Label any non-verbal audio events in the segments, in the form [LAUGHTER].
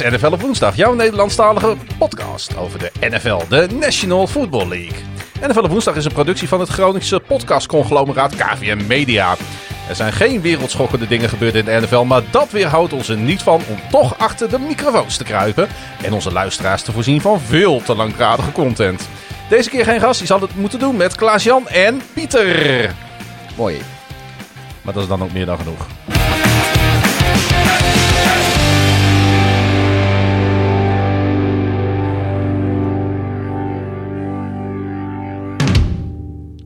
is NFL op woensdag, jouw Nederlandstalige podcast over de NFL, de National Football League. NFL op woensdag is een productie van het Groningse podcastconglomeraat KVM Media. Er zijn geen wereldschokkende dingen gebeurd in de NFL, maar dat weerhoudt ons er niet van om toch achter de microfoons te kruipen en onze luisteraars te voorzien van veel te langdradige content. Deze keer geen gast, die zal het moeten doen met Klaas-Jan en Pieter. Mooi. Maar dat is dan ook meer dan genoeg.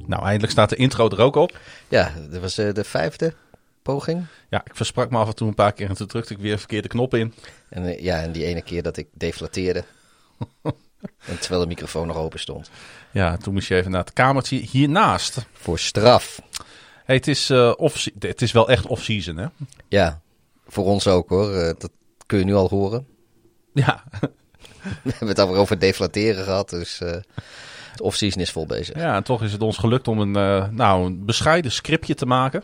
Nou, eindelijk staat de intro er ook op. Ja, dat was uh, de vijfde poging. Ja, ik versprak me af en toe een paar keer en toen drukte ik weer een verkeerde knop in. En uh, ja, en die ene keer dat ik deflateerde. [LAUGHS] en terwijl de microfoon nog open stond. Ja, toen moest je even naar het kamertje hiernaast. Voor straf. Hey, het, is, uh, off het is wel echt off-season, hè? Ja, voor ons ook hoor. dat kun je nu al horen. Ja. [LAUGHS] We hebben het over deflateren gehad, dus de off-season is vol bezig. Ja, en toch is het ons gelukt om een, uh, nou, een bescheiden scriptje te maken.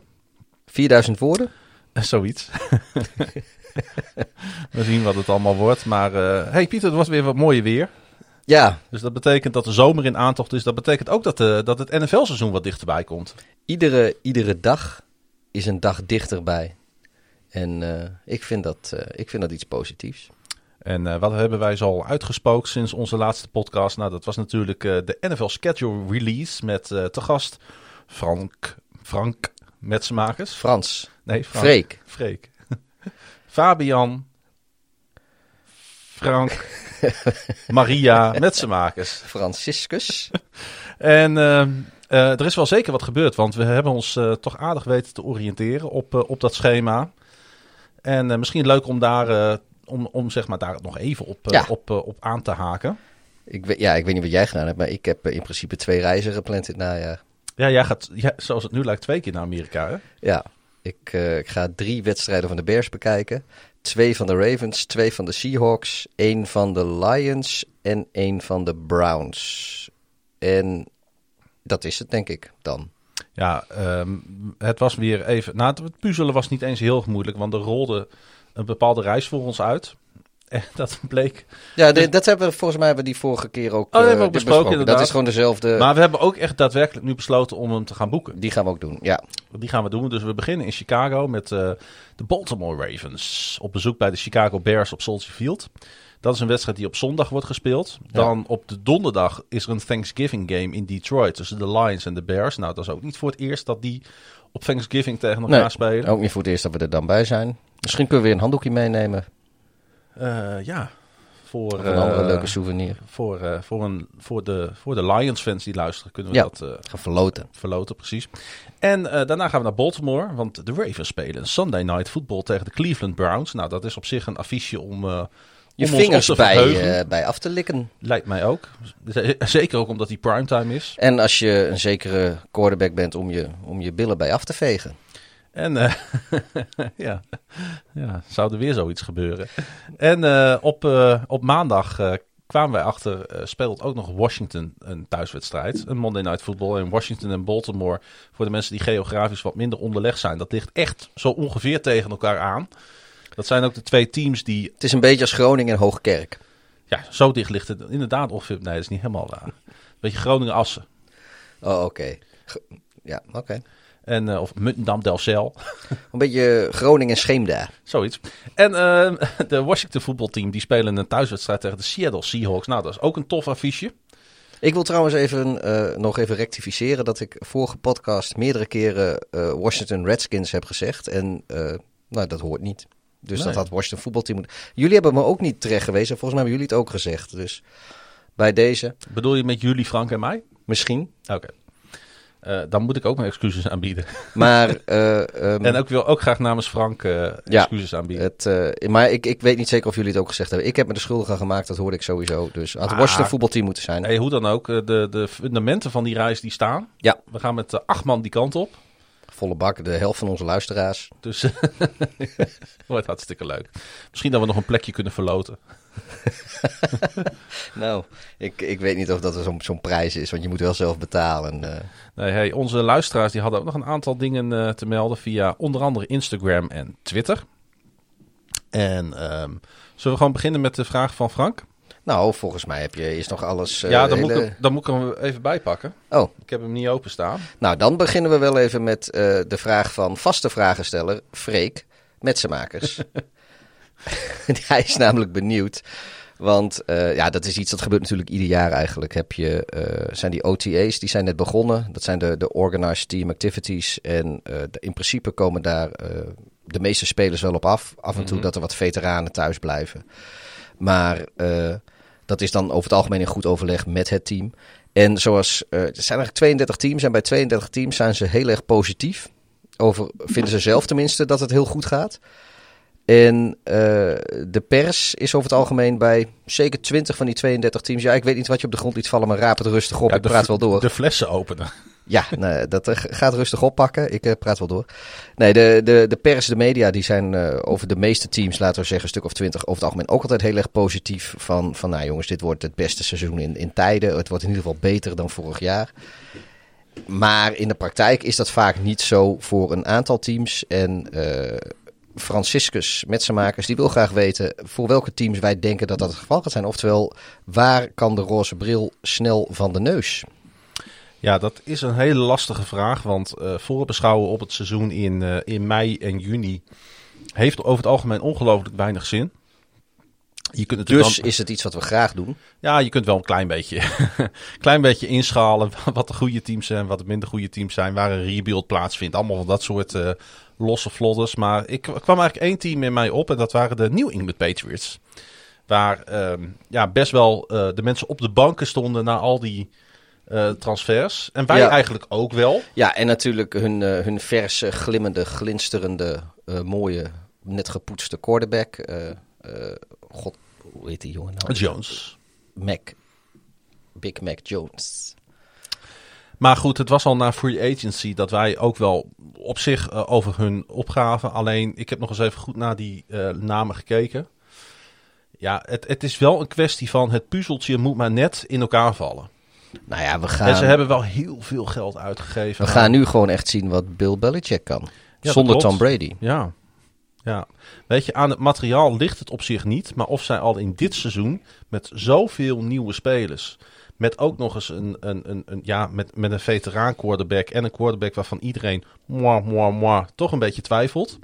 4000 woorden? [LAUGHS] Zoiets. [LAUGHS] We zien wat het allemaal wordt. Maar uh, hey Pieter, het was weer wat mooie weer. Ja. Dus dat betekent dat de zomer in aantocht is. Dat betekent ook dat, de, dat het NFL-seizoen wat dichterbij komt. Iedere, iedere dag is een dag dichterbij. En uh, ik, vind dat, uh, ik vind dat iets positiefs. En uh, wat hebben wij zo al uitgespookt sinds onze laatste podcast? Nou, dat was natuurlijk uh, de NFL Schedule Release met uh, te gast Frank, Frank Metsenmakers. Frans. Nee, Frank. Freek. Freek. [LAUGHS] Fabian. Frank. [LAUGHS] Maria Metsenmakers. Franciscus. [LAUGHS] en er is wel zeker wat gebeurd, want we hebben ons toch aardig weten te oriënteren op, op dat schema. En misschien leuk om daar om, om zeg maar daar nog even op, ja. op, op aan te haken. Ik weet, ja, ik weet niet wat jij gedaan hebt, maar ik heb in principe twee reizen gepland dit najaar. Ja, jij gaat, ja, zoals het nu lijkt, twee keer naar Amerika, hè? Ja, ik, uh, ik ga drie wedstrijden van de Bears bekijken. Twee van de Ravens, twee van de Seahawks, één van de Lions en één van de Browns. En dat is het, denk ik, dan. Ja, um, het was weer even... Nou, het puzzelen was niet eens heel moeilijk, want er rolde een bepaalde reis voor ons uit. [LAUGHS] En dat bleek. Ja, de, dat hebben we volgens mij hebben we die vorige keer ook, oh, uh, ook besproken. besproken dat is gewoon dezelfde. Maar we hebben ook echt daadwerkelijk nu besloten om hem te gaan boeken. Die gaan we ook doen, ja. Die gaan we doen. Dus we beginnen in Chicago met uh, de Baltimore Ravens. Op bezoek bij de Chicago Bears op Soldier Field. Dat is een wedstrijd die op zondag wordt gespeeld. Dan ja. op de donderdag is er een Thanksgiving game in Detroit tussen de Lions en de Bears. Nou, dat is ook niet voor het eerst dat die op Thanksgiving tegen elkaar nee, spelen. Ook niet voor het eerst dat we er dan bij zijn. Misschien kunnen we weer een handdoekje meenemen. Uh, ja. Voor, of een andere uh, leuke souvenir. Voor, uh, voor, een, voor, de, voor de Lions-fans die luisteren, kunnen we ja, dat gaan verloten. Verloten, precies. En daarna gaan we naar Baltimore, want de Ravens spelen Sunday Night Football tegen de Cleveland Browns. Nou, dat is op zich een affiche om je om vingers bij, bij af te likken. Lijkt mij ook. Zeker ook omdat die primetime is. En als je een zekere quarterback bent om je, om je billen bij af te vegen. En uh, [LAUGHS] ja. ja, zou er weer zoiets gebeuren. En uh, op, op maandag kwamen wij achter, speelt ook nog Washington een thuiswedstrijd. Een Monday Night Football in Washington en Baltimore. Voor de mensen die geografisch wat minder onderleg zijn. Dat ligt echt zo ongeveer tegen elkaar aan. Dat zijn ook de twee teams die... Het is een beetje als Groningen en Hoogkerk. Ja, zo dicht ligt het inderdaad ongeveer. Nee, dat is niet helemaal waar. Beetje Groningen-Assen. Oh, oké. Okay. Ja, oké. Okay. En, uh, of Muntendam-Delcel. [LAUGHS] Een beetje Groningen Scheemda. Zoiets. En uh, [LAUGHS] de Washington voetbalteam die spelen een thuiswedstrijd tegen de Seattle Seahawks. Nou, dat is ook een tof affiche. Ik wil trouwens even, uh, nog even rectificeren dat ik vorige podcast meerdere keren Washington Redskins heb gezegd. En nou, dat hoort niet. Dus nee. dat had Washington voetbalteam moeten... Jullie hebben me ook niet terecht gewezen. Volgens mij hebben jullie het ook gezegd. Dus bij deze... Bedoel je met jullie, Frank en mij? Misschien. Oké. Okay. Uh, dan moet ik ook mijn excuses aanbieden. [LAUGHS] Maar... Uh, um, [LAUGHS] en ook wil ook graag namens Frank uh, excuses ja, aanbieden. Het, maar ik, ik weet niet zeker of jullie het ook gezegd hebben. Ik heb me de schuldig aan gemaakt, dat hoorde ik sowieso. Dus het ah, Washington voetbalteam moeten zijn. Hey, hoe dan ook, de, de fundamenten van die reis die staan. Ja. We gaan met acht man die kant op. Volle bak, de helft van onze luisteraars. Dus [LAUGHS] wordt hartstikke leuk. Misschien dat we nog een plekje kunnen verloten. [LAUGHS] nou, ik, ik weet niet of dat zo'n zo'n prijs is, want je moet wel zelf betalen. Uh. Nee, hey, onze luisteraars die hadden ook nog een aantal dingen uh, te melden via onder andere Instagram en Twitter. En ehm, zullen we gewoon beginnen met de vraag van Frank? Nou, volgens mij heb je eerst nog alles... eh, ja, dan, moet ik hem, dan moet ik hem even bijpakken. Oh, Ik heb hem niet openstaan. nou dan beginnen we wel even met eh, de vraag van vaste vragensteller Freek Metsenmakers. [LAUGHS] [LAUGHS] Hij is namelijk benieuwd. Want eh, ja, dat is iets dat gebeurt natuurlijk ieder jaar eigenlijk. Heb je, eh, zijn die OTA's, die zijn net begonnen. Dat zijn de, de Organized Team Activities. En eh, de- in principe komen daar de meeste spelers wel op af. Af en toe Mhm. dat er wat veteranen thuis blijven. Maar dat is dan over het algemeen in goed overleg met het team. En zoals, er zijn eigenlijk 32 teams. En bij 32 teams zijn ze heel erg positief. Over, vinden ze zelf tenminste dat het heel goed gaat. En eh, de pers is over het algemeen bij zeker 20 van die 32 teams. Ja, ik weet niet wat je op de grond liet vallen, maar raap het rustig op. Ja, ik praat wel door. De flessen openen. Ja, [LAUGHS] nee, dat eh, gaat rustig oppakken. Ik eh, praat wel door. Nee, de, de, de pers, de media, die zijn over de meeste teams, laten we zeggen, een stuk of twintig, over het algemeen ook altijd heel erg positief. Van, van nou jongens, dit wordt het beste seizoen in, in tijden. Het wordt in ieder geval beter dan vorig jaar. Maar in de praktijk is dat vaak niet zo voor een aantal teams. En Franciscus Metsenmakers, die wil graag weten voor welke teams wij denken dat dat het geval gaat zijn. Oftewel, waar kan de roze bril snel van de neus? Ja, dat is een hele lastige vraag. Want eh voorbeschouwen op het seizoen in, eh, in mei en juni heeft over het algemeen ongelooflijk weinig zin. Je kunt natuurlijk Dus dan- is het iets wat we graag doen. ja, je kunt wel een klein beetje, [LAUGHS] klein beetje inschalen wat de goede teams zijn, wat de minder goede teams zijn, waar een rebuild plaatsvindt. Allemaal van dat soort eh, losse vlodders. Maar ik kwam eigenlijk één team in mij op en dat waren de New England Patriots. Waar ehm, ja, best wel eh, de mensen op de banken stonden na al die eh, transfers. En wij Ja. eigenlijk ook wel. Ja, en natuurlijk hun, hun verse, glimmende, glinsterende, mooie, net gepoetste quarterback. God, hoe heet die jongen nou? Jones. Mac. Big Mac Jones. Maar goed, het was al na free agency dat wij ook wel op zich eh, over hun opgaven. Alleen, ik heb nog eens even goed naar die eh, namen gekeken. Ja, het, het is wel een kwestie van het puzzeltje moet maar net in elkaar vallen. Nou ja, we En ze gaan, hebben wel heel veel geld uitgegeven. we aan- gaan nu gewoon echt zien wat Bill Belichick kan. Zonder. Tom Brady. Ja. Ja. Weet je, aan het materiaal ligt het op zich niet. Maar of zij al in dit seizoen met zoveel nieuwe spelers. Met ook nog eens een, een, een, een, ja, met, met een veteraan quarterback. En een quarterback waarvan iedereen moi, moi, moi, toch een beetje twijfelt.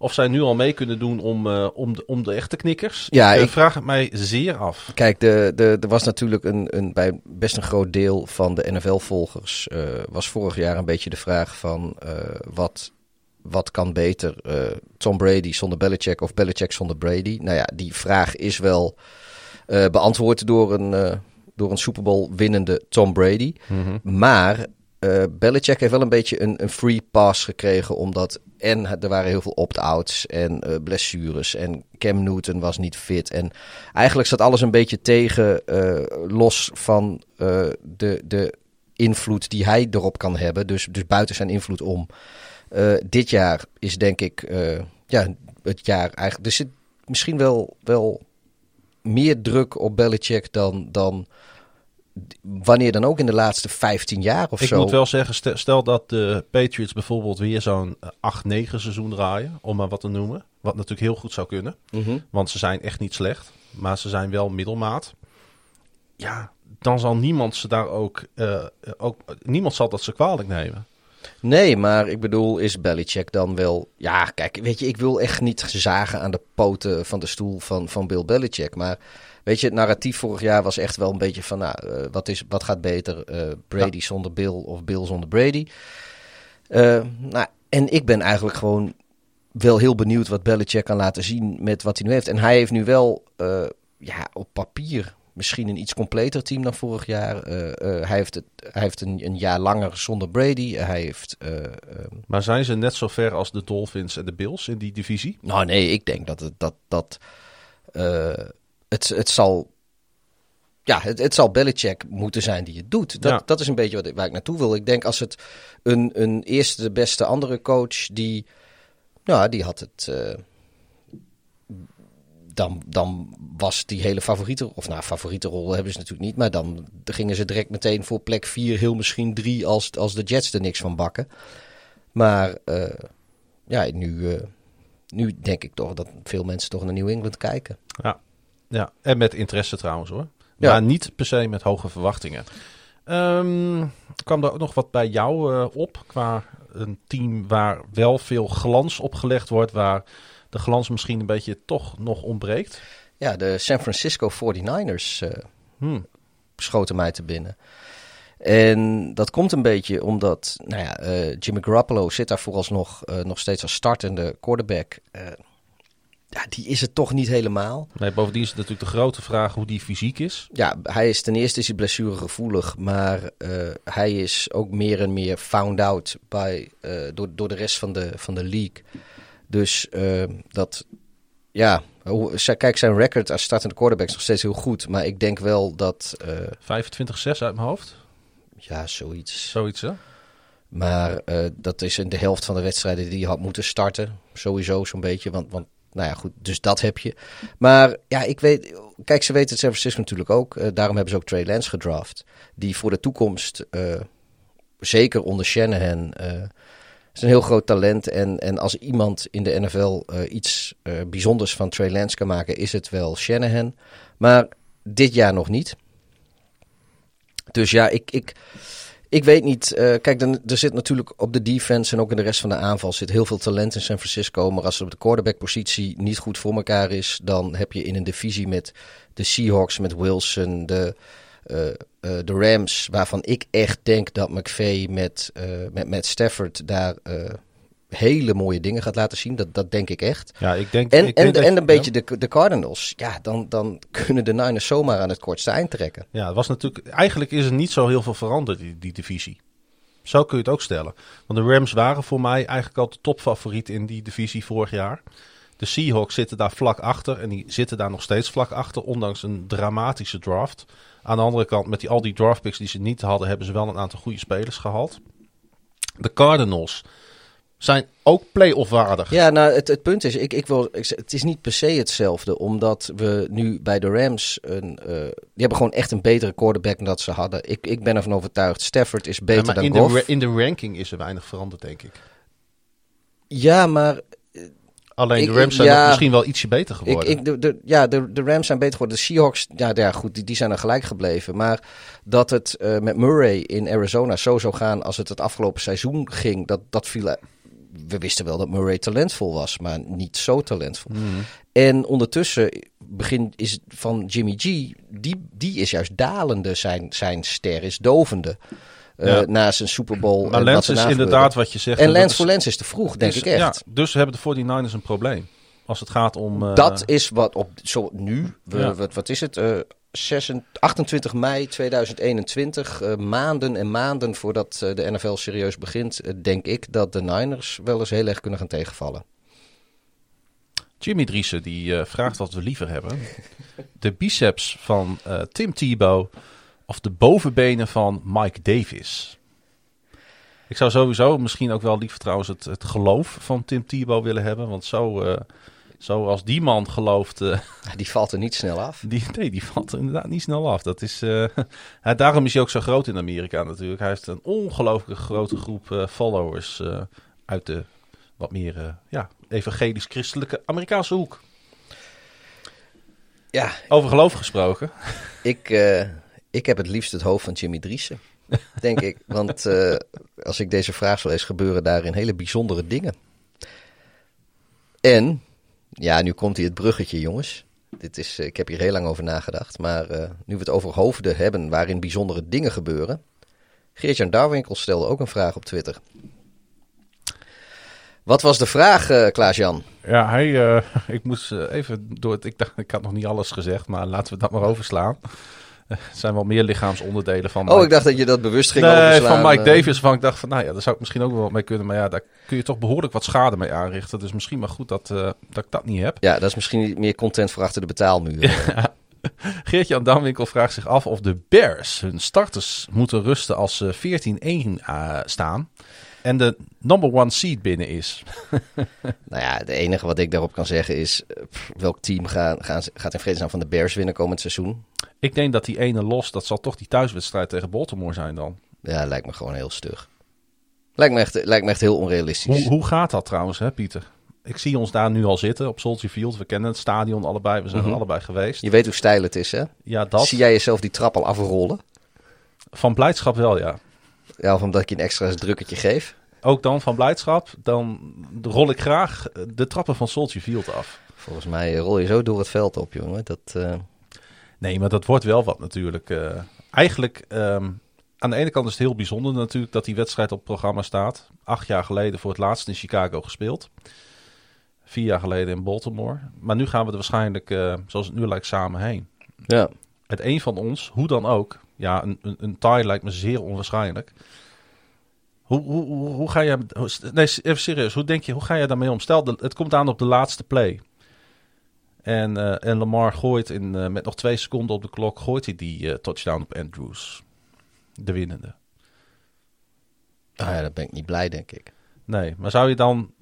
Of zij nu al mee kunnen doen om, eh, om, de, om de echte knikkers. Ja, ik, eh, ik- vraag het mij zeer af. Kijk, de, de, er was natuurlijk een, een, bij best een groot deel van de NFL-volgers... eh, was vorig jaar een beetje de vraag van wat, wat kan beter? eh, Tom Brady zonder Belichick of Belichick zonder Brady? Nou ja, die vraag is wel eh, beantwoord door een, eh, door een Super Bowl winnende Tom Brady. Maar eh Belichick heeft wel een beetje een, een free pass gekregen, omdat en er waren heel veel opt-outs en blessures en Cam Newton was niet fit. En eigenlijk zat alles een beetje tegen, los van de, de invloed die hij erop kan hebben. Dus, dus buiten zijn invloed om. Eh, dit jaar is denk ik eh, ja, het jaar eigenlijk. Er zit misschien wel, wel meer druk op Belichick dan, dan wanneer dan ook in de laatste 15 jaar of Ik zo. moet wel zeggen, stel, dat de Patriots bijvoorbeeld weer zo'n eh, 8-9 seizoen draaien. Om maar wat te noemen. Wat natuurlijk heel goed zou kunnen. Mhm. Want ze zijn echt niet slecht. Maar ze zijn wel middelmaat. Ja, dan zal niemand ze daar ook, eh, ook... Niemand zal dat ze kwalijk nemen. Nee, maar ik bedoel, is Belichick dan wel... Ja, kijk, weet je, ik wil echt niet zagen aan de poten van de stoel van, van Bill Belichick. Maar weet je, het narratief vorig jaar was echt wel een beetje van... Nou, eh, wat, is, wat gaat beter, eh, Brady zonder Bill of Bill zonder Brady? Eh, nou, en ik ben eigenlijk gewoon wel heel benieuwd wat Belichick kan laten zien met wat hij nu heeft. En hij heeft nu wel, ja, op papier misschien een iets completer team dan vorig jaar. Eh, eh, hij heeft, het, hij heeft een, een jaar langer zonder Brady. Hij heeft... eh, ehm, Maar zijn ze net zo ver als de Dolphins en de Bills in die divisie? nou nee, ik denk dat het, dat, dat, het, het zal... Ja, het, het zal Belichick moeten zijn die het doet. Dat, Ja. dat is een beetje wat, waar ik naartoe wil. Ik denk als het een, een eerste de beste andere coach die... Nou, die had het... dan, dan was die hele favoriete... Of nou, favoriete rol hebben ze natuurlijk niet. Maar dan gingen ze direct meteen voor plek 4, heel misschien 3... Als, als de Jets er niks van bakken. Maar eh, ja, nu... eh, nu denk ik toch dat veel mensen toch naar New England kijken. Ja, ja. en met interesse trouwens hoor. Ja. Maar niet per se met hoge verwachtingen. Ehm, kwam er ook nog wat bij jou eh, op qua een team waar wel veel glans op gelegd wordt, waar de glans misschien een beetje toch nog ontbreekt? Ja, de San Francisco 49ers eh, Hmm. schoten mij te binnen. En dat komt een beetje omdat, nou ja, eh, Jimmy Garoppolo zit daar vooralsnog eh, nog steeds als startende quarterback. Ja, die is het toch niet helemaal. Nee, bovendien is het natuurlijk de grote vraag hoe die fysiek is. Ja, hij is ten eerste is hij blessuregevoelig, maar hij is ook meer en meer found out bij, door, door de rest van de, van de league. Dus eh, dat, ja, kijk, zijn record als startende quarterback is nog steeds heel goed. Maar ik denk wel dat, eh, 25-6 uit mijn hoofd. ja, zoiets. Zoiets hè? Maar eh, dat is in de helft van de wedstrijden die je had moeten starten. Sowieso zo'n beetje. Want, want nou ja, goed, dus dat heb je. Maar ja, ik weet. Kijk, ze weten het San Francisco natuurlijk ook. Eh, daarom hebben ze ook Trey Lance gedraft. Die voor de toekomst, zeker onder Shanahan, is een heel groot talent. En, en als iemand in de NFL eh, iets eh, bijzonders van Trey Lance kan maken, is het wel Shanahan. Maar dit jaar nog niet. Dus ja, ik, ik, ik weet niet. eh, kijk, dan, er zit natuurlijk op de defense en ook in de rest van de aanval zit heel veel talent in San Francisco. Maar als het op de quarterback-positie niet goed voor elkaar is, dan heb je in een divisie met de Seahawks, met Wilson, de, eh, de Rams, waarvan ik echt denk dat McVay met, eh met, met Stafford daar eh, hele mooie dingen gaat laten zien. Dat, dat denk ik echt. Ja, ik denk. En, ik en, denk en je- een beetje de, de Cardinals. Ja, dan, dan kunnen de Niners zomaar aan het kortste eind trekken. Ja, het was natuurlijk. Eigenlijk is er niet zo heel veel veranderd, die, die divisie. Zo kun je het ook stellen. Want de Rams waren voor mij eigenlijk al de topfavoriet in die divisie vorig jaar. De Seahawks zitten daar vlak achter. En die zitten daar nog steeds vlak achter. Ondanks een dramatische draft. Aan de andere kant, met die, al die draftpicks die ze niet hadden, hebben ze wel een aantal goede spelers gehaald. De Cardinals zijn ook play-off waardig. Ja, nou, het, het punt is, ik, ik wil, ik, het is niet per se hetzelfde, omdat we nu bij de Rams, een, eh, die hebben gewoon echt een betere quarterback dan dat ze hadden. Ik, ik ben ervan overtuigd, Stafford is beter Ja, maar dan in de, Goff. in de ranking is er weinig veranderd, denk ik. ja, maar Alleen Ik- de Rams zijn ja. nog misschien wel ietsje beter ik, geworden. ik, de, de, ja, de, de Rams zijn beter geworden. De Seahawks, ja, ja goed, die, die zijn er gelijk gebleven. Maar dat het eh, met Murray in Arizona zo zou gaan als het het afgelopen seizoen ging, dat, dat viel... We wisten wel dat Murray talentvol was, maar niet zo talentvol. Mhm. En ondertussen begin is van Jimmy G, die, die is juist dalende. Zijn, zijn ster is dovende. Eh, Ja. na zijn Super Bowl. Maar Lens is inderdaad gebeurde. wat je zegt. En Lens voor Lens is te vroeg, denk is- ik echt. Ja, dus hebben de 49ers een probleem. Als het gaat om... eh, Dat is wat op zo nu, we, wat, wat is het? eh 26 28 mei 2021, eh, maanden en maanden voordat eh, de NFL serieus begint, eh, denk ik dat de Niners wel eens heel erg kunnen gaan tegenvallen. Jimmy Driessen die eh, vraagt wat we liever hebben. De biceps van eh, Tim Tebow of de bovenbenen van Mike Davis. Ik zou sowieso misschien ook wel liever trouwens het, het geloof van Tim Tebow willen hebben. Want zo, zo als die man gelooft, eh, Die valt er niet snel af. die, nee, die valt er inderdaad niet snel af. Dat is, [LAUGHS] ja, daarom is hij ook zo groot in Amerika natuurlijk. Hij heeft een ongelooflijk grote groep followers uit de wat meer ja, evangelisch-christelijke Amerikaanse hoek. Ja, Over geloof gesproken. Ik, ik heb het liefst het hoofd van Jimmy Driessen, denk ik. [LAUGHS] Want eh, als ik deze vraag zo lees, gebeuren daarin hele bijzondere dingen. En, ja, nu komt hier het bruggetje, jongens. Dit is, eh, ik heb hier heel lang over nagedacht. Maar eh, nu we het over hoofden hebben waarin bijzondere dingen gebeuren. Geert-Jan Darwinkel stelde ook een vraag op Twitter. Wat was de vraag, eh Klaas-Jan? Ja, hij, eh, [LAUGHS] ik moest even door het. Ik dacht, ik had nog niet alles gezegd, maar laten we dat maar overslaan. Eh, [LAUGHS] Er zijn wel meer lichaamsonderdelen van. Oh, Mike- ik dacht dat je dat bewust ging nee, van Mike eh. Davis. Van ik dacht van, nou ja, daar zou ik misschien ook wel wat mee kunnen. Maar ja, daar kun je toch behoorlijk wat schade mee aanrichten. Dus misschien maar goed dat, eh, dat ik dat niet heb. Ja, dat is misschien meer content voor achter de betaalmuur. [LAUGHS] Geert-Jan Damwinkel vraagt zich af of de Bears hun starters moeten rusten als ze 14-1 eh, staan. En de number one seed binnen is. [LAUGHS] Nou ja, het enige wat ik daarop kan zeggen is... eh, pff, welk team gaan, gaan, gaat in vredesnaam van de Bears winnen komend seizoen? Ik denk dat die ene los, dat zal toch die thuiswedstrijd tegen Baltimore zijn dan. Ja, lijkt me gewoon heel stug. Lijkt me echt, lijkt me echt heel onrealistisch. Hoe, hoe gaat dat trouwens, hè, Pieter? ik zie ons daar nu al zitten op Soldier Field. We kennen het stadion allebei. We zijn er Mhm. allebei geweest. Je weet hoe stijl het is, hè? Ja, dat. Zie jij jezelf die trap al afrollen? Van blijdschap wel, ja. Ja, of omdat ik je een extra drukketje geef? Ook dan van blijdschap. Dan rol ik graag de trappen van Soldier Field af. Volgens mij rol je zo door het veld op, jongen. Dat, eh, Nee, maar dat wordt wel wat natuurlijk. Eh, eigenlijk, ehm, aan de ene kant is het heel bijzonder natuurlijk dat die wedstrijd op het programma staat. Acht jaar geleden voor het laatst in Chicago gespeeld. Vier jaar geleden in Baltimore. Maar nu gaan we er waarschijnlijk, eh, zoals het nu lijkt, samen heen. ja. Het een van ons, hoe dan ook. Ja, een, een, een tie lijkt me zeer onwaarschijnlijk. Hoe, hoe, hoe, hoe ga je... Nee, even serieus. Hoe denk je, hoe ga je daarmee om? Stel, het komt aan op de laatste play. En, eh, en Lamar gooit in, eh, met nog twee seconden op de klok... gooit hij die eh, touchdown op Andrews. De winnende. Ah, ja, dan ben ik niet blij, denk ik. Nee, maar zou je dan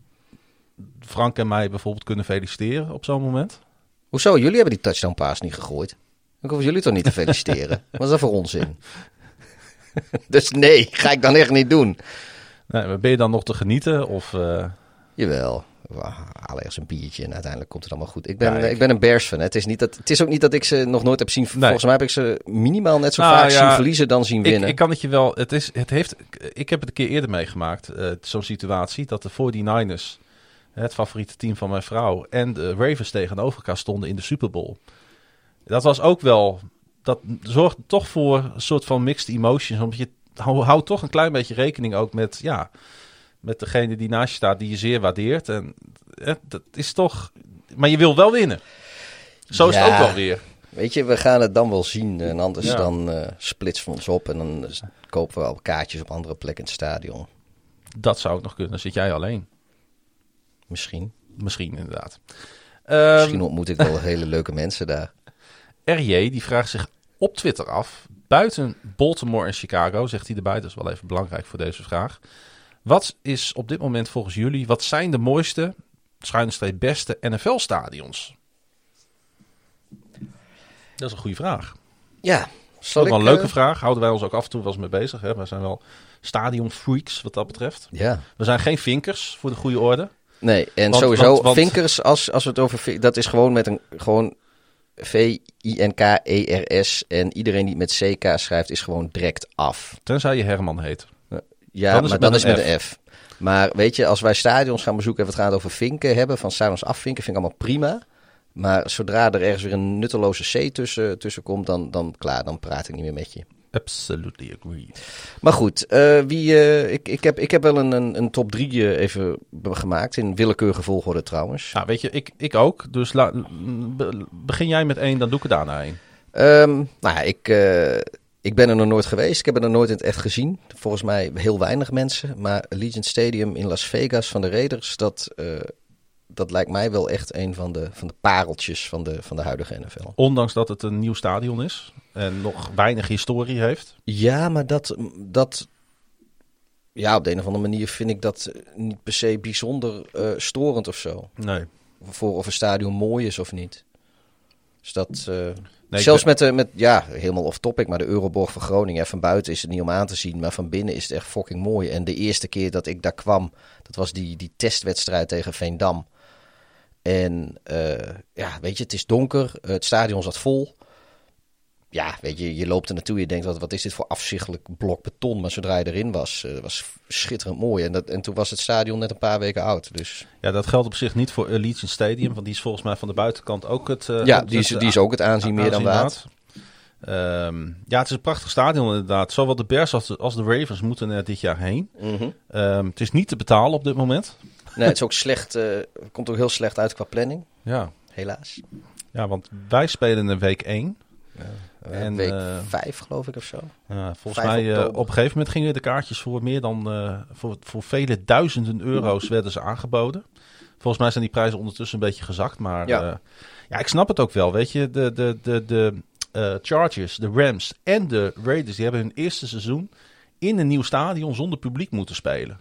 Frank en mij bijvoorbeeld kunnen feliciteren op zo'n moment? Hoezo? Jullie hebben die touchdown pass niet gegooid. Ik hoef jullie toch niet te feliciteren? [LAUGHS] Wat is dat voor onzin? [LAUGHS] dus nee, ga ik dan echt niet doen. Nee, ben je dan nog te genieten? Of, eh, Jawel. We halen ergens een biertje en uiteindelijk komt het allemaal goed. Ik ben, Ja, ik- ik ben een Bears fan. hè. Het is, niet dat, het is ook niet dat ik ze nog nooit heb zien. Volgens mij heb ik ze minimaal net zo Nou, vaak ja, zien verliezen dan zien Ik, winnen. ik kan het je wel. Het is, het heeft, ik heb het een keer eerder meegemaakt, eh, zo'n situatie, dat de 49ers, het favoriete team van mijn vrouw, en de Ravens tegenover elkaar stonden in de Super Bowl. Dat was ook wel. Dat zorgt toch voor een soort van mixed emotions. Omdat je hou, houdt toch een klein beetje rekening ook met, ja, met degene die naast je staat, die je zeer waardeert. En eh, dat is toch. Maar je wil wel winnen. Zo is het ook wel weer. Weet je, we gaan het dan wel zien. En anders Ja. dan eh, splitsen we ons op en dan eh, kopen we al kaartjes op andere plekken in het stadion. Dat zou ook nog kunnen. Dan zit jij alleen. Misschien. Misschien inderdaad. Ehm, Misschien ontmoet ik wel hele leuke [LAUGHS] mensen daar. RJ die vraagt zich op Twitter af. Buiten Baltimore en Chicago, zegt hij erbij, dat is wel even belangrijk voor deze vraag. Wat is op dit moment volgens jullie, wat zijn de mooiste, schuine streep beste NFL-stadions? Dat is een goede vraag. Ja, Dat is wel een leuke eh, vraag. Houden wij ons ook af en toe wel eens mee bezig. Hè? Wij zijn wel stadionfreaks wat dat betreft. Ja. We zijn geen vinkers, voor de goede orde. Nee, en Want- sowieso, want- want- Vinkers, als, als we het over... Dat is gewoon met een... Gewoon V-I-N-K-E-R-S. En iedereen die het met CK schrijft, is gewoon direct af. Tenzij je Herman heet. Ja, Dan is maar dan met is het met een F. Maar weet je, als wij stadions gaan bezoeken en we het gaan over vinken hebben, van stadions afvinken, vind ik allemaal prima. Maar zodra er ergens weer een nutteloze C tussen, tussen komt, dan, dan klaar, dan praat ik niet meer met je. Absolutely agree. Maar goed, eh, wie, eh, ik, ik, heb, ik heb wel een, een, een top 3 even be- gemaakt, in willekeurige volgorde trouwens. Nou, weet je, ik, ik ook. Dus la, be- begin jij met één, dan doe ik er daarna één. Ehm, nou ja, ik, eh, ik ben er nog nooit geweest. Ik heb het nog nooit in het echt gezien. Volgens mij heel weinig mensen. Maar Allegiant Stadium in Las Vegas van de Raiders, dat, eh, dat lijkt mij wel echt een van de, van de pareltjes van de, van de huidige NFL. Ondanks dat het een nieuw stadion is en nog weinig historie heeft. Ja, maar dat, dat. Ja, op de een of andere manier vind ik dat niet per se bijzonder eh, storend of zo. Nee. Voor of een stadion mooi is of niet. Dus dat. eh, Nee, Zelfs met, de, met, ja, helemaal off topic, maar de Euroborg van Groningen. Van buiten is het niet om aan te zien, maar van binnen is het echt fucking mooi. En de eerste keer dat ik daar kwam, dat was die, die testwedstrijd tegen Veendam. En eh, ja, weet je, het is donker, eh, het stadion zat vol. Ja, weet je, je loopt er naartoe, je denkt, wat, wat is dit voor afzichtelijk blok beton? Maar zodra je erin was, eh, was schitterend mooi. En, dat, en toen was het stadion net een paar weken oud, dus... Ja, dat geldt op zich niet voor Allegiant Stadium, want die is volgens mij van de buitenkant ook het... eh, ja, die is, die is ook het aanzien meer dan waard. Ehm, ja, het is een prachtig stadion inderdaad. Zowel de Bears als de, als de Ravens moeten er dit jaar heen. Mhm. Ehm, het is niet te betalen op dit moment. Nee, het is ook slecht, eh, komt ook heel slecht uit qua planning, Ja, helaas. ja want wij spelen in week 1. En, En, week eh, vijf, geloof ik, of zo. Ja, volgens 5 mij eh, op een gegeven moment gingen de kaartjes voor meer dan eh, voor, voor vele duizenden euro's werden ze aangeboden. Volgens mij zijn die prijzen ondertussen een beetje gezakt, maar Ja. ja, ja ik snap het ook wel. Weet je, de, de, de, de eh, Chargers, de Rams en de Raiders, die hebben hun eerste seizoen in een nieuw stadion zonder publiek moeten spelen.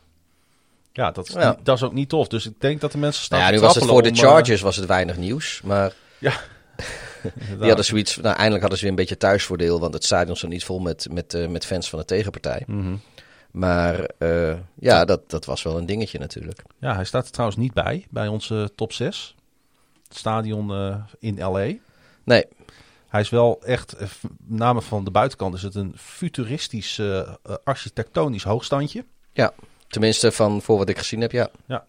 Ja, dat is, Ja. Niet, dat is ook niet tof. Dus ik denk dat de mensen staan Nou ja, nu was het voor de om, eh, Chargers was het weinig nieuws. Maar inderdaad. [LAUGHS] die hadden zoiets... Nou, eindelijk hadden ze weer een beetje thuisvoordeel. Want het stadion stond niet vol met, met, eh, met fans van de tegenpartij. Mhm. Maar uh, ja, dat, dat was wel een dingetje natuurlijk. Ja, hij staat er trouwens niet bij, bij onze top 6. Het stadion uh, in L.A. Nee. Hij is wel echt, name van de buitenkant, is het een futuristisch architectonisch hoogstandje. Ja, tenminste van voor wat ik gezien heb, ja. Ja.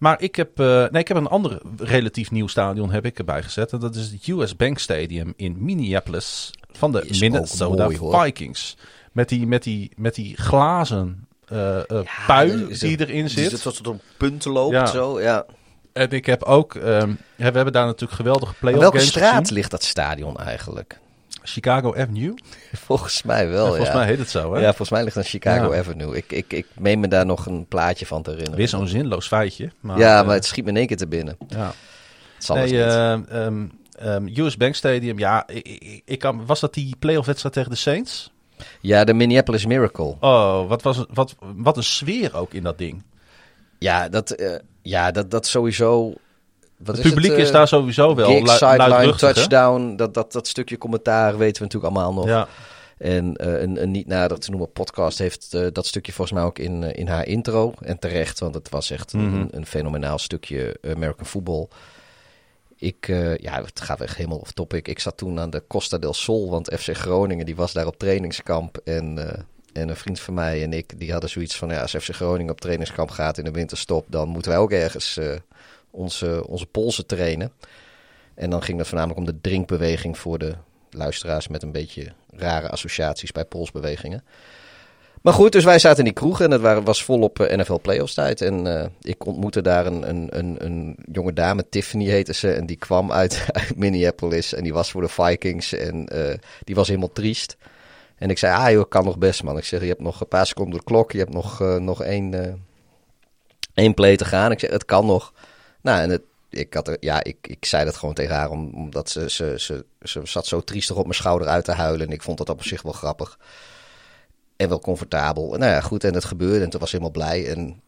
Maar ik heb, nee, ik heb een ander relatief nieuw stadion heb ik erbij gezet. En dat is het US Bank Stadium in Minneapolis van de Minnesota Vikings. Met die, met die, met die glazen uh, uh, pui die erin zit. Dus dat op punten loopt ja. zo, ja. En ik heb ook, um, we hebben daar natuurlijk geweldige play-off Welke straat ligt dat stadion eigenlijk? Chicago Avenue? [LAUGHS] Volgens mij wel, ja. Volgens mij heet het zo, hè? Ja, volgens mij ligt het Chicago Avenue. Ik, ik, ik meen me daar nog een plaatje van te herinneren. Weer zo'n zinloos feitje. Maar, ja, maar het schiet me in één keer te binnen. Ja. Het zal nee, uh, um, um, US Bank Stadium, ja, ik, ik, ik kan, was dat die playoff wedstrijd tegen de Saints? Ja, de Minneapolis Miracle. Oh, wat, was, wat, wat een sfeer ook in dat ding. Ja, dat, uh, ja, dat, dat sowieso... Wat het is publiek het, is daar sowieso wel gig, sideline, touchdown. Dat, dat, dat stukje commentaar weten we natuurlijk allemaal nog. Ja. En uh, een, een, niet nader te noemen podcast heeft uh, dat stukje volgens mij ook in, uh, in haar intro. En terecht, want het was echt mm -hmm. een, een, fenomenaal stukje American football. Ik, ja, het gaat echt helemaal off topic. Ik zat toen aan de Costa del Sol, want FC Groningen die was daar op trainingskamp. En, en een vriend van mij en ik, die hadden zoiets van, ja, als FC Groningen op trainingskamp gaat in de winterstop, dan moeten wij ook ergens onze, onze polsen trainen. En dan ging het voornamelijk om de drinkbeweging voor de luisteraars met een beetje rare associaties bij polsbewegingen. Maar goed, dus wij zaten in die kroeg en het was volop NFL playoffs tijd. En uh, ik ontmoette daar een, een, een, een, jonge dame, Tiffany heette ze. En die kwam uit, [LAUGHS] Minneapolis en die was voor de Vikings. En uh, die was helemaal triest. En ik zei, ah joh, kan nog best man. Ik zeg, je hebt nog een paar seconden de klok. Je hebt nog, nog één, één play te gaan. Ik zeg, het kan nog. Nou, en het, ik, had er, ja, ik, ik zei dat gewoon tegen haar, omdat ze, ze, ze, ze zat zo triestig op mijn schouder uit te huilen. En ik vond dat op zich wel grappig. En wel comfortabel. Nou ja, goed. En het gebeurde. En toen was helemaal blij. En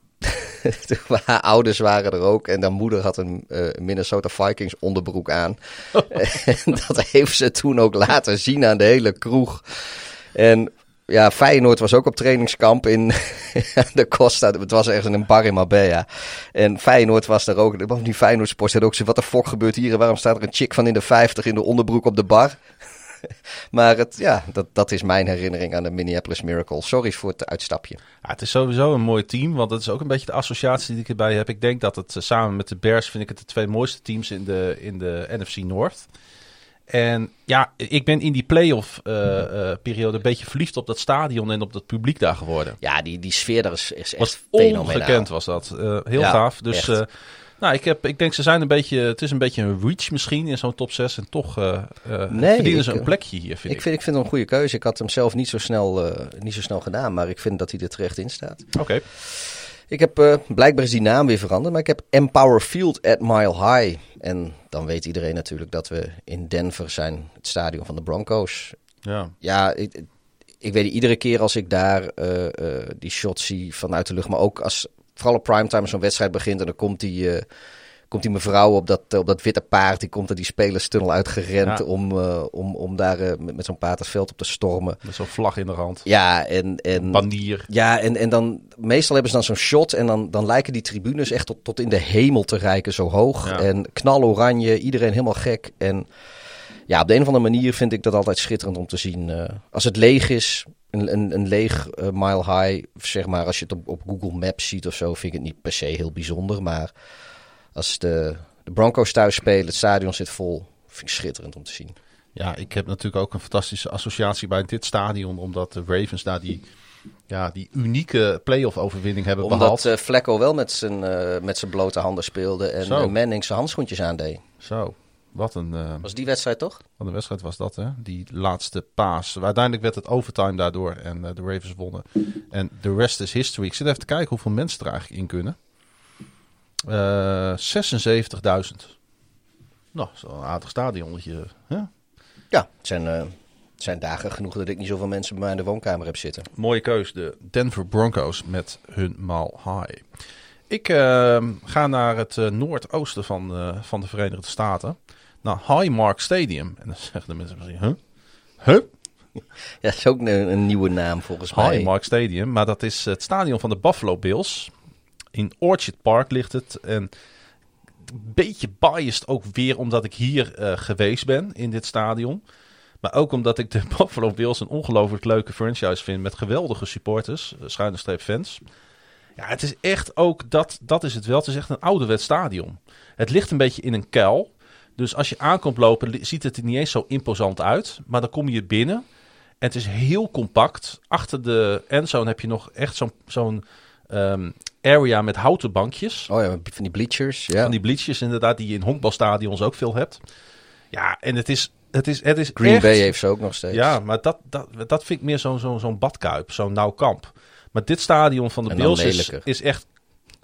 [LAUGHS] haar ouders waren er ook. En haar moeder had een uh, Minnesota Vikings onderbroek aan. [LAUGHS] en dat heeft ze toen ook laten zien aan de hele kroeg. En ja, Feyenoord was ook op trainingskamp in [LAUGHS] de Costa. Het was ergens een bar in Marbella. En Feyenoord was daar ook. Die Feyenoord sports had ook zo. Wat de fuck gebeurt hier? En waarom staat er een chick van in de 50 in de onderbroek op de bar? [LAUGHS] maar het, ja, dat, dat is mijn herinnering aan de Minneapolis Miracle. Sorry voor het uitstapje. Ja, het is sowieso een mooi team, want het is ook een beetje de associatie die ik erbij heb. Ik denk dat het eh, samen met de Bears vind ik het de twee mooiste teams in de, in de NFC North. En ja, ik ben in die playoff uh, uh, periode een beetje verliefd op dat stadion en op dat publiek daar geworden. Ja, die, die sfeer daar is, is echt was ongekend was dat. Uh, heel ja, gaaf. Dus nou, ik, heb, ik denk ze zijn een beetje, het is een beetje een reach misschien in zo'n top 6 en toch nee, verdienen ze een plekje hier, vind ik. Ik vind, ik vind hem een goede keuze. Ik had hem zelf niet zo snel, niet zo snel gedaan, maar ik vind dat hij er terecht in staat. Oké. Okay. Ik heb, blijkbaar is die naam weer veranderd, maar ik heb Empower Field at Mile High. En dan weet iedereen natuurlijk dat we in Denver zijn, het stadion van de Broncos. Ja. Ja, ik, ik weet iedere keer als ik daar die shots zie vanuit de lucht, maar ook als vooral op primetime zo'n wedstrijd begint en dan komt die, komt die mevrouw op dat, op dat witte paard, die komt er die spelerstunnel uitgerend ja. om, uh, om, om daar uh, met, met zo'n paard het veld op te stormen. Met zo'n vlag in de hand. Ja, en... en Banier. Ja, en, en dan meestal hebben ze dan zo'n shot en dan, dan lijken die tribunes echt tot, tot in de hemel te reiken, zo hoog. Ja. En knaloranje, iedereen helemaal gek. En ja, op de een of andere manier vind ik dat altijd schitterend om te zien. Uh, als het leeg is, een, een, een leeg uh, mile high, zeg maar, als je het op, op Google Maps ziet of zo, vind ik het niet per se heel bijzonder. Maar als de, de Broncos thuis spelen, het stadion zit vol, vind ik schitterend om te zien. Ja, ik heb natuurlijk ook een fantastische associatie bij dit stadion, omdat de Ravens daar die, ja, die unieke playoff overwinning hebben omdat, behaald. Omdat uh, Flecko wel met zijn, uh, met zijn blote handen speelde en uh, Manning zijn handschoentjes aandeed. Zo. Wat een... Was die wedstrijd toch? Wat een wedstrijd was dat, hè? Die laatste paas. Uiteindelijk werd het overtime daardoor en de Ravens wonnen. En de rest is history. Ik zit even te kijken hoeveel mensen er eigenlijk in kunnen. Uh, 76.000. Nou, zo'n aardig stadionnetje. Hè? Ja, het zijn, uh, zijn dagen genoeg dat ik niet zoveel mensen bij mij in de woonkamer heb zitten. Mooie keus, de Denver Broncos met hun Mal High. Ik uh, ga naar het noordoosten van, van de Verenigde Staten naar Highmark Stadium. En dan zeggen de mensen misschien, huh? Huh? ja, dat is ook een, een nieuwe naam volgens mij. Highmark Stadium. Maar dat is het stadion van de Buffalo Bills. In Orchard Park ligt het. En een beetje biased ook weer omdat ik hier uh, geweest ben in dit stadion. Maar ook omdat ik de [LAUGHS] Buffalo Bills een ongelooflijk leuke franchise vind met geweldige supporters, eh, schuine streep fans. Ja, het is echt ook, dat, dat is het wel, het is echt een ouderwets stadion. Het ligt een beetje in een kuil. Dus als je aankomt lopen, ziet het er niet eens zo imposant uit. Maar dan kom je binnen en het is heel compact. Achter de endzone heb je nog echt zo'n um, area met houten bankjes. Oh ja, van die bleachers. Ja. Van die bleachers inderdaad, die je in honkbalstadions ook veel hebt. Ja, en het is... Het is, het is Green echt, Bay heeft ze ook nog steeds. Ja, maar dat, dat, dat vind ik meer zo'n zo'n zo'n badkuip, zo'n nauw kamp. Maar dit stadion van de Bills is, is echt...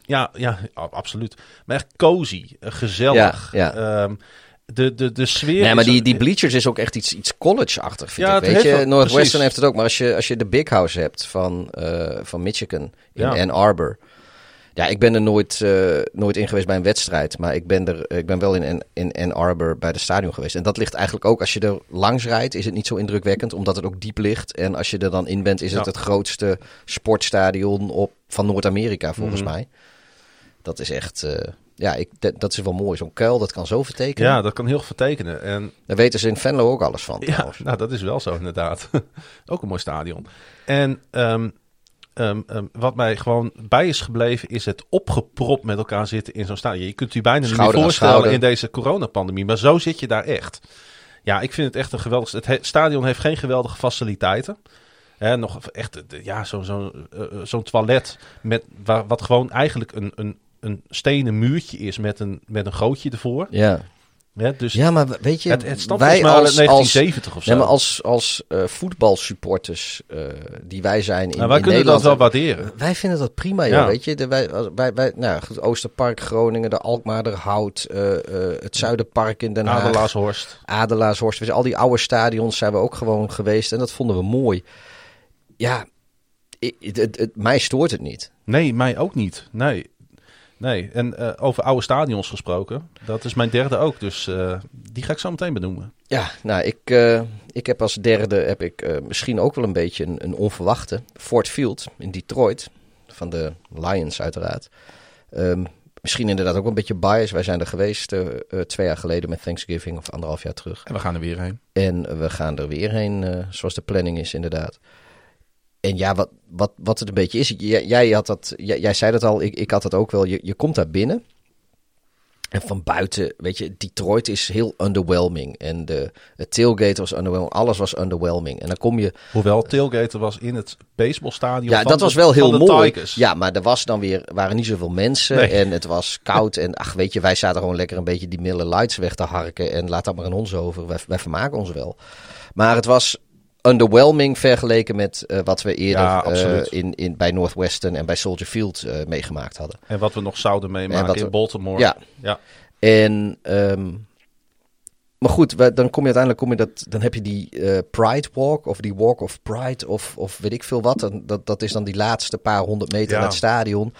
Ja, ja, absoluut. Maar echt cozy, gezellig. Ja, ja. Um, de, de, de sfeer. Nee, maar die, die bleachers is ook echt iets, iets college-achtig. Ja, ik. Weet je, Northwestern heeft het ook. Maar als je, als je de Big House hebt van, uh, van Michigan in ja. Ann Arbor. Ja, ik ben er nooit, uh, nooit in geweest bij een wedstrijd. Maar ik ben, er, ik ben wel in, in Ann Arbor bij de stadion geweest. En dat ligt eigenlijk ook, als je er langs rijdt, is het niet zo indrukwekkend. Omdat het ook diep ligt. En als je er dan in bent, is het het grootste sportstadion op, van Noord-Amerika, volgens mm -hmm. mij. Dat is echt... Uh, ja, ik, dat is wel mooi. Zo'n kuil, dat kan zo vertekenen. Ja, dat kan heel vertekenen. En... Daar weten ze in Venlo ook alles van. Ja, nou, dat is wel zo inderdaad. [LAUGHS] ook een mooi stadion. En um, um, um, wat mij gewoon bij is gebleven, is het opgepropt met elkaar zitten in zo'n stadion. Je kunt u bijna schouder niet meer voorstellen in deze coronapandemie, maar zo zit je daar echt. Ja, ik vind het echt een geweldig... Het stadion heeft geen geweldige faciliteiten. Hè, nog echt, ja, zo'n zo, uh, zo'n toilet met, waar, wat gewoon eigenlijk een, een een stenen muurtje is met een, met een gootje ervoor. Ja. Ja, dus ja, maar weet je, het, het wij als, 1970 als, of zo. Nee, maar als, als uh, voetbalsupporters uh, die wij zijn in, nou, wij in kunnen Nederland, dat wel waarderen. Wij vinden dat prima, ja. weet je. De, wij, wij, wij, nou, goed, Oosterpark, Groningen, de Alkmaarderhout, uh, het Zuiderpark in Den Haag. Adelaarshorst. Adelaarshorst. Dus al die oude stadions zijn we ook gewoon geweest en dat vonden we mooi. Ja, het, het, het, mij stoort het niet. Nee, mij ook niet. Nee. Nee, en uh, over oude stadions gesproken. Dat is mijn derde ook, dus uh, die ga ik zo meteen benoemen. Ja, nou, ik, uh, ik heb als derde heb ik misschien ook wel een beetje een, een, onverwachte. Ford Field in Detroit, van de Lions uiteraard. Um, misschien inderdaad ook een beetje bias. Wij zijn er geweest twee jaar geleden met Thanksgiving of anderhalf jaar terug. En we gaan er weer heen. En we gaan er weer heen, zoals de planning is inderdaad. En ja, wat, wat, wat het een beetje is, jij, jij had dat, jij, jij, zei dat al, ik, ik had dat ook wel. Je, je komt daar binnen en van buiten, weet je, Detroit is heel underwhelming. En de, tailgate was underwhelming, alles was underwhelming. En dan kom je... Hoewel tailgate was in het baseballstadion Ja, van dat was de, wel heel mooi. Tigers. Ja, maar er was dan weer, waren niet zoveel mensen Nee. en het was koud. En ach, weet je, wij zaten gewoon lekker een beetje die Miller Lights weg te harken. En laat dat maar aan ons over, wij, wij vermaken ons wel. Maar het was underwhelming vergeleken met uh, wat we eerder Ja, uh, absoluut. in, in, bij Northwestern en bij Soldier Field uh, meegemaakt hadden. En wat we nog zouden En meemaken in we- Baltimore. Ja. ja. En, ehm, maar goed, we- dan kom je uiteindelijk, kom je dat, dan heb je die eh, Pride Walk of die Walk of Pride of, of weet ik veel wat. En dat, dat is dan die laatste paar honderd meter Ja. naar het stadion.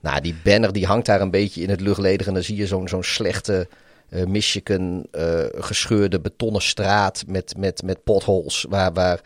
Nou, die banner die hangt daar een beetje in het luchtledig en dan zie je zo'n zo'n slechte eh Michigan eh, gescheurde betonnen straat met, met, met potholes waar, waar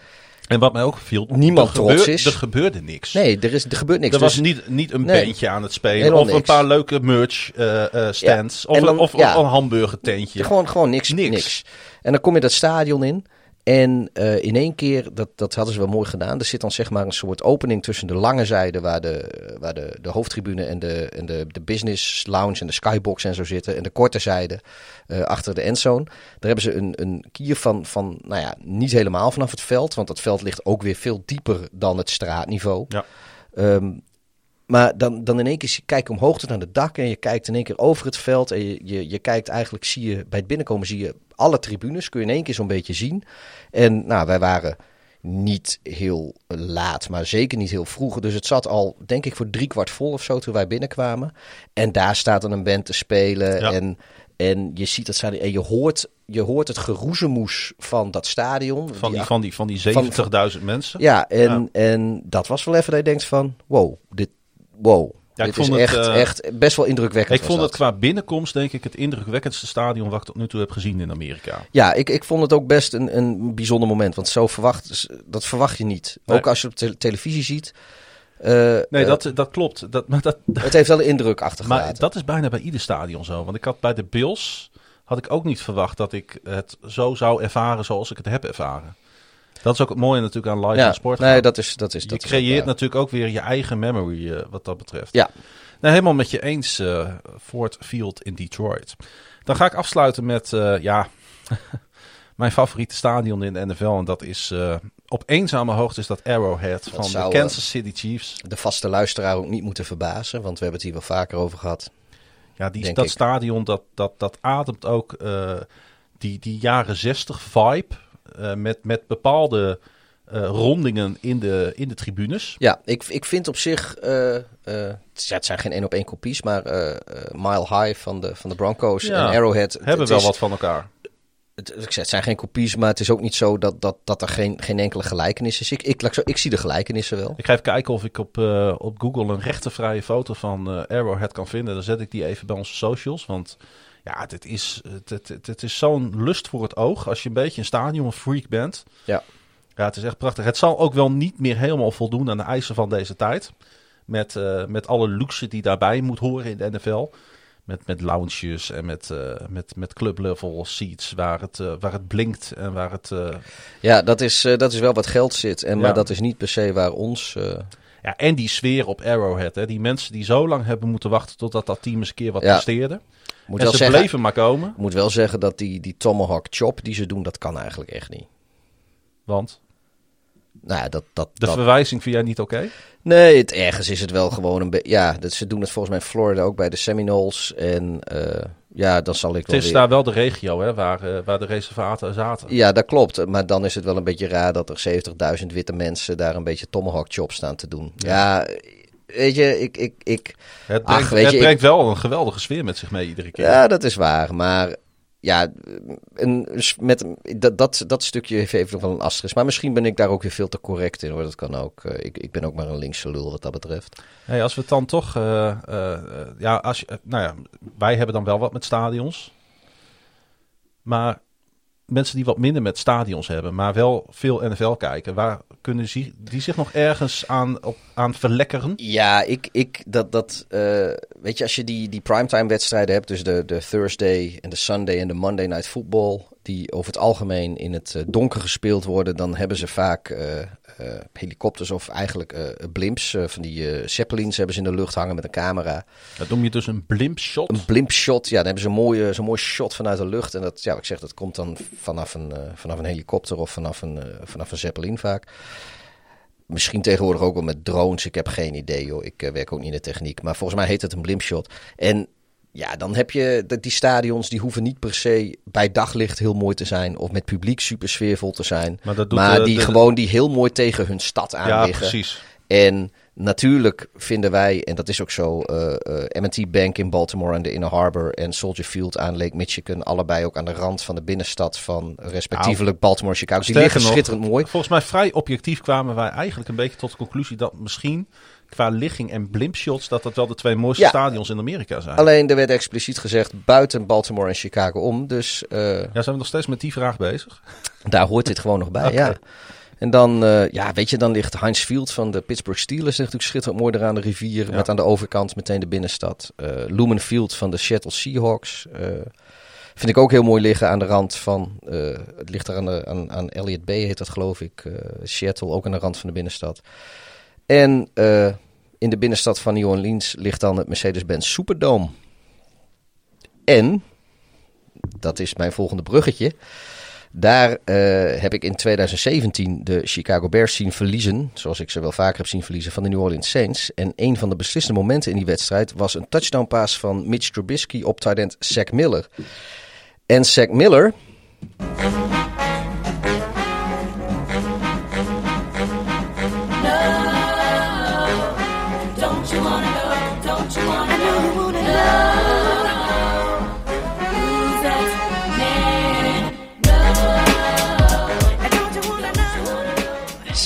En wat mij ook viel, Niemand er trots is. Er gebeurde niks. Nee, er, is, er gebeurt niks. Er Dus- was niet, niet een Nee. bandje aan het spelen. Of een paar leuke merch eh, stands. Ja, Of, dan- of, ja. of een hamburgertentje. Gewoon, gewoon niks, Niks. niks. En dan kom je dat stadion in. En eh, in één keer, dat, dat hadden ze wel mooi gedaan. Er zit dan zeg maar een soort opening tussen de lange zijde, waar de, waar de, de hoofdtribune en, de, en de, de business lounge en de skybox en zo zitten. En de korte zijde eh, achter de endzone. Daar hebben ze een, een kier van, van, nou ja, niet helemaal vanaf het veld. Want dat veld ligt ook weer veel dieper dan het straatniveau. Ja. Ehm, maar dan, dan in één keer je omhoog tot aan het dak en je kijkt in één keer over het veld. En je, je, je kijkt eigenlijk, zie je bij het binnenkomen, zie je alle tribunes. Kun je in één keer zo'n beetje zien. En nou, wij waren niet heel laat, maar zeker niet heel vroeg. Dus het zat al, denk ik, voor drie kwart vol of zo toen wij binnenkwamen. En daar staat dan een band te spelen. Ja. En, en je ziet dat en je hoort, je hoort het geroezemoes van dat stadion. Van die, van die, van die van- 70.000 mensen. ja, en, Ja. en dat was wel even dat je denkt van, wow, dit, wow. Ja, ik Dit vond is het, echt, eh, echt best wel indrukwekkend. Ik vond het qua binnenkomst denk ik het indrukwekkendste stadion wat ik tot nu toe heb gezien in Amerika. Ja, ik, ik vond het ook best een, een bijzonder moment. Want zo verwacht, dat verwacht je niet. Nee. Ook als je op te- televisie ziet. eh, Nee, eh, dat, dat klopt. Dat, maar, dat, [LAUGHS] het heeft wel een indruk achtergelaten. maar dat is bijna bij ieder stadion zo. Want ik had bij de Bills had ik ook niet verwacht dat ik het zo zou ervaren zoals ik het heb ervaren. Dat is ook het mooie natuurlijk aan live ja, en sport. nee, dat is, dat is, je dat creëert natuurlijk ook weer je eigen memory eh, wat dat betreft. Ja. Nou, helemaal met je eens, eh Ford Field in Detroit. Dan ga ik afsluiten met, eh, ja, [LAUGHS] mijn favoriete stadion in de NFL. En dat is op eenzame hoogte is dat Arrowhead van zou, de Kansas City Chiefs. De vaste luisteraar ook niet moeten verbazen. Want we hebben het hier wel vaker over gehad. Ja, die, dat ik. stadion dat, dat, dat ademt ook die, die jaren 60 vibe. Eh, met, met bepaalde eh, rondingen in de, in de tribunes. Ja, ik, ik vind op zich. eh, het is- ja, het zijn geen één op één kopies. Maar Mile High van de, van de Broncos Ja, en Arrowhead. Hebben het wel is- wat van elkaar. Het, ik zeg, het zijn geen kopies, maar het is ook niet zo dat, dat, dat er geen, geen enkele gelijkenis is. Ik, ik, ik, ik zie de gelijkenissen wel. Ik ga even kijken of ik op, op Google een rechtenvrije foto van Arrowhead kan vinden. Dan zet ik die even bij onze socials. Want ja, dit is, het, het, het, het is zo'n lust voor het oog. Als je een beetje een stadion freak bent. Ja. Ja, het is echt prachtig. Het zal ook wel niet meer helemaal voldoen aan de eisen van deze tijd. Met, eh, met alle luxe die daarbij moet horen in de NFL. Met, met lounges en met, eh, met, met club level seats waar het, eh, waar het blinkt en waar het... Ja, dat is, dat is wel wat geld zit. En, Maar dat is niet per se waar ons. Ja, en die sfeer op Arrowhead. Hè? Die mensen die zo lang hebben moeten wachten totdat dat team eens een keer wat Ja. presteerde. Moet wel ze zeggen, bleven maar komen. moet wel zeggen dat die, die Tomahawk Chop die ze doen, dat kan eigenlijk echt niet. Want Nou ja, dat, dat, de dat, verwijzing vind jij niet oké? Nee, het, ergens is het wel gewoon een beetje. Ja, dat, ze doen het volgens mij in Florida ook bij de Seminoles. En eh, ja, dan zal ik Het wel is weer... daar wel de regio hè, waar, eh, waar de reservaten zaten. Ja, dat klopt. Maar dan is het wel een beetje raar dat er 70.000 witte mensen daar een beetje tomahawk chop staan te doen. Ja, weet je, ik, ik, ik, Het Ach, brengt, weet het je, brengt wel een geweldige sfeer met zich mee iedere keer. ja, dat is waar. Maar ja, een, met, dat, dat, dat stukje heeft even nog wel een asterisk. Maar misschien ben ik daar ook weer veel te correct in hoor. Dat kan ook. Eh, ik, ik ben ook maar een linkse lul wat dat betreft. Hey, als we het dan toch... eh, eh, ja, als je, nou ja, wij hebben dan wel wat met stadions. Maar mensen die wat minder met stadions hebben, maar wel veel NFL kijken, waar kunnen zie- die zich nog ergens aan, op, aan verlekkeren? Ja, ik, ik dat, dat eh, weet je, als je die, die primetime wedstrijden hebt, dus de, de Thursday en de Sunday en de Monday Night Football, die over het algemeen in het eh, donker gespeeld worden, dan hebben ze vaak eh, helikopters of eigenlijk eh, blimps, eh, van die eh Zeppelins hebben ze in de lucht hangen met een camera. Dat noem je dus een blimp shot. Een blimp shot, ja, dan hebben ze een mooie, zo'n mooi shot vanuit de lucht. En dat, ja, wat ik zeg, dat komt dan vanaf een, eh, vanaf een helikopter of vanaf een, eh, vanaf een Zeppelin vaak. Misschien tegenwoordig ook wel met drones. Ik heb geen idee, joh. Ik eh, werk ook niet in de techniek. Maar volgens mij heet het een blimpshot. En ja, dan heb je dat die stadions, die hoeven niet per se bij daglicht heel mooi te zijn. Of met publiek super sfeervol te zijn. Maar dat doet Maar de- die de- gewoon die heel mooi tegen hun stad aan Ja, liggen. precies. En natuurlijk vinden wij, en dat is ook zo, eh eh, M&T Bank in Baltimore en de Inner Harbor en Soldier Field aan Lake Michigan, allebei ook aan de rand van de binnenstad van respectievelijk Baltimore en Chicago. Die Nou, liggen nog, schitterend mooi. Volgens mij vrij objectief kwamen wij eigenlijk een beetje tot de conclusie dat misschien qua ligging en blimpshots dat dat wel de twee mooiste Ja. stadions in Amerika zijn. Alleen er werd expliciet gezegd buiten Baltimore en Chicago om, dus eh, Ja, zijn we nog steeds met die vraag bezig? daar hoort dit gewoon nog bij, [LAUGHS] ja. En dan, eh, ja, weet je, dan ligt Heinz Field van de Pittsburgh Steelers natuurlijk schitterend mooi eraan de rivier. Ja. Met aan de overkant meteen de binnenstad. Eh Lumen Field van de Seattle Seahawks. vind ik ook heel mooi liggen aan de rand van, het ligt daar aan, de, aan, aan Elliott Bay heet dat geloof ik. Seattle, ook aan de rand van de binnenstad. En eh, in de binnenstad van New Orleans ligt dan het Mercedes-Benz Superdome. En, dat is mijn volgende bruggetje. Daar eh, heb ik in 2017 de Chicago Bears zien verliezen. Zoals ik ze wel vaker heb zien verliezen van de New Orleans Saints. En een van de beslissende momenten in die wedstrijd was een touchdown pass van Mitch Trubisky op tight end Zach Miller. En Zach Miller,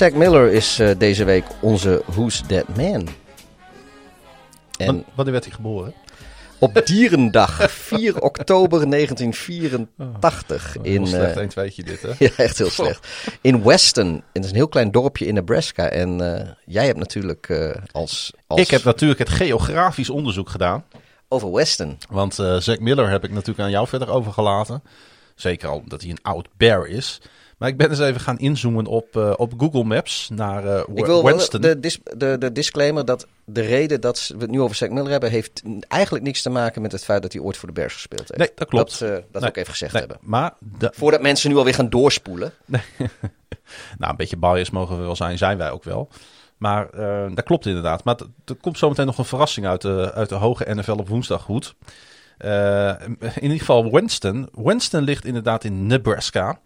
Zach Miller is eh, deze week onze Who's That Man. En Wa- Wanneer werd hij geboren? op Dierendag, 4 [LAUGHS] oktober 1984. Heel in, slecht eh, een tweetje dit, hè? [LAUGHS] ja, echt heel slecht. In Weston. Het is een heel klein dorpje in Nebraska. En eh, jij hebt natuurlijk als, als... Ik heb natuurlijk het geografisch onderzoek gedaan. Over Weston. Want Zack Miller heb ik natuurlijk aan jou verder overgelaten. Zeker al dat hij een oud bear is. Maar ik ben eens even gaan inzoomen op, eh, op Google Maps naar eh Ik wil wel de, dis- de, de disclaimer dat de reden dat we het nu over Zack Miller hebben... heeft eigenlijk niks te maken met het feit dat hij ooit voor de Bears gespeeld heeft. Nee, dat klopt. Dat, eh, dat wil Nee, ik even gezegd Nee, hebben. maar Voordat mensen nu alweer gaan doorspoelen. [LAUGHS] nou, een beetje bias mogen we wel zijn, zijn wij ook wel. Maar eh, dat klopt inderdaad. Maar er komt zometeen nog een verrassing uit de, uit de hoge NFL op woensdag goed. Eh, in ieder geval Winston. Winston ligt inderdaad in Nebraska.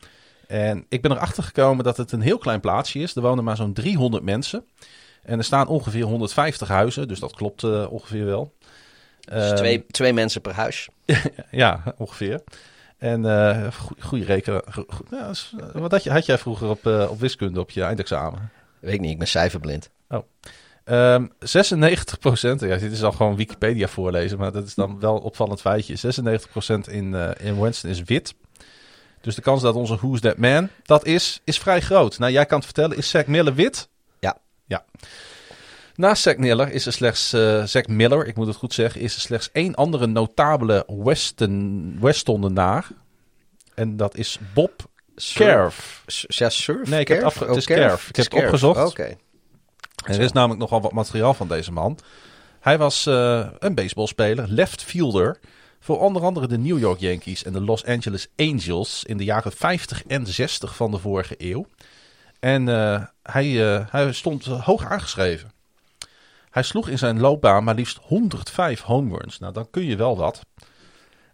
En ik ben erachter gekomen dat het een heel klein plaatsje is. Er wonen maar zo'n 300 mensen. En er staan ongeveer 150 huizen, dus dat klopt eh, ongeveer wel. Dus Ehm, twee, twee mensen per huis. [LAUGHS] Ja, ongeveer. En eh goede rekenen. Ja, wat had, je, had jij vroeger op, eh, op wiskunde op je eindexamen? Weet ik niet, ik ben cijferblind. Ehm 96 procent, ja, dit is al gewoon Wikipedia voorlezen, maar dat is dan wel een opvallend feitje. 96 procent in, in Winston is wit. Dus de kans dat onze Who's That Man dat is, is vrij groot. Nou, jij kan het vertellen, is Zack Miller wit? Ja. Ja. Naast Zack Miller is er slechts, eh Zack Miller, ik moet het goed zeggen, is er slechts één andere notabele Weston, Westonenaar. En dat is Bob Kerf. Ja, surf? Nee, ik heb afge- Oh, het is Kerf. Kerf. Ik Het heb het opgezocht. Oké. Er is namelijk nogal wat materiaal van deze man. Hij was eh, een baseballspeler, left fielder. Voor onder andere de New York Yankees en de Los Angeles Angels in de jaren 50 en 60 van de vorige eeuw. En eh, hij, eh, hij stond hoog aangeschreven. Hij sloeg in zijn loopbaan maar liefst 105 home runs. Nou, dan kun je wel wat.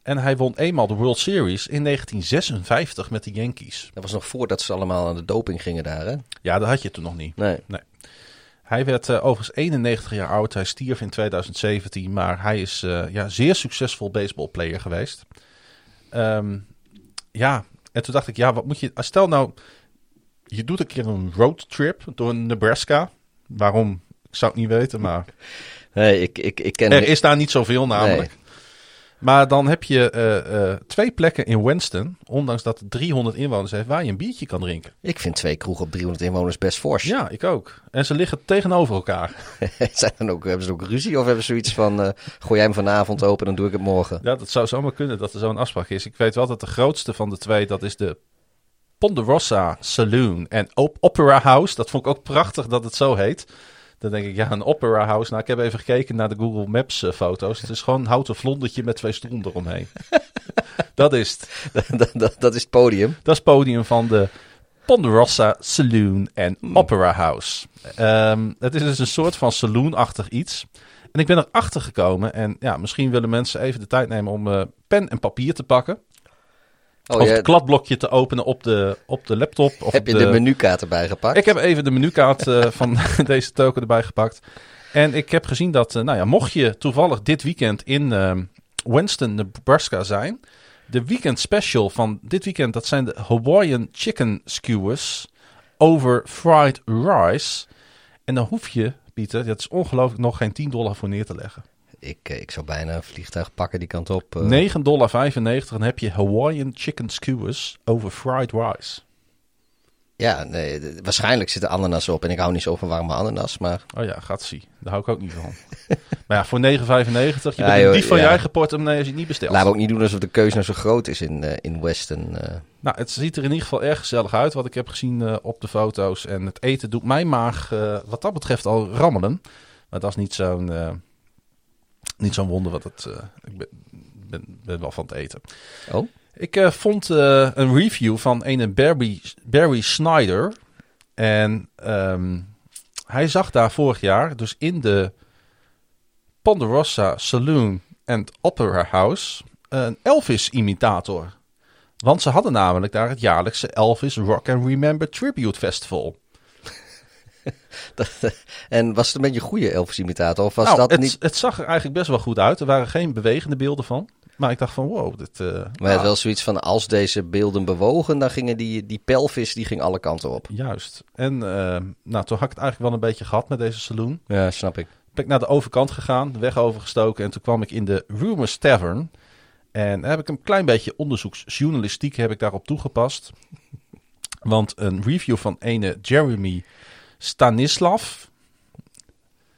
En hij won eenmaal de World Series in 1956 met de Yankees. Dat was nog voordat ze allemaal aan de doping gingen daar, hè? Ja, dat had je toen nog niet. Nee. Hij werd eh, overigens 91 jaar oud. Hij stierf in 2017, maar hij is eh, ja, zeer succesvol baseballplayer geweest. Ehm, ja, en toen dacht ik, ja, wat moet je... Stel nou, je doet een keer een roadtrip door Nebraska. Waarom? Ik zou het niet weten, maar Nee, ik, ik, ik ken... er is daar niet zoveel namelijk. Maar dan heb je eh, eh, twee plekken in Winston, ondanks dat het 300 inwoners heeft, waar je een biertje kan drinken. Ik vind twee kroegen op 300 inwoners best fors. Ja, ik ook. En ze liggen tegenover elkaar. [LAUGHS] Zijn dan ook, hebben ze ook ruzie of hebben ze zoiets van... eh, gooi jij hem vanavond open, dan doe ik het morgen. Ja, dat zou zomaar kunnen dat er zo'n afspraak is. Ik weet wel dat de grootste van de twee, dat is de Ponderosa Saloon en Op- Opera House. Dat vond ik ook prachtig dat het zo heet. Dan denk ik, ja, een Opera House. Nou, ik heb even gekeken naar de Google Maps eh, foto's. Het is gewoon een houten vlondertje met twee stoelen eromheen. [LAUGHS] dat is het. dat, dat, dat is het podium. Dat is het podium van de Ponderosa Saloon en Opera House. Ehm, het is dus een soort van saloon-achtig iets. En ik ben erachter gekomen. En ja, misschien willen mensen even de tijd nemen om eh, pen en papier te pakken. Oh, of ja, het kladblokje te openen op de, op de laptop. Of heb je de, menukaart erbij gepakt? Ik heb even de menukaart eh, [LAUGHS] van [LAUGHS] deze token erbij gepakt. En ik heb gezien dat, eh, nou ja, mocht je toevallig dit weekend in ehm, Winston, Nebraska zijn. De weekend special van dit weekend, dat zijn de Hawaiian Chicken Skewers over fried rice. En dan hoef je, Pieter, dat is ongelooflijk, nog geen 10 dollar voor neer te leggen. Ik, eh, ik zou bijna een vliegtuig pakken die kant op. eh. 9,95 dollar dan heb je Hawaiian Chicken Skewers over fried rice. Ja, nee, waarschijnlijk zit er ananas op. En ik hou niet zo van warme ananas, maar... Oh ja, gaat zie. Daar hou ik ook niet van. [LAUGHS] maar ja, voor 9,95. Je Ja, joh, van je eigen portemonnee als je het niet bestelt. Laten we ook niet doen alsof de keuze nou zo groot is in, eh, in Weston. eh. Nou, het ziet er in ieder geval erg gezellig uit wat ik heb gezien op de foto's. En het eten doet mijn maag wat dat betreft al rammelen. Maar dat is niet zo'n niet zo'n wonder wat het... eh, ik ben, ben, ben wel van het eten. Oh? Ik eh, vond eh, een review van een Barry, Barry Snyder. En ehm, hij zag daar vorig jaar, dus in de Ponderosa Saloon and Opera House, een Elvis-imitator. Want ze hadden namelijk daar het jaarlijkse Elvis Rock and Remember Tribute Festival. [LAUGHS] En was het een beetje een goede Elvis-imitator? Of was nou, dat het, niet... het zag er eigenlijk best wel goed uit. Er waren geen bewegende beelden van. Maar ik dacht van, wow, dit... eh, Maar het nou, wel zoiets van, als deze beelden bewogen, dan gingen die, die pelvis die ging alle kanten op. Juist. En eh, nou, toen had ik het eigenlijk wel een beetje gehad met deze saloon. Ja, snap ik. Ben ik naar de overkant gegaan, de weg overgestoken. En toen kwam ik in de Rumors Tavern. En daar heb ik een klein beetje onderzoeksjournalistiek heb ik daarop toegepast. Want een review van ene Jeremy Stanislav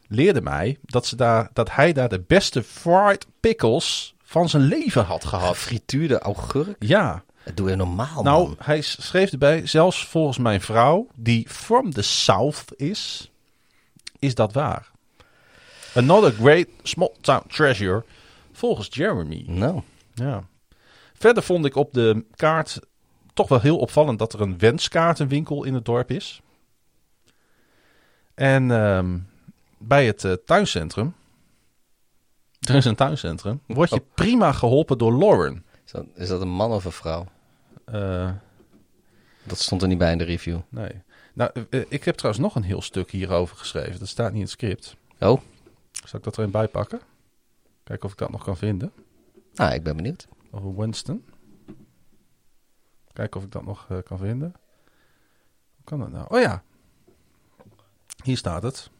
leerde mij dat, ze daar, dat hij daar de beste fried pickles van zijn leven had gehad. Gefrituurde augurk? Ja, Dat doe je normaal, nou, man. hij schreef erbij, zelfs volgens mijn vrouw, die from the south is, is dat waar. Another great small town treasure, volgens Jeremy. Nou, Ja. Verder vond ik op de kaart toch wel heel opvallend dat er een wenskaartenwinkel in het dorp is. En ehm, bij het eh, tuincentrum, er is een tuincentrum, word je Oh. prima geholpen door Lauren. is dat, is dat een man of een vrouw? Eh, Dat stond er niet bij in de review. nee. Nou, eh, ik heb trouwens nog een heel stuk hierover geschreven. Dat staat niet in het script. Oh, Zal ik dat erin bijpakken? Kijken of ik dat nog kan vinden. nou, ik ben benieuwd. Over Winston. Kijken of ik dat nog kan vinden. Hoe kan dat nou? Oh ja. Hier staat het.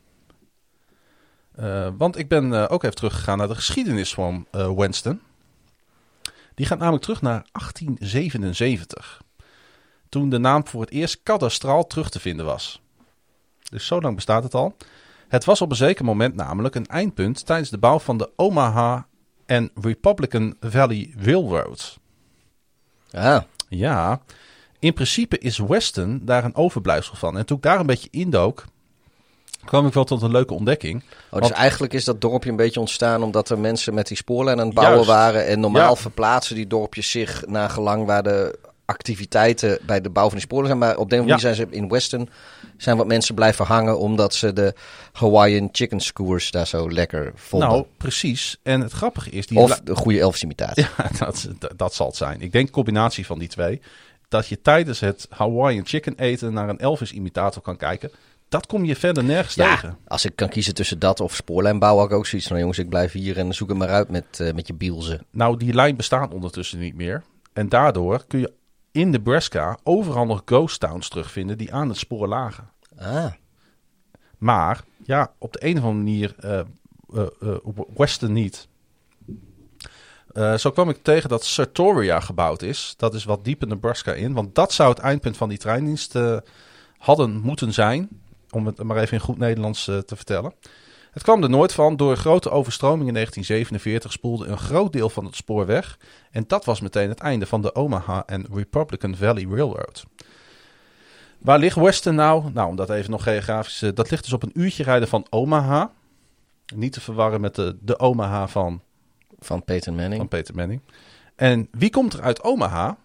Eh, want ik ben eh, ook even teruggegaan naar de geschiedenis van eh, Winston. Die gaat namelijk terug naar 1877. Toen de naam voor het eerst kadastraal terug te vinden was. Dus zo lang bestaat het al. Het was op een zeker moment namelijk een eindpunt tijdens de bouw van de Omaha en Republican Valley Railroad. Ah, Ja, in principe is Weston daar een overblijfsel van. En toen ik daar een beetje indook, kwam ik wel tot een leuke ontdekking. oh, dus Want- eigenlijk is dat dorpje een beetje ontstaan omdat er mensen met die spoorlijn aan het bouwen Juist. waren. En normaal Ja. verplaatsen die dorpjes zich naar gelang waar de activiteiten bij de bouw van die sporen zijn. Maar op de manier zijn ze in Weston zijn wat mensen blijven hangen omdat ze de Hawaiian chicken skewers daar zo lekker vonden. Nou, precies. En het grappige is... Die of de goede Elvis imitatie. [LAUGHS] Ja, dat, dat, dat zal het zijn. Ik denk een combinatie van die twee. Dat je tijdens het Hawaiian chicken eten naar een Elvis-imitator kan kijken. Dat kom je verder nergens Ja, tegen. als ik kan kiezen tussen dat of spoorlijnbouw, had ik ook zoiets van, jongens, ik blijf hier en zoek het maar uit met, eh, met je bielzen. Nou, die lijn bestaat ondertussen niet meer. En daardoor kun je in Nebraska overal nog ghost towns terugvinden die aan het spoor lagen. Ah, Maar ja, op de een of andere manier eh, Western niet. Zo kwam ik tegen dat Sartoria gebouwd is. Dat is wat dieper Nebraska in. Want dat zou het eindpunt van die treindienst hadden moeten zijn. Om het maar even in goed Nederlands eh, te vertellen. Het kwam er nooit van. Door een grote overstroming in 1947 spoelde een groot deel van het spoor weg. En dat was meteen het einde van de Omaha en Republican Valley Railroad. Waar ligt Weston nou? Nou, om dat even nog geografisch... eh, dat ligt dus op een uurtje rijden van Omaha. Niet te verwarren met de, de Omaha van, van Peter Manning. van Peter Manning. En wie komt er uit Omaha?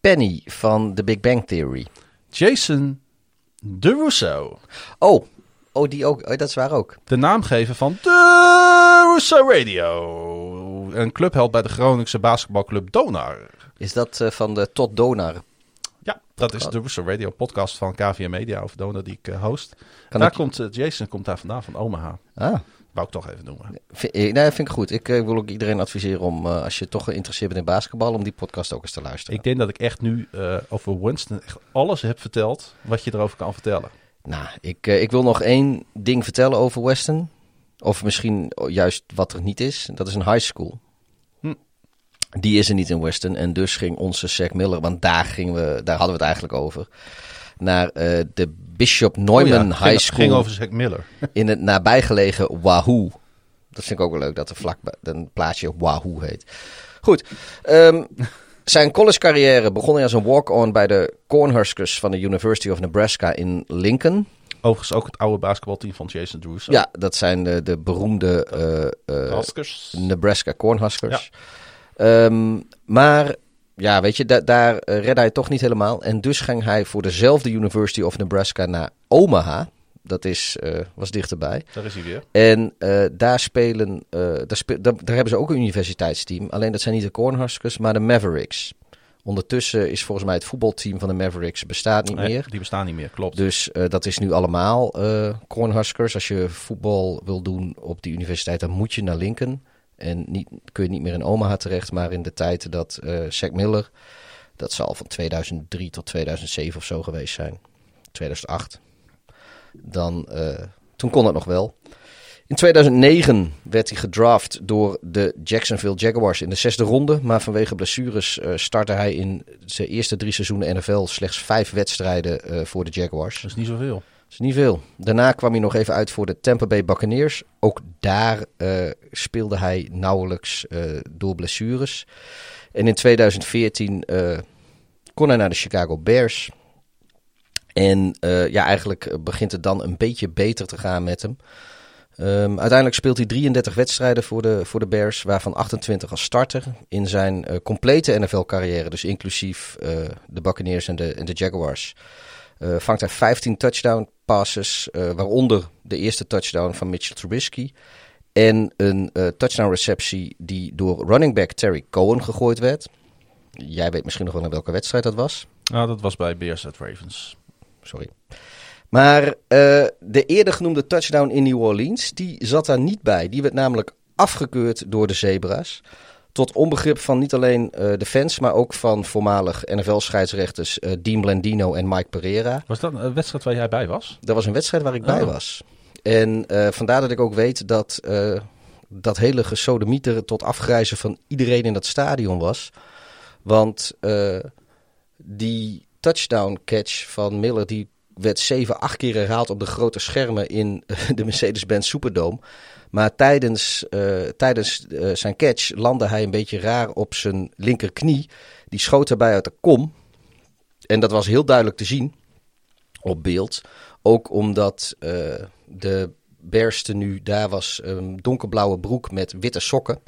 Penny van The Big Bang Theory. Jason DeRusso. Oh, oh die ook. Oh, dat is waar ook. De naamgever van de Russo Radio. Een clubheld bij de Groningse basketbalclub Donar. Is dat eh, van de Tot Donar? Ja, dat is de Russo Radio podcast van KVM Media over Donar die ik eh, host. Kan daar ik- komt, eh, Jason komt daar vandaan, van Omaha. Ah, Wou ik toch even noemen. vind, nee, vind ik goed. Ik eh, wil ook iedereen adviseren om, eh, als je toch geïnteresseerd bent in basketbal, om die podcast ook eens te luisteren. Ik denk dat ik echt nu eh, over Winston echt alles heb verteld wat je erover kan vertellen. Nou, ik, ik wil nog één ding vertellen over Weston. Of misschien juist wat er niet is. Dat is een high school. Hm. Die is er niet in Weston. En dus ging onze Zack Miller, want daar, gingen we, daar hadden we het eigenlijk over. Naar eh, de Bishop Neumann Oh ja, High ging, School ging over Zack Miller. in het nabijgelegen Wahoo. Dat vind ik ook wel leuk dat er vlak een plaatsje Wahoo heet. Goed. ehm, [LAUGHS] zijn collegecarrière begon hij als een walk-on bij de Cornhuskers van de University of Nebraska in Lincoln. Overigens ook het oude basketbalteam van Jason Druso. Ja, dat zijn de, de beroemde eh, eh, Huskers. Nebraska Cornhuskers. Ehm, maar ja, weet je, da- daar eh, redde hij toch niet helemaal. En dus ging hij voor dezelfde University of Nebraska naar Omaha. Dat is, eh, was dichterbij. Daar is hij weer. En eh, daar spelen, daar, spe- daar, daar hebben ze ook een universiteitsteam. Alleen dat zijn niet de Cornhuskers, maar de Mavericks. Ondertussen is volgens mij het voetbalteam van de Mavericks bestaat niet Nee, meer. die bestaan niet meer, klopt. Dus dat is nu allemaal Cornhuskers. Als je voetbal wil doen op die universiteit, dan moet je naar Lincoln. En niet, kun je niet meer in Omaha terecht, maar in de tijd dat eh Zack Miller, dat zal van 2003 tot 2007 of zo geweest zijn, 2008. Dan eh, toen kon het nog wel. In 2009 werd hij gedraft door de Jacksonville Jaguars in de zesde ronde. Maar vanwege blessures eh, startte hij in zijn eerste drie seizoenen NFL slechts vijf wedstrijden voor de Jaguars. Dat is niet zoveel. Is niet veel. Daarna kwam hij nog even uit voor de Tampa Bay Buccaneers. Ook daar eh, speelde hij nauwelijks eh, door blessures. En in 2014 eh, kon hij naar de Chicago Bears. En ja, eigenlijk begint het dan een beetje beter te gaan met hem. Ehm, uiteindelijk speelt hij 33 wedstrijden voor de, voor de Bears, waarvan 28 als starter. In zijn complete NFL-carrière, dus inclusief de Buccaneers en de, en de Jaguars, eh, vangt hij 15 touchdown passes, eh, waaronder de eerste touchdown van Mitchell Trubisky. En een eh, touchdown receptie die door running back Terry Cohen gegooid werd. Jij weet misschien nog wel in welke wedstrijd dat was. Ah, dat was bij Bears at Ravens. Sorry. Maar de eerder genoemde touchdown in New Orleans, die zat daar niet bij. Die werd namelijk afgekeurd door de Zebra's. Tot onbegrip van niet alleen eh, de fans, maar ook van voormalig NFL-scheidsrechters eh, Dean Blandino en Mike Pereira. Was dat een wedstrijd waar jij bij was? Dat was een wedstrijd waar ik bij Oh. was. En eh, vandaar dat ik ook weet dat dat hele gesodemieter tot afgrijzen van iedereen in dat stadion was. Want die touchdown catch van Miller, die werd 7, 8 keer herhaald op de grote schermen in [LAUGHS] de Mercedes-Benz Superdome. Maar tijdens, eh, tijdens eh, zijn catch landde hij een beetje raar op zijn linkerknie. Die schoot erbij uit de kom. En dat was heel duidelijk te zien op beeld. Ook omdat eh, de Bears nu daar was een donkerblauwe broek met witte sokken.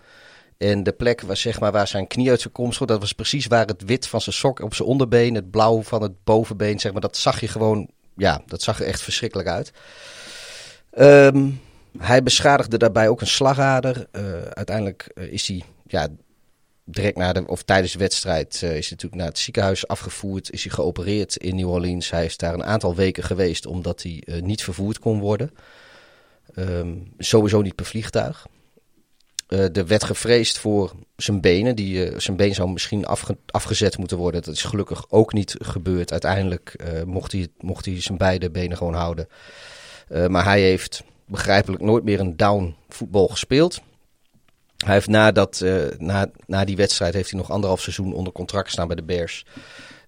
En de plek waar, zeg maar, waar zijn knie uit zijn kom schoot, dat was precies waar het wit van zijn sok op zijn onderbeen, het blauw van het bovenbeen, zeg maar, dat zag je gewoon, ja, dat zag er echt verschrikkelijk uit. Ehm, hij beschadigde daarbij ook een slagader. Eh, uiteindelijk eh, is hij, ja, direct na de, of tijdens de wedstrijd, eh, is hij natuurlijk naar het ziekenhuis afgevoerd. Is hij geopereerd in New Orleans. Hij is daar een aantal weken geweest omdat hij niet vervoerd kon worden. Ehm, sowieso niet per vliegtuig. Eh, er werd gevreesd voor zijn benen. Die, zijn been zou misschien afge- afgezet moeten worden. Dat is gelukkig ook niet gebeurd. Uiteindelijk mocht, hij, mocht hij zijn beide benen gewoon houden. Maar hij heeft begrijpelijk nooit meer een down voetbal gespeeld. Hij heeft na, dat, eh, na, na die wedstrijd heeft hij nog anderhalf seizoen onder contract gestaan bij de Bears.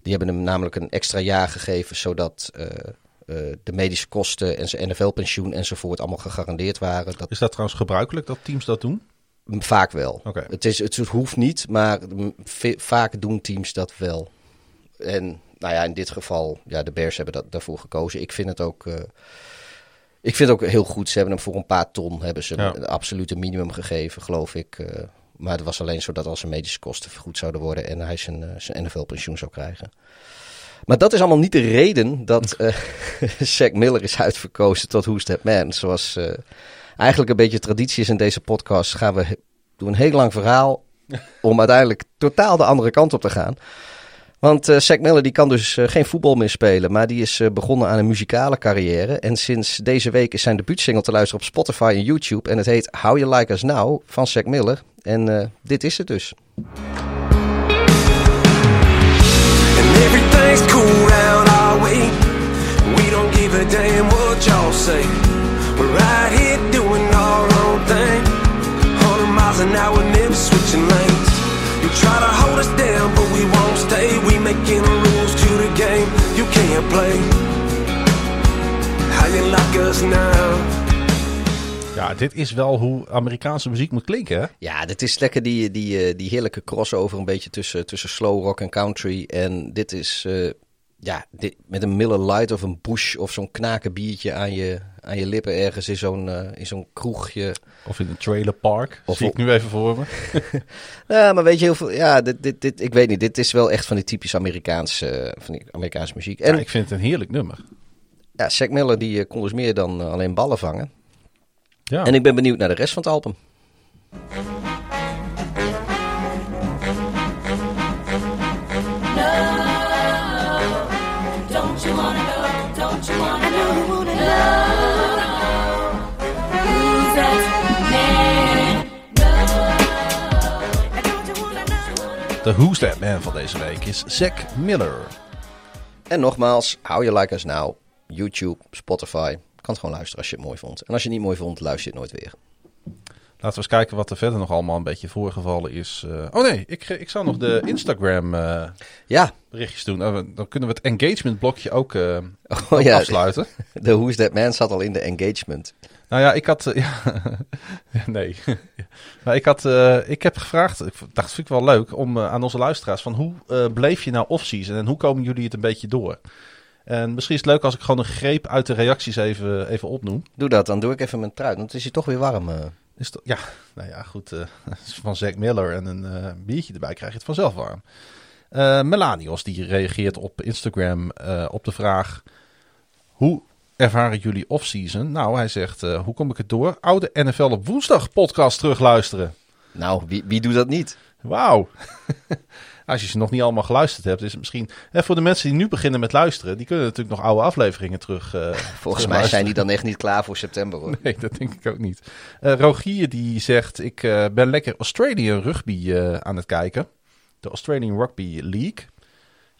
Die hebben hem namelijk een extra jaar gegeven, zodat eh, eh, de medische kosten en zijn NFL-pensioen enzovoort allemaal gegarandeerd waren. Dat Is dat trouwens gebruikelijk dat teams dat doen? Vaak wel. Het, is, het hoeft niet, maar vaak doen teams dat wel. En nou ja, in dit geval, ja, de Bears hebben dat, daarvoor gekozen. Ik vind het ook, ik vind het ook heel goed. Ze hebben hem voor een paar ton hebben ze Ja. een absolute minimum gegeven, geloof ik. eh. maar het was alleen zodat al zijn medische kosten vergoed zouden worden en hij zijn, eh, zijn NFL-pensioen zou krijgen. Maar dat is allemaal niet de reden dat [LAUGHS] [LAUGHS] Zack Miller is uitverkozen tot Who's That Man. Zoals eigenlijk een beetje traditie is in deze podcast, gaan we doen een heel lang verhaal om uiteindelijk totaal de andere kant op te gaan. Want eh Zack Miller die kan dus eh, geen voetbal meer spelen, maar die is eh, begonnen aan een muzikale carrière. En sinds deze week is zijn debuutsingle te luisteren op Spotify en YouTube. En het heet How You Like Us Now van Zack Miller. En dit is het dus. And everything's cool round our way. We don't give a damn what y'all say. We're right here doing our own thing. 100 miles an hour, never switching lanes. You try to hold us down, but we play. How you like us now? Ja, dit is wel hoe Amerikaanse muziek moet klinken, hè? Ja, dit is lekker die, die, eh, die heerlijke crossover een beetje tussen, tussen slow rock en country. En dit is eh, ja, dit, met een Miller Light of een Bush of zo'n knaken biertje aan je, aan je lippen ergens in zo'n eh, in zo'n kroegje. Of in een trailer park. Of zie ik nu even voor me. [LAUGHS] Ja, maar weet je heel veel. Ja, dit, dit, dit, ik weet niet. Dit is wel echt van die typisch Amerikaanse, eh, van die Amerikaanse muziek. En Ja, ik vind het een heerlijk nummer. ja, Zack Miller die eh, kon dus meer dan alleen ballen vangen. Ja. En ik ben benieuwd naar de rest van het album. De Who's That Man van deze week is Zack Miller. En nogmaals, How You Like Us Now, YouTube, Spotify. kan het gewoon luisteren als je het mooi vond. En als je het niet mooi vond, luister je het nooit weer. Laten we eens kijken wat er verder nog allemaal een beetje voorgevallen is. Eh, oh nee, ik, ik zou nog de Instagram eh, Ja, berichtjes doen. Uh, dan kunnen we het engagement blokje ook, eh, oh, ook ja afsluiten. [LAUGHS] de Who's That Man zat al in de engagement. Nou ja, ik had. eh, [LAUGHS] ja, nee. [LAUGHS] maar ik, had, eh, ik heb gevraagd. Ik dacht, vind ik wel leuk om eh, aan onze luisteraars. van hoe bleef je nou off-season en hoe komen jullie het een beetje door? En misschien is het leuk als ik gewoon een greep uit de reacties even, even opnoem. Doe dat, dan doe ik even mijn trui. Want het is hier toch weer warm. Is toch- ja, nou ja, goed. [LAUGHS] van Zack Miller en een biertje erbij krijg je het vanzelf warm. Melanios die reageert op Instagram op de vraag: Hoe ervaren jullie off-season? Nou, hij zegt: eh, Hoe kom ik het door? Oude NFL op woensdag podcast terugluisteren. Nou, wie, wie doet dat niet? Wauw. [LAUGHS] Als je ze nog niet allemaal geluisterd hebt, is het misschien. Hè, voor de mensen die nu beginnen met luisteren, die kunnen natuurlijk nog oude afleveringen terug. eh, [LAUGHS] Volgens mij zijn die dan echt niet klaar voor september hoor. [LAUGHS] Nee, dat denk ik ook niet. Eh, Rogier die zegt, ik ben lekker Australian rugby aan het kijken. De Australian Rugby League.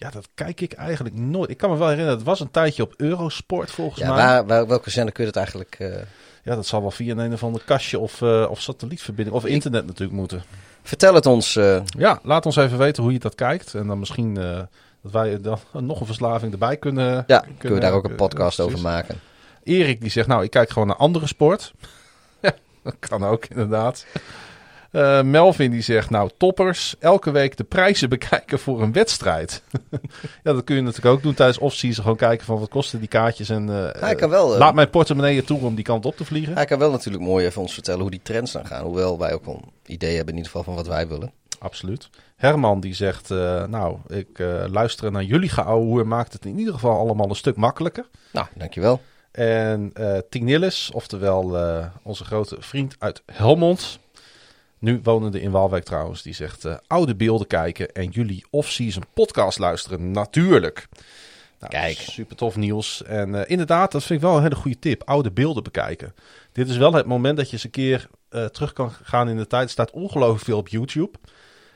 Ja, dat kijk ik eigenlijk nooit. Ik kan me wel herinneren, het was een tijdje op Eurosport volgens Ja, mij. waar, waar, welke zender kun je het eigenlijk... eh, Ja, dat zal wel via een, een of ander kastje of, eh, of satellietverbinding of internet natuurlijk moeten. Vertel het ons. eh, Ja, laat ons even weten hoe je dat kijkt. En dan misschien dat wij dan [LAUGHS] nog een verslaving erbij kunnen. ja, kunnen we daar ook een podcast over maken. Erik die zegt, nou, ik kijk gewoon naar andere sport. [LAUGHS] ja, dat kan ook inderdaad. Eh, Melvin die zegt, nou, toppers, elke week de prijzen [LAUGHS] bekijken voor een wedstrijd. [LAUGHS] ja, dat kun je natuurlijk ook doen tijdens off-season. Gewoon kijken van wat kosten die kaartjes. En eh, Hij kan wel, eh, laat mijn portemonnee toe om die kant op te vliegen. Hij kan wel natuurlijk mooi even ons vertellen hoe die trends dan gaan. Hoewel wij ook een idee hebben in ieder geval van wat wij willen. Absoluut. Herman die zegt, nou, ik luister naar jullie geouwehoer maakt het in ieder geval allemaal een stuk makkelijker. Nou, dankjewel. En Nillis, oftewel onze grote vriend uit Helmond. Nu wonende in Waalwijk trouwens. Die zegt eh, oude beelden kijken en jullie off-season podcast luisteren. Natuurlijk. Nou, Kijk. Super tof nieuws. En eh, inderdaad, dat vind ik wel een hele goede tip. Oude beelden bekijken. Dit is wel het moment dat je eens een keer eh, terug kan gaan in de tijd. Er staat ongelooflijk veel op YouTube.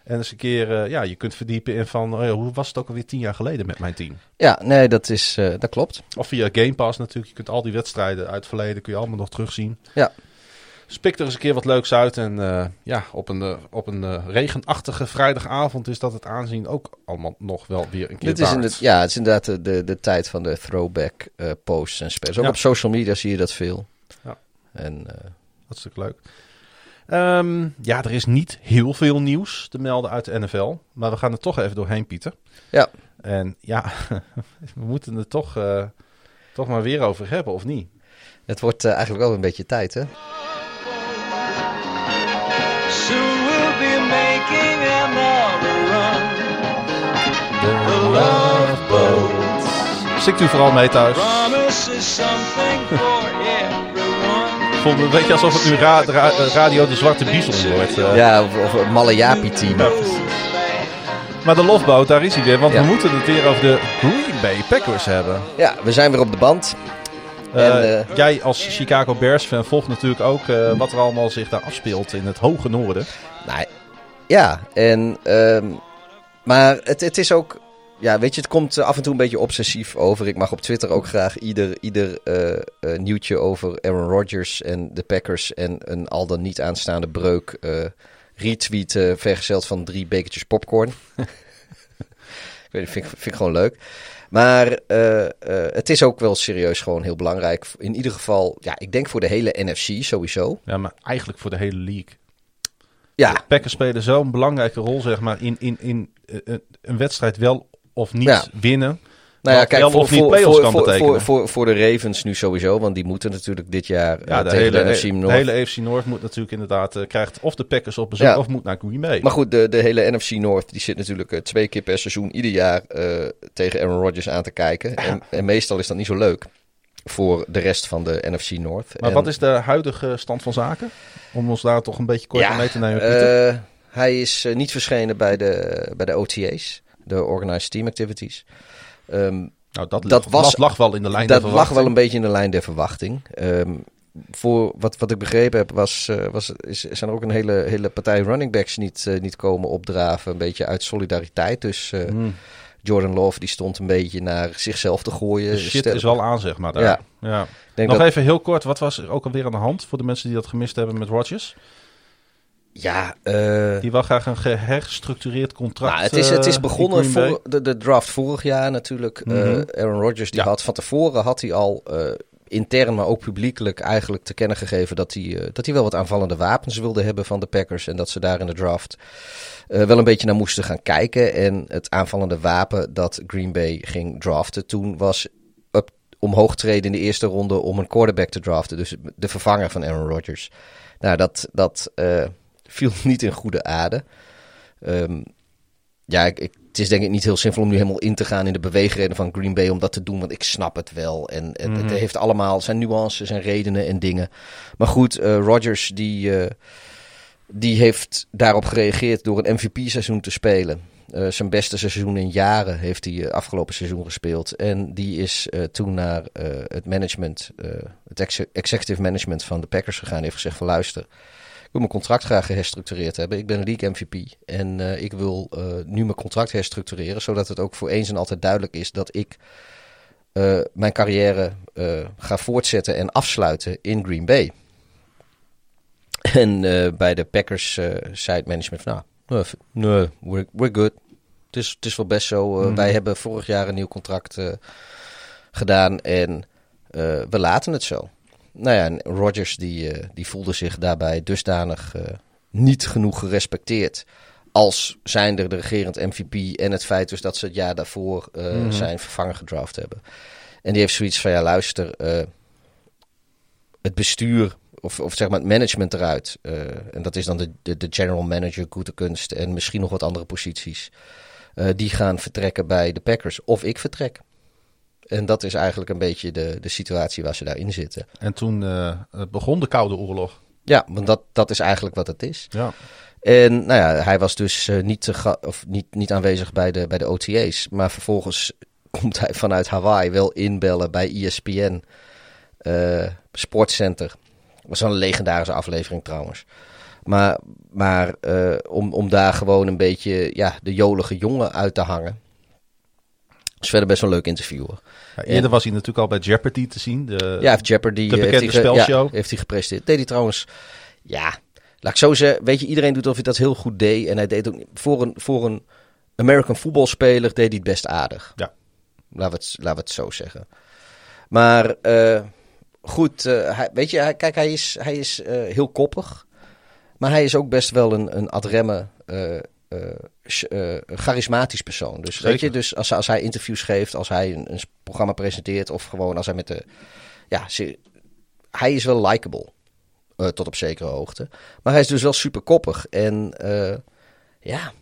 En eens een keer, ja, je kunt verdiepen in van, oh ja, hoe was het ook alweer tien jaar geleden met mijn team? Ja, nee, dat, is, dat klopt. Of via Game Pass natuurlijk. Je kunt al die wedstrijden uit het verleden kun je allemaal nog terugzien. Ja. Spik er eens een keer wat leuks uit. En eh, ja, op een, eh, op een eh, regenachtige vrijdagavond is dat het aanzien ook allemaal nog wel weer een keer Dit is waard. inderdaad, ja, het is inderdaad de, de, de tijd van de throwback posts en spels. Ook Ja. op social media zie je dat veel. Ja. En Dat is natuurlijk leuk. Ehm, ja, er is niet heel veel nieuws te melden uit de NFL. Maar we gaan er toch even doorheen, Pieter. Ja. En ja, [LAUGHS] we moeten het toch, toch maar weer over hebben, of niet? het wordt eigenlijk wel een beetje tijd, hè? Be making another run. De Love Boat. Zingt u vooral mee thuis. Promise is something for everyone. Voelt me een beetje alsof het nu ra- ra- Radio de Zwarte Bison wordt. eh. Ja, of, of een Malayapi-team. Ja, precies. Maar de Lofboot, daar is hij weer. Want Ja. we moeten het weer over de Green Bay Packers hebben. Ja, we zijn weer op de band. Eh, En, eh, jij als Chicago Bears fan volgt natuurlijk ook eh, wat er allemaal zich daar afspeelt in het hoge noorden. Nou, ja, en, ehm, maar het, het is ook, ja, weet je, het komt af en toe een beetje obsessief over. Ik mag op Twitter ook graag ieder, ieder nieuwtje over Aaron Rodgers en de Packers en een al dan niet aanstaande breuk eh retweeten, vergezeld van drie bekertjes popcorn. [LAUGHS] ik weet vind, vind ik gewoon leuk. Maar eh, eh, het is ook wel serieus gewoon heel belangrijk. In ieder geval, ja, ik denk voor de hele NFC sowieso. Ja, maar eigenlijk voor de hele league. Ja, De Packers spelen zo'n belangrijke rol, zeg maar, in, in, in eh, een- een wedstrijd wel of niet Ja. winnen. Nou ja, kijk, voor, of niet voor, voor, kan voor, betekenen. voor, voor, voor de Ravens nu sowieso, want die moeten natuurlijk dit jaar Ja, eh, de hele, de NFC de North. hele AFC North moet natuurlijk inderdaad, eh, krijgt of de Packers op bezoek Ja. of moet naar Green Bay. Maar goed, de, de hele NFC North die zit natuurlijk eh, twee keer per seizoen ieder jaar tegen Aaron Rodgers aan te kijken. En, en meestal is dat niet zo leuk voor de rest van de NFC North. Maar En, wat is de huidige stand van zaken? Om ons daar toch een beetje kort Ja, mee te nemen, hij is niet verschenen bij de, bij de OTA's, de Organized Team Activities. Ehm, nou, dat, dat lag, was- dat lag wel in de lijn dat der lag wel een beetje in de lijn der verwachting. Ehm, voor wat, wat ik begrepen heb, was, eh, was, is, zijn er ook een hele, hele partij running backs niet, eh, niet komen opdraven. Een beetje uit solidariteit. Dus eh, Hmm. Jordan Love die stond een beetje naar zichzelf te gooien. De shit is wel aan, zeg maar. Daar. Ja. Nog dat- even heel kort, wat was er ook alweer aan de hand voor de mensen die dat gemist hebben met Rodgers? Ja, eh, Die wil graag een geherstructureerd contract. nou, het, is, het is eh, begonnen voor de, de draft vorig jaar natuurlijk. Eh, Mhm. Aaron Rodgers die Ja. had van tevoren had hij al intern, maar ook publiekelijk eigenlijk te kennen gegeven dat hij, dat hij wel wat aanvallende wapens wilde hebben van de Packers. En dat ze daar in de draft wel een beetje naar moesten gaan kijken. En het aanvallende wapen dat Green Bay ging draften toen was up, omhoog treden in de eerste ronde om een quarterback te draften. Dus de vervanger van Aaron Rodgers. Nou, dat, dat viel [LAUGHS] niet in goede aarde. Ehm, ja, ik, ik- het is denk ik niet heel simpel om nu helemaal in te gaan in de beweegreden van Green Bay om dat te doen, want ik snap het wel. En, en Mhm. het heeft allemaal zijn nuances en redenen en dingen. Maar goed, eh Rodgers die, eh, die heeft daarop gereageerd door een MVP-seizoen te spelen. Eh, zijn beste seizoen in jaren heeft hij afgelopen seizoen gespeeld. En die is toen naar het management, het ex- executive management van de Packers gegaan. Die heeft gezegd van luister, wil mijn contract graag geherstructureerd hebben. Ik ben een league MVP en eh, ik wil eh, nu mijn contract herstructureren. Zodat het ook voor eens en altijd duidelijk is dat ik eh, mijn carrière ga voortzetten en afsluiten in Green Bay. En bij de Packers zei het management van, nou, nee, nee we're, we're good. Het is, het is wel best zo. Mhm. Wij hebben vorig jaar een nieuw contract gedaan en we laten het zo. Nou ja, en Rodgers die, eh, die voelde zich daarbij dusdanig eh, niet genoeg gerespecteerd. Als zijnde de regerend MVP en het feit dus dat ze het jaar daarvoor eh, Mhm. zijn vervanger gedraft hebben. En die heeft zoiets van, ja luister, het bestuur of, of zeg maar het management eruit. en dat is dan de, de, de general manager, goede kunst en misschien nog wat andere posities. die gaan vertrekken bij de Packers. Of ik vertrek. En dat is eigenlijk een beetje de, de situatie waar ze daarin zitten. En toen eh, begon de Koude Oorlog. Ja, want dat, dat is eigenlijk wat het is. Ja. En nou ja, hij was dus eh, niet, te ga- of niet, niet aanwezig bij de, bij de OTA's. Maar vervolgens [LAUGHS] komt hij vanuit Hawaii wel inbellen bij ESPN eh Sportcenter. was wel een legendarische aflevering trouwens. Maar, maar om, om daar gewoon een beetje ja, de jolige jongen uit te hangen. Is verder best wel een leuk interview. hoor. Ja, eerder was hij natuurlijk al bij Jeopardy te zien. De, Ja, Jeopardy de eh, bekende heeft hij spelshow. Ja, heeft hij gepresteerd. Deed hij trouwens, ja, laat ik zo zeggen. Weet je, iedereen doet of hij dat heel goed deed. En hij deed ook voor een, voor een American voetbalspeler deed hij het best aardig. Ja. Laten we het, laten we het zo zeggen. Maar eh, goed, eh, hij, weet je, hij, kijk, hij is, hij is heel koppig. Maar hij is ook best wel een, een adremme, eh, charismatisch persoon. Dus weet je, dus als, als hij interviews geeft, als hij een, een programma presenteert of gewoon als hij met de, ja, ze- hij is wel likable. eh, tot op zekere hoogte. Maar hij is dus wel super koppig. En eh, ja,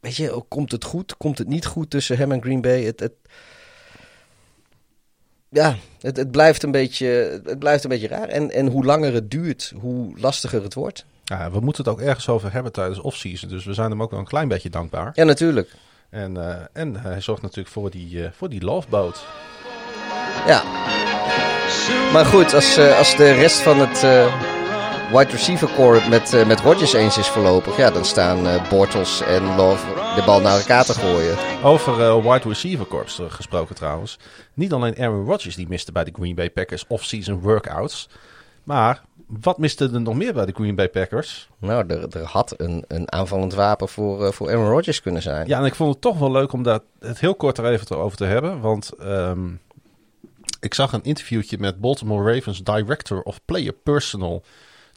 weet je, komt het goed? Komt het niet goed tussen hem en Green Bay? Het, het, ja, het, het, blijft een beetje, het blijft een beetje raar. En, en hoe langer het duurt, hoe lastiger het wordt. Ja, we moeten het ook ergens over hebben tijdens off-season. Dus we zijn hem ook wel een klein beetje dankbaar. Ja, natuurlijk. En, eh, en hij zorgt natuurlijk voor die, eh, voor die loveboat. Ja. Maar goed, als, eh, als de rest van het eh, wide receiver core met, eh, met Rodgers eens is voorlopig, ja, dan staan eh, Bortles en Love de bal naar elkaar te gooien. Over eh, wide receiver corps eh, gesproken trouwens. Niet alleen Aaron Rodgers die miste bij de Green Bay Packers off-season workouts. Maar wat miste er nog meer bij de Green Bay Packers? Nou, er, er had een, een aanvallend wapen voor, eh, voor Aaron Rodgers kunnen zijn. Ja, en ik vond het toch wel leuk om daar het heel kort er even over te hebben. Want ehm, ik zag een interviewtje met Baltimore Ravens Director of Player Personal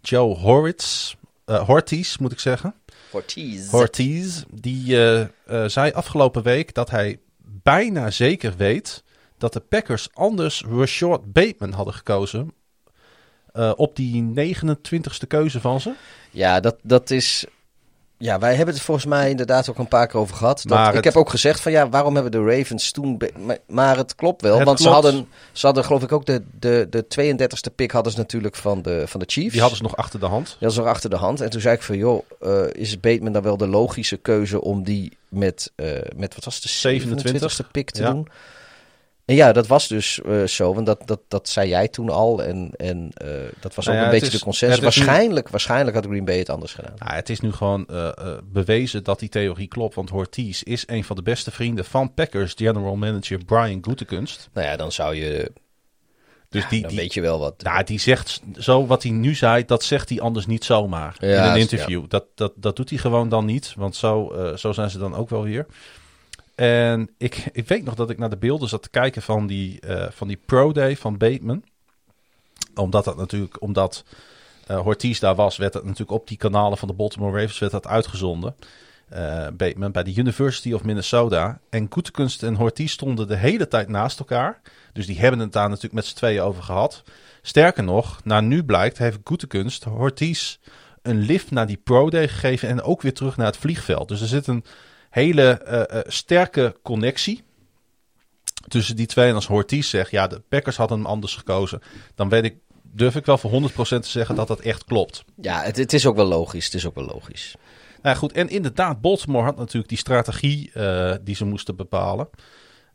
Joe Horwitz. eh Hortiz, moet ik zeggen. Ortiz. Ortiz, die eh, zei afgelopen week dat hij bijna zeker weet dat de Packers anders Rashad Bateman hadden gekozen eh, op die 29ste keuze van ze. Ja, dat, dat is. Ja, wij hebben het volgens mij inderdaad ook een paar keer over gehad. Dat, Maar ik heb ook gezegd van ja, waarom hebben de Ravens toen... Maar, het klopt wel, Het want Ze, hadden, ze hadden geloof ik ook de, de, de 32e pick hadden ze natuurlijk van de, van de Chiefs. Die hadden ze nog achter de hand. Die hadden ze nog achter de hand. En toen zei ik van joh, eh, is Bateman dan wel de logische keuze om die met, eh, met wat was het, de 27e 27e pick te ja. doen? En ja, dat was dus eh, zo, want dat, dat, dat zei jij toen al. En, en eh, dat was ook Nou ja, een beetje is- de consensus. nu- Waarschijnlijk, waarschijnlijk had Green Bay het anders gedaan. Nou, het is nu gewoon eh, bewezen dat die theorie klopt. Want Ortiz is een van de beste vrienden van Packers general manager Brian Gutekunst. Nou ja, dan zou je. Dus ja, die, dan die, weet je wel wat. nou, die zegt zo wat hij nu zei, dat zegt hij anders niet zomaar Ja, in een interview. Dat, dat, dat doet hij gewoon dan niet, want zo, zo zijn ze dan ook wel weer. En ik, ik weet nog dat ik naar de beelden zat te kijken van die, eh, van die Pro Day van Bateman. Omdat dat natuurlijk, omdat eh Ortiz daar was, werd het natuurlijk op die kanalen van de Baltimore Ravens werd dat uitgezonden. Eh, Bateman bij de University of Minnesota. En Goetekunst en Ortiz stonden de hele tijd naast elkaar. Dus die hebben het daar natuurlijk met z'n tweeën over gehad. Sterker nog, naar nu blijkt, heeft Goetekunst Ortiz een lift naar die Pro Day gegeven en ook weer terug naar het vliegveld. Dus er zit een hele eh, eh, sterke connectie tussen die twee. En als Ortiz zegt, ja, de Packers hadden hem anders gekozen, dan weet ik, durf ik wel voor 100% te zeggen dat dat echt klopt. Ja, het, het is ook wel logisch. Het is ook wel logisch. Nou ja, goed, en inderdaad, Baltimore had natuurlijk die strategie eh, die ze moesten bepalen.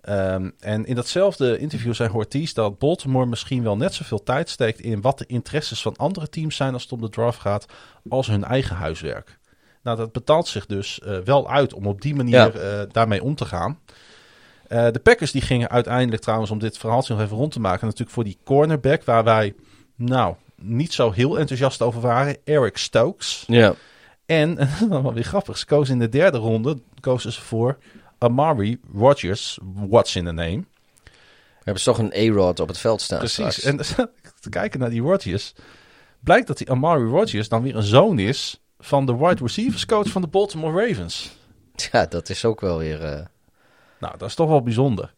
Ehm, en in datzelfde interview zei Ortiz dat Baltimore misschien wel net zoveel tijd steekt in wat de interesses van andere teams zijn als het om de draft gaat, als hun eigen huiswerk. Nou, dat betaalt zich dus eh, wel uit om op die manier Ja. eh, daarmee om te gaan. Eh, de Packers die gingen uiteindelijk trouwens, om dit verhaaltje nog even rond te maken, natuurlijk voor die cornerback waar wij, nou, niet zo heel enthousiast over waren, Eric Stokes. Ja. En, en [LAUGHS] dat is wel weer grappig, ze kozen in de derde ronde kozen ze voor Amari Rodgers, what's in the name. Hebben ze toch een A-Rod op het veld staan Precies, straks. en [LAUGHS] te kijken naar die Rodgers, blijkt dat die Amari Rodgers dan weer een zoon is van de wide receivers coach van de Baltimore Ravens. Ja, dat is ook wel weer... eh, Nou, dat is toch wel bijzonder.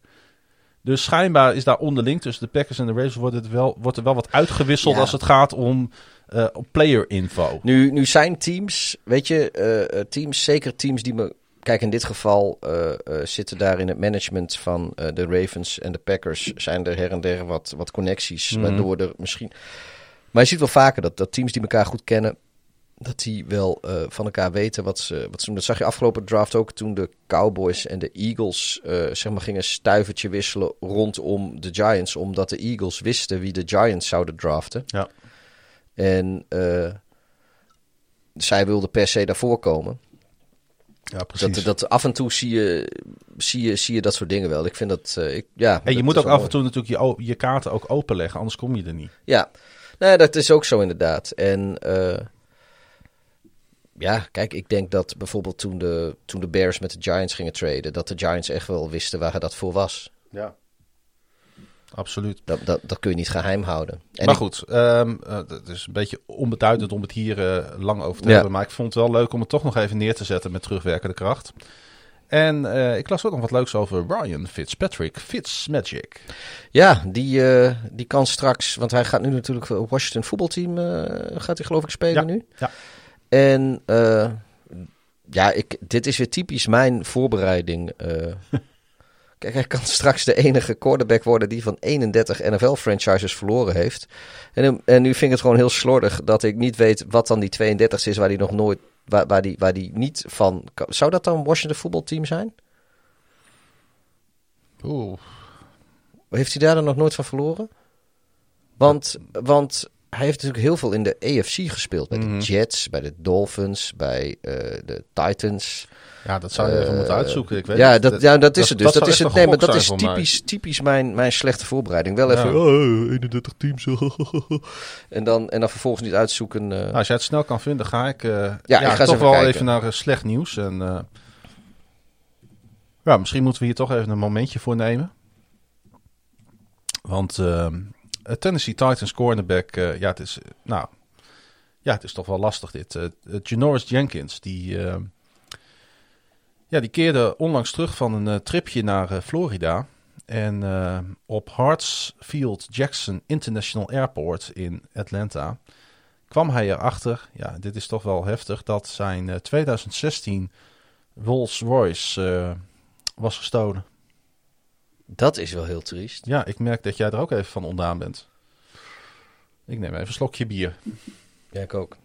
Dus schijnbaar is daar onderling tussen de Packers en de Ravens wordt, het wel, wordt er wel wat uitgewisseld Ja. als het gaat om op player info. Nu, nu zijn teams, weet je, eh, teams, zeker teams die me. Kijk, in dit geval zitten daar in het management van de Ravens en de Packers. Zijn er her en der wat, wat connecties. Mhm. Waardoor er misschien. Maar je ziet wel vaker dat, dat teams die elkaar goed kennen. Dat die wel eh, van elkaar weten wat ze, wat ze doen. Dat zag je afgelopen draft ook toen de Cowboys en de Eagles eh, zeg maar gingen stuivertje wisselen rondom de Giants. Omdat de Eagles wisten wie de Giants zouden draften. Ja. En eh, zij wilde per se daarvoor komen. Ja, precies. Dat, dat af en toe zie je, zie, je, zie je dat soort dingen wel. Ik vind dat, ik, ja. en je moet ook af mooi. en toe natuurlijk je, je kaarten ook openleggen, anders kom je er niet. Ja, nee, dat is ook zo inderdaad. En ja, kijk, ik denk dat bijvoorbeeld toen de, toen de Bears met de Giants gingen traden, dat de Giants echt wel wisten waar dat voor was. Ja. Absoluut. Dat, dat, dat kun je niet geheim houden. En maar goed, ehm, eh, het is een beetje onbeduidend om het hier eh, lang over te Ja. hebben. Maar ik vond het wel leuk om het toch nog even neer te zetten met terugwerkende kracht. En eh, ik las ook nog wat leuks over Ryan Fitzpatrick, Fitzmagic. Ja, die, eh, die kan straks, want hij gaat nu natuurlijk voor het Washington voetbalteam, eh, gaat hij geloof ik spelen Ja, nu. ja. En eh, ja, ik, dit is weer typisch mijn voorbereiding. eh. [LAUGHS] Kijk, hij kan straks de enige quarterback worden die van 31 NFL-franchises verloren heeft. En, en nu vind ik het gewoon heel slordig dat ik niet weet wat dan die 32 is waar die nog nooit, waar, waar, die, waar die niet van... kan- Zou dat dan Washington voetbalteam zijn? Oeh. Heeft hij daar dan nog nooit van verloren? Want, want hij heeft natuurlijk heel veel in de AFC gespeeld. Bij Mhm. de Jets, bij de Dolphins, bij eh, de Titans. Ja, dat zou je even Eh, moeten uitzoeken. Ik weet ja, dat, ja, dat is het dus. Dat, is het. Nee, maar dat is mij. typisch, typisch mijn, mijn slechte voorbereiding. Wel Ja. even oh, 31 teams. [LAUGHS] en, dan, en dan vervolgens niet uitzoeken. eh. Nou, als jij het snel kan vinden, ga ik, eh, ik ga toch even wel kijken. even naar eh, slecht nieuws. En, eh, ja, misschien moeten we hier toch even een momentje voor nemen. Want ehm, Tennessee Titans cornerback, eh, ja, het is, eh, nou, ja, het is toch wel lastig dit. Eh, eh, Janoris Jenkins, die, eh, ja, die keerde onlangs terug van een eh, tripje naar eh, Florida. En eh, op Hartsfield Jackson International Airport in Atlanta kwam hij erachter, ja, dit is toch wel heftig, dat zijn eh, 2016 Rolls Royce eh, was gestolen. Dat is wel heel triest. Ja, ik merk dat jij er ook even van ondaan bent. Ik neem even een slokje bier. Ja, ik ook.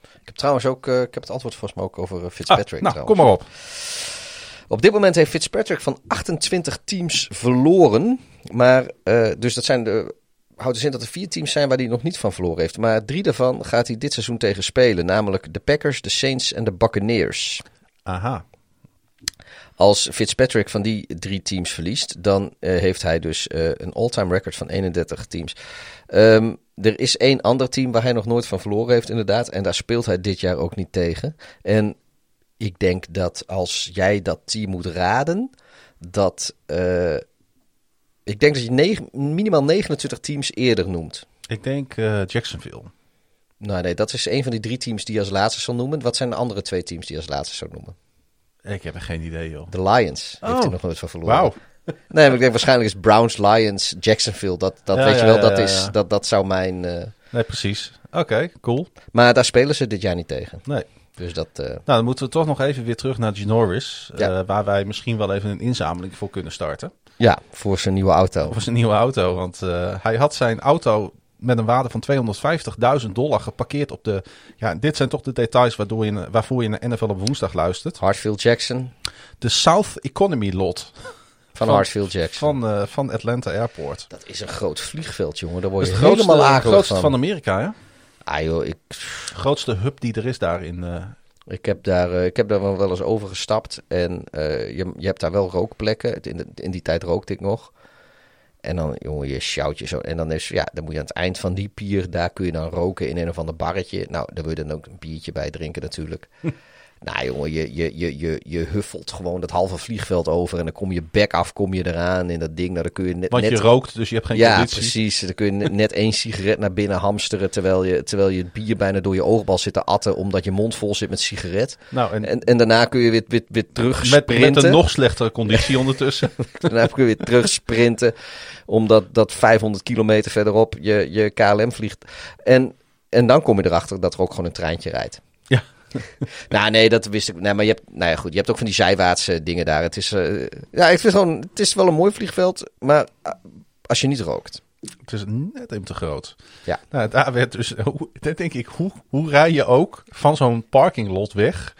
Ik heb trouwens ook, eh, ik heb het antwoord volgens mij ook over eh, Fitzpatrick. Ah, nou, trouwens. kom maar op. Op dit moment heeft Fitzpatrick van 28 teams verloren. Maar, eh, dus dat zijn de. Houdt dus in dat er vier teams zijn waar hij nog niet van verloren heeft. Maar drie daarvan gaat hij dit seizoen tegen spelen. Namelijk de Packers, de Saints en de Buccaneers. Aha. Als Fitzpatrick van die drie teams verliest, dan eh, heeft hij dus eh, een all-time record van 31 teams. Ehm, er is één ander team waar hij nog nooit van verloren heeft, inderdaad. En daar speelt hij dit jaar ook niet tegen. En ik denk dat als jij dat team moet raden, dat. eh, ik denk dat je negen- minimaal 29 teams eerder noemt. Ik denk Jacksonville. Nou nee, dat is een van die drie teams die je als laatste zal noemen. Wat zijn de andere twee teams die je als laatste zou noemen? Ik heb er geen idee, joh. De Lions heeft Oh. hij nog nooit van verloren. Wauw. Nee, maar ik denk waarschijnlijk is Browns, Lions, Jacksonville. Dat, dat Ja, weet je wel, dat, is. Dat, dat zou mijn... eh, Nee, precies. Oké, cool. maar daar spelen ze dit jaar niet tegen. Nee. Dus dat... eh, Nou, dan moeten we toch nog even weer terug naar Norris. Ja. eh, waar wij misschien wel even een inzameling voor kunnen starten. ja, voor zijn nieuwe auto. Voor zijn nieuwe auto. Want hij had zijn auto met een waarde van 250.000 dollar geparkeerd op de... Ja, dit zijn toch de details waardoor je, waarvoor je naar NFL op woensdag luistert. Hartsfield Jackson. De South Economy lot Van, Van- Hartsfield Jackson. van, eh, van Atlanta Airport. Dat is een groot vliegveld, jongen. Daar Dat word je het grootste, helemaal akelig grootste van. van Amerika, hè? Ah joh, ik, grootste hub die er is daar in... eh, ik, heb daar, eh, ik heb daar wel eens over gestapt. En je, je hebt daar wel rookplekken. In, de- in die tijd rookte ik nog. En dan, jongen, je sjouwt je zo. En dan is, ja, dan moet je aan het eind van die pier, daar kun je dan roken in een of ander barretje. Nou, daar wil je dan ook een biertje bij drinken natuurlijk. [LAUGHS] nou, jongen, je, je, je, je, je huffelt gewoon dat halve vliegveld over. En dan kom je bek af, kom je eraan in dat ding. Nou, dan kun je net, want net je rookt, dus je hebt geen ja, conditie. precies. Dan kun je net- één sigaret naar binnen hamsteren. Terwijl je, terwijl je het bier bijna door je oogbal zit te atten. Omdat je mond vol zit met sigaret. Nou, en, En, en daarna kun je weer, weer, weer terug met, met sprinten. een nog slechtere conditie ondertussen. [LAUGHS] Daarna kun je weer terug sprinten. Omdat dat 500 kilometer verderop je, je KLM vliegt. En, en dan kom je erachter dat er ook gewoon een treintje rijdt. [LAUGHS] Nou, nee, dat wist ik. Nee, maar je hebt, nou ja, goed, je hebt ook van die zijwaartse dingen daar. Het is, eh, ja, ik vind gewoon, het is wel een mooi vliegveld. Maar ah, als je niet rookt. Het is net even te groot. Ja. Nou, daar werd dus, hoe- denk ik, hoe, hoe rij je ook van zo'n parkinglot weg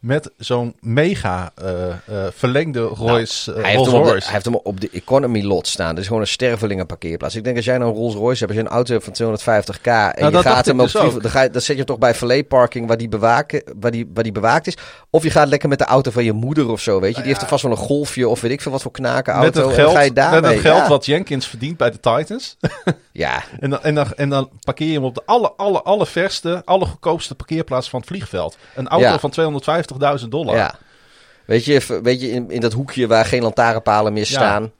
met zo'n mega eh, eh, verlengde Royce, Nou, eh, hij, heeft hem op de, Rolls-Royce? hij heeft hem op de economy lot staan. Dat is gewoon een stervelinge parkeerplaats. Ik denk als jij nou een Rolls Royce hebt, als je een auto hebt van 250k en Nou, je gaat hem op dus dan, ga je, dan zet je toch bij valet parking waar die, bewaken, waar, die, waar die bewaakt is. Of je gaat lekker met de auto van je moeder of zo, weet je. Die heeft er vast wel een golfje of weet ik veel wat voor knaken met auto. het en dan geld, ga je daarmee. met het geld ja. wat Jenkins verdient bij de Titans. [LAUGHS] Ja, en, dan, en, dan, en dan parkeer je hem op de alle, alle, allerverste, allergoedkoopste parkeerplaats van het vliegveld. Een auto Ja. van 250.000 dollar. ja. Weet je, weet je in, in dat hoekje waar geen lantaarnpalen meer staan.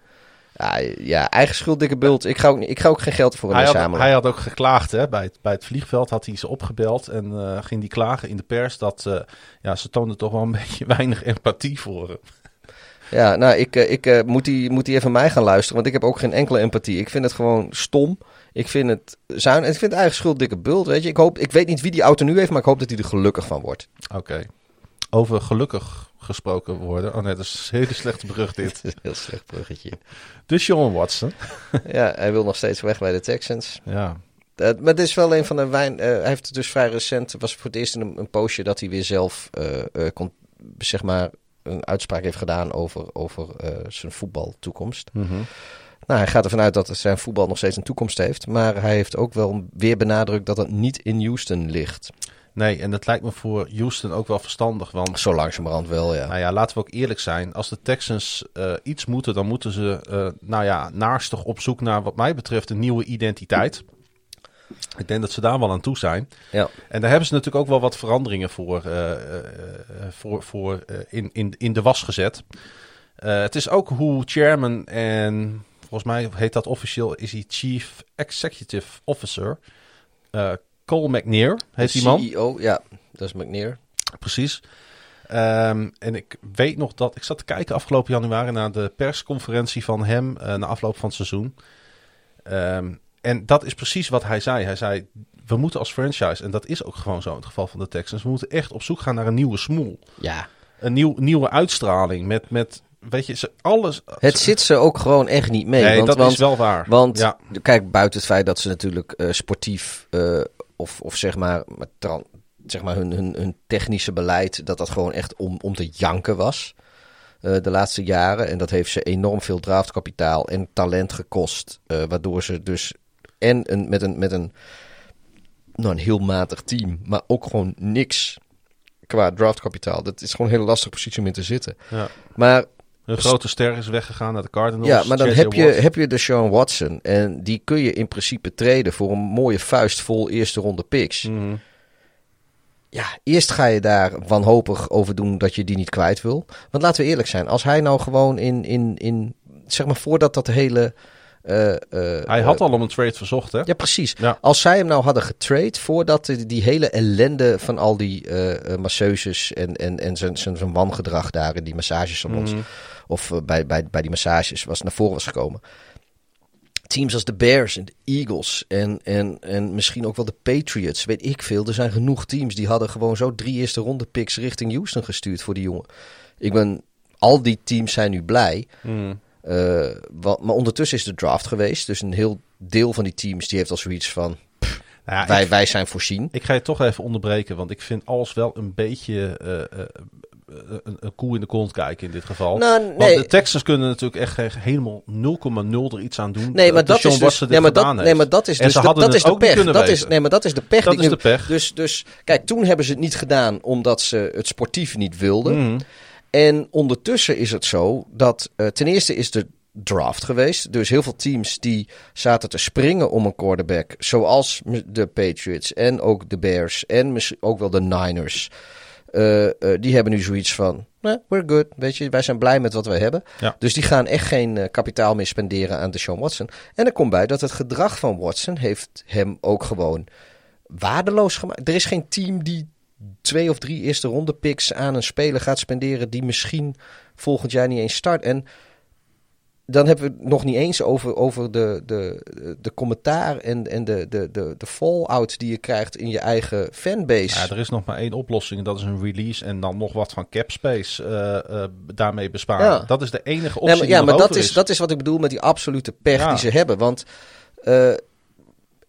Ja, ja, eigen schuld, dikke bult. Ik ga ook, ik ga ook geen geld voor hem inzamelen. hij had ook geklaagd hè, bij, het, bij het vliegveld, had hij ze opgebeld en eh, ging die klagen in de pers dat eh, ja, ze toonden toch wel een [LAUGHS] beetje weinig empathie voor hem. Ja, nou, ik, eh, ik moet, die, moet die even mij gaan luisteren, want ik heb ook geen enkele empathie. Ik vind het gewoon stom. Ik vind het zuin. Ik vind het eigen schuld dikke bult, weet je. Ik, hoop, ik weet niet wie die auto nu heeft, maar ik hoop dat hij er gelukkig van wordt. Oké. Over gelukkig gesproken worden. Oh nee, dat is een hele slechte brug dit. Een [LAUGHS] heel slecht bruggetje. Dus Sean Watson. [LAUGHS] ja, hij wil nog steeds weg bij de Texans. Ja. Maar dit is wel een van de wijn. eh, hij heeft dus vrij recent, was voor het eerst in een, een poosje dat hij weer zelf, eh, eh, kon, zeg maar, een uitspraak heeft gedaan over, over zijn voetbaltoekomst. Mhm. Nou, hij gaat ervan uit dat zijn voetbal nog steeds een toekomst heeft. Maar hij heeft ook wel weer benadrukt dat het niet in Houston ligt. Nee, en dat lijkt me voor Houston ook wel verstandig. Want Zo langzamerhand wel, ja. Nou ja, laten we ook eerlijk zijn. Als de Texans eh, iets moeten, dan moeten ze, eh, nou ja, naarstig op zoek naar, wat mij betreft, een nieuwe identiteit. Ik denk dat ze daar wel aan toe zijn. ja. En daar hebben ze natuurlijk ook wel wat veranderingen voor, eh, voor, voor in, in, in de was gezet. Het is ook hoe chairman en volgens mij heet dat officieel, is hij Chief Executive Officer. Cole McNair heet die man. CEO, ja, dat is McNair. Precies. Ehm, en ik weet nog dat ik zat te kijken afgelopen januari naar de persconferentie van hem eh, na afloop van het seizoen. Ehm, en dat is precies wat hij zei. Hij zei: We moeten als franchise, en dat is ook gewoon zo in het geval van de Texans, we moeten echt op zoek gaan naar een nieuwe smoel. Ja. Een nieuw, nieuwe uitstraling. Met, met, weet je, ze, alles. Het zit ze ook gewoon echt niet mee. Nee, want, dat want, is wel waar. Want Ja. kijk, buiten het feit dat ze natuurlijk eh, sportief eh, of, of zeg maar, zeg maar hun, hun, hun technische beleid, dat dat gewoon echt om, om te janken was. eh, de laatste jaren. En dat heeft ze enorm veel draftkapitaal en talent gekost. eh, waardoor ze dus en een, met, een, met een, nou, een heel matig team, maar ook gewoon niks qua draftkapitaal. Dat is gewoon een hele lastige positie om in te zitten. Ja. Maar Een grote ster is weggegaan naar de Cardinals. ja, maar dan heb je, heb je de Sean Watson. En die kun je in principe treden voor een mooie vuist vol eerste ronde picks. Mhm. Ja, eerst ga je daar wanhopig over doen dat je die niet kwijt wil. Want laten we eerlijk zijn, als hij nou gewoon in, in, in zeg maar voordat dat hele... eh, eh, Hij had al om een trade verzocht, hè? Ja, precies. Ja. Als zij hem nou hadden getrade voordat die, die hele ellende van al die eh, masseuses en, en, en zijn, zijn, zijn wangedrag daar in die massagesalons Mhm. of bij, bij, bij die massages was naar voren was gekomen. Teams als de Bears en de Eagles en, en, en misschien ook wel de Patriots, weet ik veel. Er zijn genoeg teams die hadden gewoon zo drie eerste ronde picks richting Houston gestuurd voor die jongen. Ik ben, al die teams zijn nu blij. Mhm. Eh, maar ondertussen is de draft geweest. Dus een heel deel van die teams die heeft al zoiets van... Nou ja, wij, ik, wij zijn voorzien. ik ga je toch even onderbreken, want ik vind alles wel een beetje eh, eh, een, een koe in de kont kijken in dit geval. Nou, Want de Texans kunnen natuurlijk echt helemaal 0,0 er iets aan doen. Nee, maar dat is dus, nee, maar dat, nee, maar dat is dus ze de, dat is de pech. Dat is, nee, maar dat is de pech. Dat die is nu- de pech. Dus, dus kijk, toen hebben ze het niet gedaan omdat ze het sportief niet wilden. Mhm. En ondertussen is het zo dat eh, ten eerste is de draft geweest. Dus heel veel teams die zaten te springen om een quarterback. Zoals de Patriots en ook de Bears en misschien ook wel de Niners. Eh, eh, die hebben nu zoiets van, "Nee, we're good. Weet je, wij zijn blij met wat we hebben. Ja. Dus die gaan echt geen kapitaal meer spenderen aan Deshaun Watson. En er komt bij dat het gedrag van Watson heeft hem ook gewoon waardeloos gemaakt. Er is geen team die twee of drie eerste ronde picks aan een speler gaat spenderen die misschien volgend jaar niet eens start. En dan hebben we het nog niet eens over, over de, de, de commentaar en, en de, de, de, de fallout die je krijgt in je eigen fanbase. Ja, er is nog maar één oplossing en dat is een release en dan nog wat van cap space eh, eh, daarmee besparen. Ja. Dat is de enige optie Nee, maar, ja, maar dat is, dat is wat ik bedoel met die absolute pech Ja. die ze hebben. Want eh,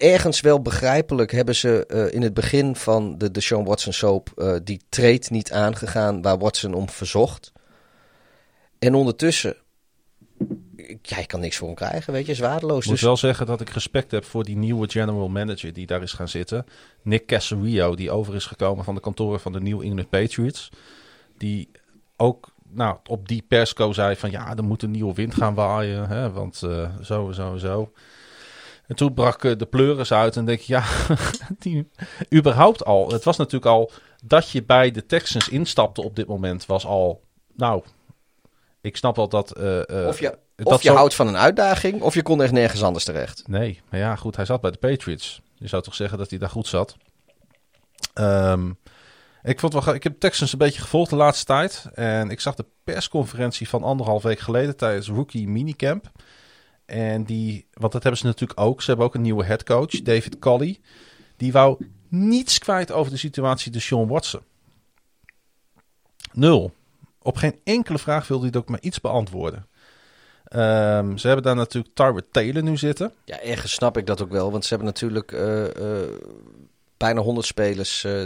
ergens wel begrijpelijk hebben ze eh, in het begin van de, de Sean Watson soap eh, die trade niet aangegaan waar Watson om verzocht. En ondertussen, ja, je kan niks voor hem krijgen, weet je, is waardeloos. Ik moet Dus wel zeggen dat ik respect heb voor die nieuwe general manager die daar is gaan zitten. Nick Casario, die over is gekomen van de kantoren van de New England Patriots. Die ook nou, op die persco zei van ja, er moet een nieuwe wind gaan waaien. Hè, want eh, zo en zo en zo. En toen brak eh, de pleuris uit en denk ik, ja, [LAUGHS] die, überhaupt al. Het was natuurlijk al dat je bij de Texans instapte op dit moment was al, nou, ik snap wel dat... eh, eh, of je, dat of je zo- houdt van een uitdaging, of je kon echt nergens anders terecht. Nee, maar ja, goed, hij zat bij de Patriots. Je zou toch zeggen dat hij daar goed zat. Ehm, ik, vond wel, ik heb Texans een beetje gevolgd de laatste tijd. En ik zag de persconferentie van anderhalf week geleden tijdens rookie minicamp. En die, want dat hebben ze natuurlijk ook. Ze hebben ook een nieuwe headcoach, David Colley. Die wou niets kwijt over de situatie de Sean Watson. Nul. Op geen enkele vraag wilde hij ook maar iets beantwoorden. Ehm, ze hebben daar natuurlijk Tyrod Taylor nu zitten. Ja, ergens snap ik dat ook wel, want ze hebben natuurlijk eh, eh, bijna 100 spelers eh,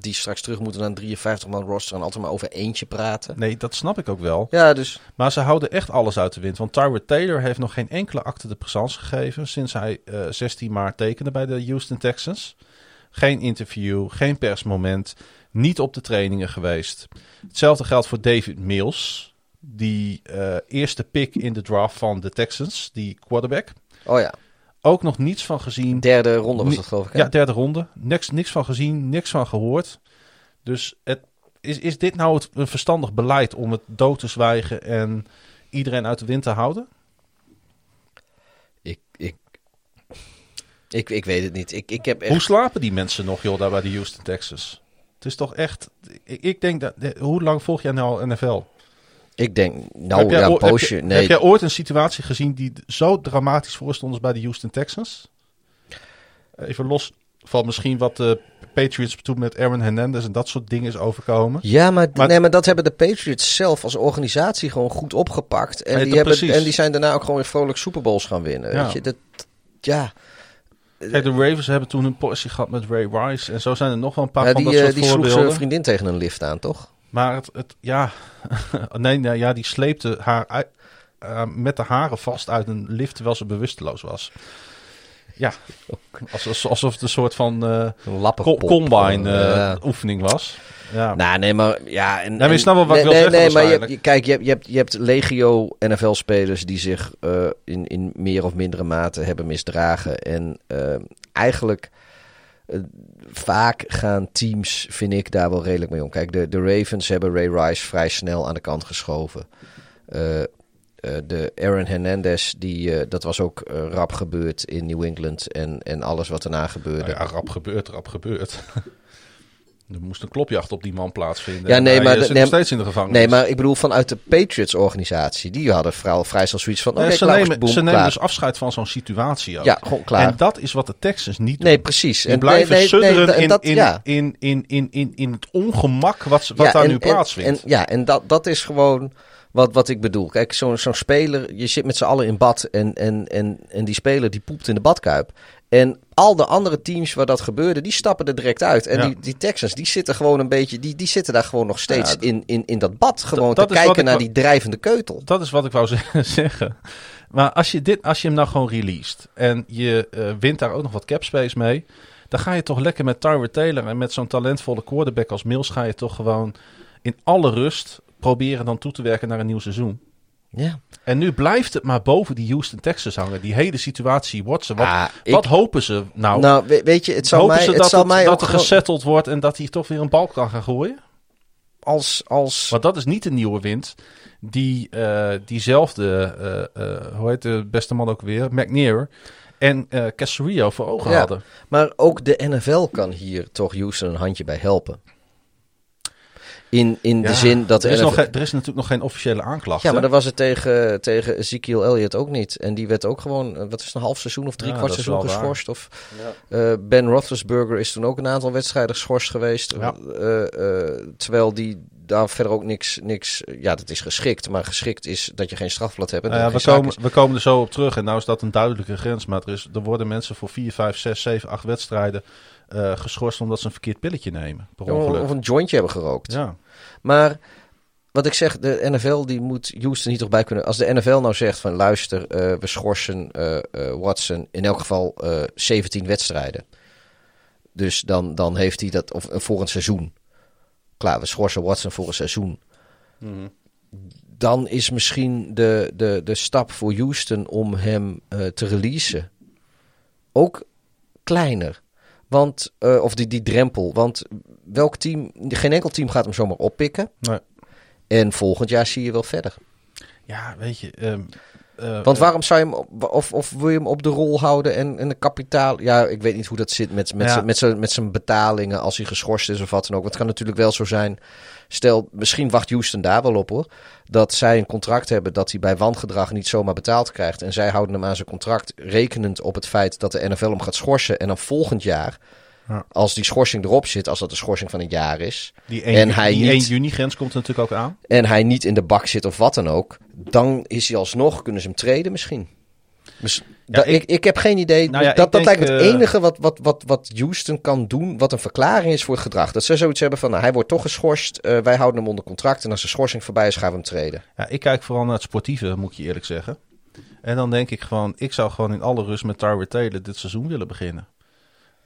die straks terug moeten naar een 53 man roster en altijd maar over eentje praten. Nee, dat snap ik ook wel. Ja, dus Maar ze houden echt alles uit de wind. Want Tyrod Taylor heeft nog geen enkele acte de présence gegeven sinds hij eh, 16 maart tekende bij de Houston Texans. Geen interview, geen persmoment, niet op de trainingen geweest. Hetzelfde geldt voor David Mills, die eh, eerste pick in de draft van de Texans, die quarterback. Oh ja, Ook nog niets van gezien. derde ronde was dat geloof ik. hè? Ja, derde ronde. Niks, niks van gezien, niks van gehoord. Dus het, is, is dit nou het, een verstandig beleid om het dood te zwijgen en iedereen uit de wind te houden? Ik, ik, ik, ik weet het niet. Ik, ik heb Hoe echt... slapen die mensen nog, joh, daar bij de Houston Texans? Het is toch echt... Ik, ik denk dat... Hoe lang volg jij nou NFL? Ik denk, nou heb, ja, heb poosje. je- nee, heb jij ooit een situatie gezien die zo dramatisch voorstond als bij de Houston Texans? Even los van misschien wat de Patriots toen met Aaron Hernandez en dat soort dingen is overkomen. Ja, maar, Maar- nee, maar dat hebben de Patriots zelf als organisatie gewoon goed opgepakt. En, die, hebben, precies. en die zijn daarna ook gewoon weer vrolijk Super Bowls gaan winnen. Ja. Weet je? Dat, ja, Kijk, de Ravens hebben toen een portie gehad met Ray Rice. En zo zijn er nog wel een paar Ja, van die, dat eh, soort die sloeg voorbeelden. zijn vriendin tegen een lift aan, toch? Maar het, het ja, [LAUGHS] nee, nee, ja, die sleepte haar uit- eh, met de haren vast uit een lift terwijl ze bewusteloos was. Ja, alsof, alsof het een soort van co- lappenpop. combine eh, Ja. oefening was. Ja. Nou, nee, maar ja. En, maar je en- snapt wel wat ik nee, wil nee, zeggen Nee, maar je, kijk, je hebt, je hebt, je hebt legio NFL-spelers die zich in, in meer of mindere mate hebben misdragen. En eigenlijk eh, vaak gaan teams, vind ik, daar wel redelijk mee om. Kijk, de, de Ravens hebben Ray Rice vrij snel aan de kant geschoven. Eh, eh, de Aaron Hernandez, die, dat was ook rap gebeurd in New England. En, en alles wat daarna gebeurde. Nou ja, rap gebeurt, rap gebeurt. [LAUGHS] er moest een klopjacht op die man plaatsvinden. Ja, nee, maar eh, de- zit nee, nog steeds in de gevangenis. Nee, maar ik bedoel vanuit de Patriots-organisatie. Die hadden vrij, vrij snel zoiets van... Nee, ze nemen, ze nemen dus afscheid van zo'n situatie ook. Ja, gewoon klaar. En dat is wat de Texans niet doen. nee, precies. Die En blijven nee, sudderen nee, in, dat, in, ja. in, in, in, in, in het ongemak wat, ze- wat Ja, daar en- nu plaatsvindt. En, ja, en dat, dat is gewoon wat, wat ik bedoel. Kijk, zo'n zo'n speler, je zit met z'n allen in bad en, en, en, en die speler die poept in de badkuip. En al de andere teams waar dat gebeurde, die stappen er direct uit. En Ja. die, die Texans, die zitten gewoon een beetje, die, die zitten daar gewoon nog steeds Ja, in, in, in dat bad. Gewoon te kijken naar die drijvende keutel. Dat is wat ik wou ze- [LAUGHS] zeggen. Maar als je, dit, als je hem nou gewoon released en je eh, wint daar ook nog wat cap space mee, dan ga je toch lekker met Tyrod Taylor en met zo'n talentvolle quarterback als Mills ga je toch gewoon in alle rust proberen dan toe te werken naar een nieuw seizoen. Ja. En nu blijft het maar boven die Houston Texans hangen. Die hele situatie Watson. Wat, Ah, ik- wat hopen ze nou? Nou, we- weet je, het zal hopen mij, ze het dat, zal het- mij dat er gewoon- gesetteld wordt en dat hij toch weer een bal kan gaan gooien? als, als Want dat is niet de nieuwe wind die eh, diezelfde, eh, eh, hoe heet de beste man ook weer, McNair en eh Casario voor ogen Ja. hadden. Maar ook de NFL kan hier toch Houston een handje bij helpen. In, in Ja, de zin dat er is, NFL... nog, geen- er is natuurlijk nog geen officiële aanklacht. ja, maar dat was het tegen, tegen Ezekiel Elliott ook niet. En die werd ook gewoon, eh, wat is het, een half seizoen of drie Ja, kwart seizoen geschorst. Of, eh, ben Roethlisberger is toen ook een aantal wedstrijden geschorst geweest. Ja. Eh, eh, terwijl die daar verder ook niks, niks... Ja, dat is geschikt. Maar geschikt is dat je geen strafblad hebt. En Nou ja, we, komen, we komen er zo op terug en nou is dat een duidelijke grens. Maar er, is, er worden mensen voor 4, 5, 6, 7, 8 wedstrijden eh, geschorst omdat ze een verkeerd pilletje nemen. Per is. ongeluk. Of een jointje hebben gerookt. Ja. Maar wat ik zeg, de NFL die moet Houston hier toch bij kunnen. Als de NFL nou zegt van luister, eh, we schorsen eh, eh, Watson in elk geval eh 17 wedstrijden. Dus dan, dan heeft hij dat of, voor een seizoen. Klaar, we schorsen Watson voor een seizoen. Dan is misschien de, de, de stap voor Houston om hem te releasen ook kleiner. Want, eh, of die, die drempel. Want welk team, geen enkel team gaat hem zomaar oppikken. Nee. En volgend jaar zie je wel verder. ja, weet je. ehm, eh, Want eh, waarom zou je hem, op, of, of wil je hem op de rol houden en, en de kapitaal... Ja, ik weet niet hoe dat zit met, met, Ja. zijn- met, zijn, met zijn betalingen als hij geschorst is of wat dan ook. Want het kan natuurlijk wel zo zijn... Stel, misschien wacht Houston daar wel op hoor. Dat zij een contract hebben dat hij bij wangedrag niet zomaar betaald krijgt. En zij houden hem aan zijn contract rekenend op het feit dat de NFL hem gaat schorsen. En dan volgend jaar, Ja. als die schorsing erop zit, als dat een schorsing van een jaar is... die 1, en hij die niet- 1 juni grens komt er natuurlijk ook aan. en hij niet in de bak zit of wat dan ook, dan is hij alsnog, kunnen ze hem treden misschien. Dus ik- ik, ik, heb geen idee. Nou ja, dat dat denk, lijkt me het eh, enige wat, wat, wat, wat Houston kan doen, wat een verklaring is voor het gedrag. Dat ze zoiets hebben van, nou, hij wordt toch geschorst, eh, wij houden hem onder contract en als de schorsing voorbij is, gaan we hem treden. Ja, ik kijk vooral naar het sportieve, moet ik je eerlijk zeggen. En dan denk ik gewoon, ik zou gewoon in alle rust met Tyrod Taylor dit seizoen willen beginnen.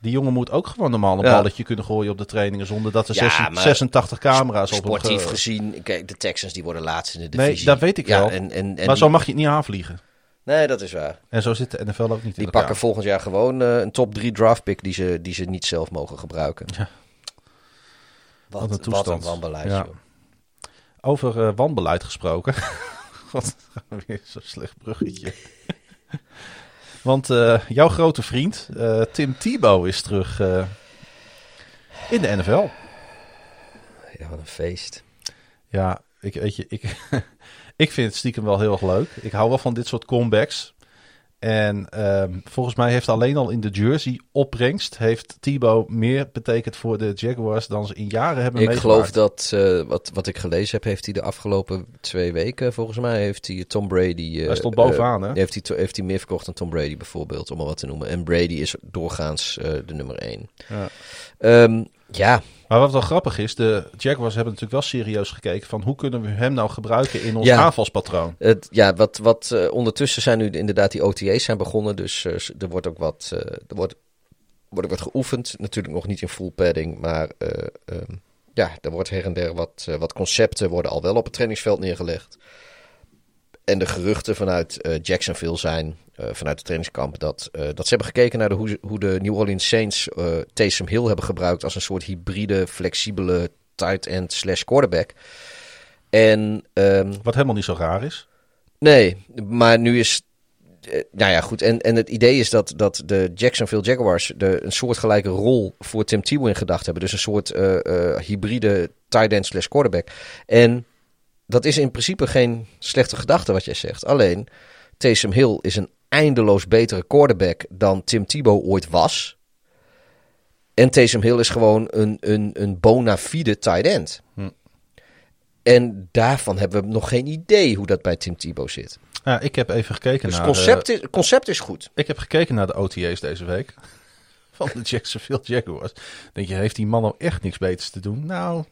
Die jongen moet ook gewoon normaal een Ja. balletje kunnen gooien op de trainingen zonder dat er Ja, 16 maar 86 camera's op hem Sportief ge- gezien, kijk, de Texans die worden laatst in de Nee, divisie. dat weet ik ja, wel. En, en, en Maar zo mag je het niet aanvliegen. Nee, dat is waar. En zo zit de NFL ook niet in Die pakken volgend jaar gewoon eh, een top 3 draft pick die ze, die ze niet zelf mogen gebruiken. Ja. Wat, Wat een wat een toestand. wanbeleid, Ja. Over eh, wanbeleid gesproken. [LAUGHS] God, [LAUGHS] weer zo'n slecht bruggetje. Want eh, jouw grote vriend, eh, Tim Tebow, is terug eh, in de NFL. Ja, wat een feest. Ja, ik, weet je, ik, [LAUGHS] ik vind het stiekem wel heel erg leuk. Ik hou wel van dit soort comebacks. En ehm, volgens mij heeft alleen al in de jersey opbrengst... heeft Tebow meer betekend voor de Jaguars dan ze in jaren hebben Ik meegemaakt. geloof dat, eh, wat, wat ik gelezen heb, heeft hij de afgelopen twee weken, volgens mij, heeft hij Tom Brady... eh, Hij stond bovenaan, eh, hè? Heeft hij, heeft hij meer verkocht dan Tom Brady bijvoorbeeld, om maar wat te noemen. En Brady is doorgaans eh, de nummer één. Ja. Ehm, Ja, Maar wat wel grappig is, de Jaguars hebben natuurlijk wel serieus gekeken van hoe kunnen we hem nou gebruiken in ons Ja. aanvalspatroon. Het, ja, wat, wat eh, ondertussen zijn nu inderdaad die OTA's zijn begonnen. Dus eh, er wordt ook wat, eh, er wordt, wordt ook wat geoefend. Natuurlijk nog niet in full padding, maar eh, ehm, ja, er wordt her en der wat, wat concepten worden al wel op het trainingsveld neergelegd. En de geruchten vanuit Jacksonville zijn, vanuit het trainingskamp, dat, eh, dat ze hebben gekeken naar de, hoe, hoe de New Orleans Saints eh Taysom Hill hebben gebruikt als een soort hybride, flexibele tight end slash quarterback. En ehm, Wat helemaal niet zo raar is. Nee, maar nu is. eh, Nou ja, goed. En, en het idee is dat, dat de Jacksonville Jaguars de, een soortgelijke rol voor Tim Tebow in gedacht hebben. Dus een soort eh, eh, hybride tight end slash quarterback. En dat is in principe geen slechte gedachte wat jij zegt. Alleen, Taysom Hill is een eindeloos betere quarterback dan Tim Tebow ooit was. En Taysom Hill is gewoon een, een, een bona fide tight end. Hm. En daarvan hebben we nog geen idee hoe dat bij Tim Tebow zit. Ja, ik heb even gekeken Dus naar... het concept, is, concept is goed. ik heb gekeken naar de OTA's deze week. [LAUGHS] Van de Jacksonville Jaguars. Denk je, heeft die man nou echt niks beters te doen? Nou,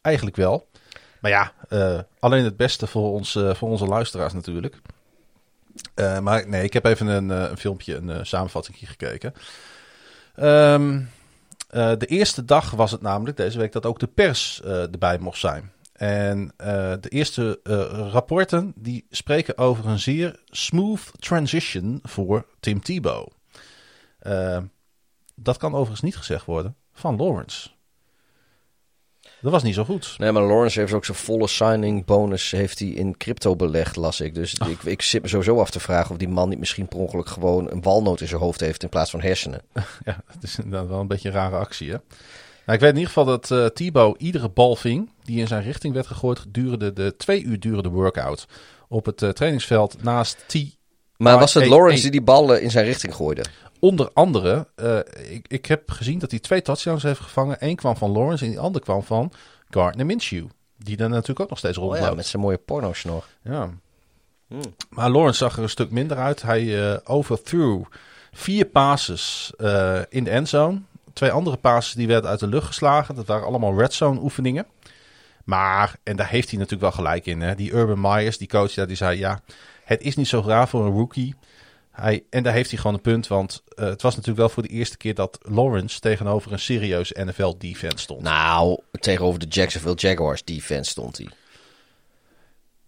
eigenlijk wel. Maar ja, eh, alleen het beste voor, ons, voor onze luisteraars natuurlijk. Eh, maar nee, ik heb even een, eh, een filmpje, een eh, samenvatting hier gekeken. Ehm, eh, de eerste dag was het namelijk deze week dat ook de pers erbij mocht zijn. En de eerste rapporten die spreken over een zeer smooth transition voor Tim Tebow. Eh, dat kan overigens niet gezegd worden van Lawrence. Dat was niet zo goed. Nee, maar Lawrence heeft ook zijn volle signing bonus heeft hij in crypto belegd, las ik. Dus ik, ik zit me sowieso af te vragen of die man niet misschien per ongeluk gewoon een walnoot in zijn hoofd heeft in plaats van hersenen. [LAUGHS] Ja, het is inderdaad wel een beetje een rare actie, hè? Nou, ik weet in ieder geval dat eh Thibaut iedere bal ving die in zijn richting werd gegooid gedurende de twee uur durende workout op het eh, trainingsveld naast T. Maar was het Lawrence die die ballen in zijn richting gooide? Onder andere, eh, ik, ik heb gezien dat hij twee touchdowns heeft gevangen. Eén kwam van Lawrence en die andere kwam van Gardner Minshew. Die dan natuurlijk ook nog steeds Oh rondloopt. ja, met zijn mooie pornosnor. Ja. Hmm. Maar Lawrence zag er een stuk minder uit. Hij eh overthrew vier passes eh, in de endzone. Twee andere passes die werden uit de lucht geslagen. Dat waren allemaal red zone oefeningen. Maar, en daar heeft hij natuurlijk wel gelijk in. Hè? Die Urban Myers, die coach, daar, die zei ja, het is niet zo raar voor een rookie. Hij, en daar heeft hij gewoon een punt. Want eh, het was natuurlijk wel voor de eerste keer dat Lawrence tegenover een serieus NFL defense stond. Nou, tegenover de Jacksonville Jaguars defense stond hij.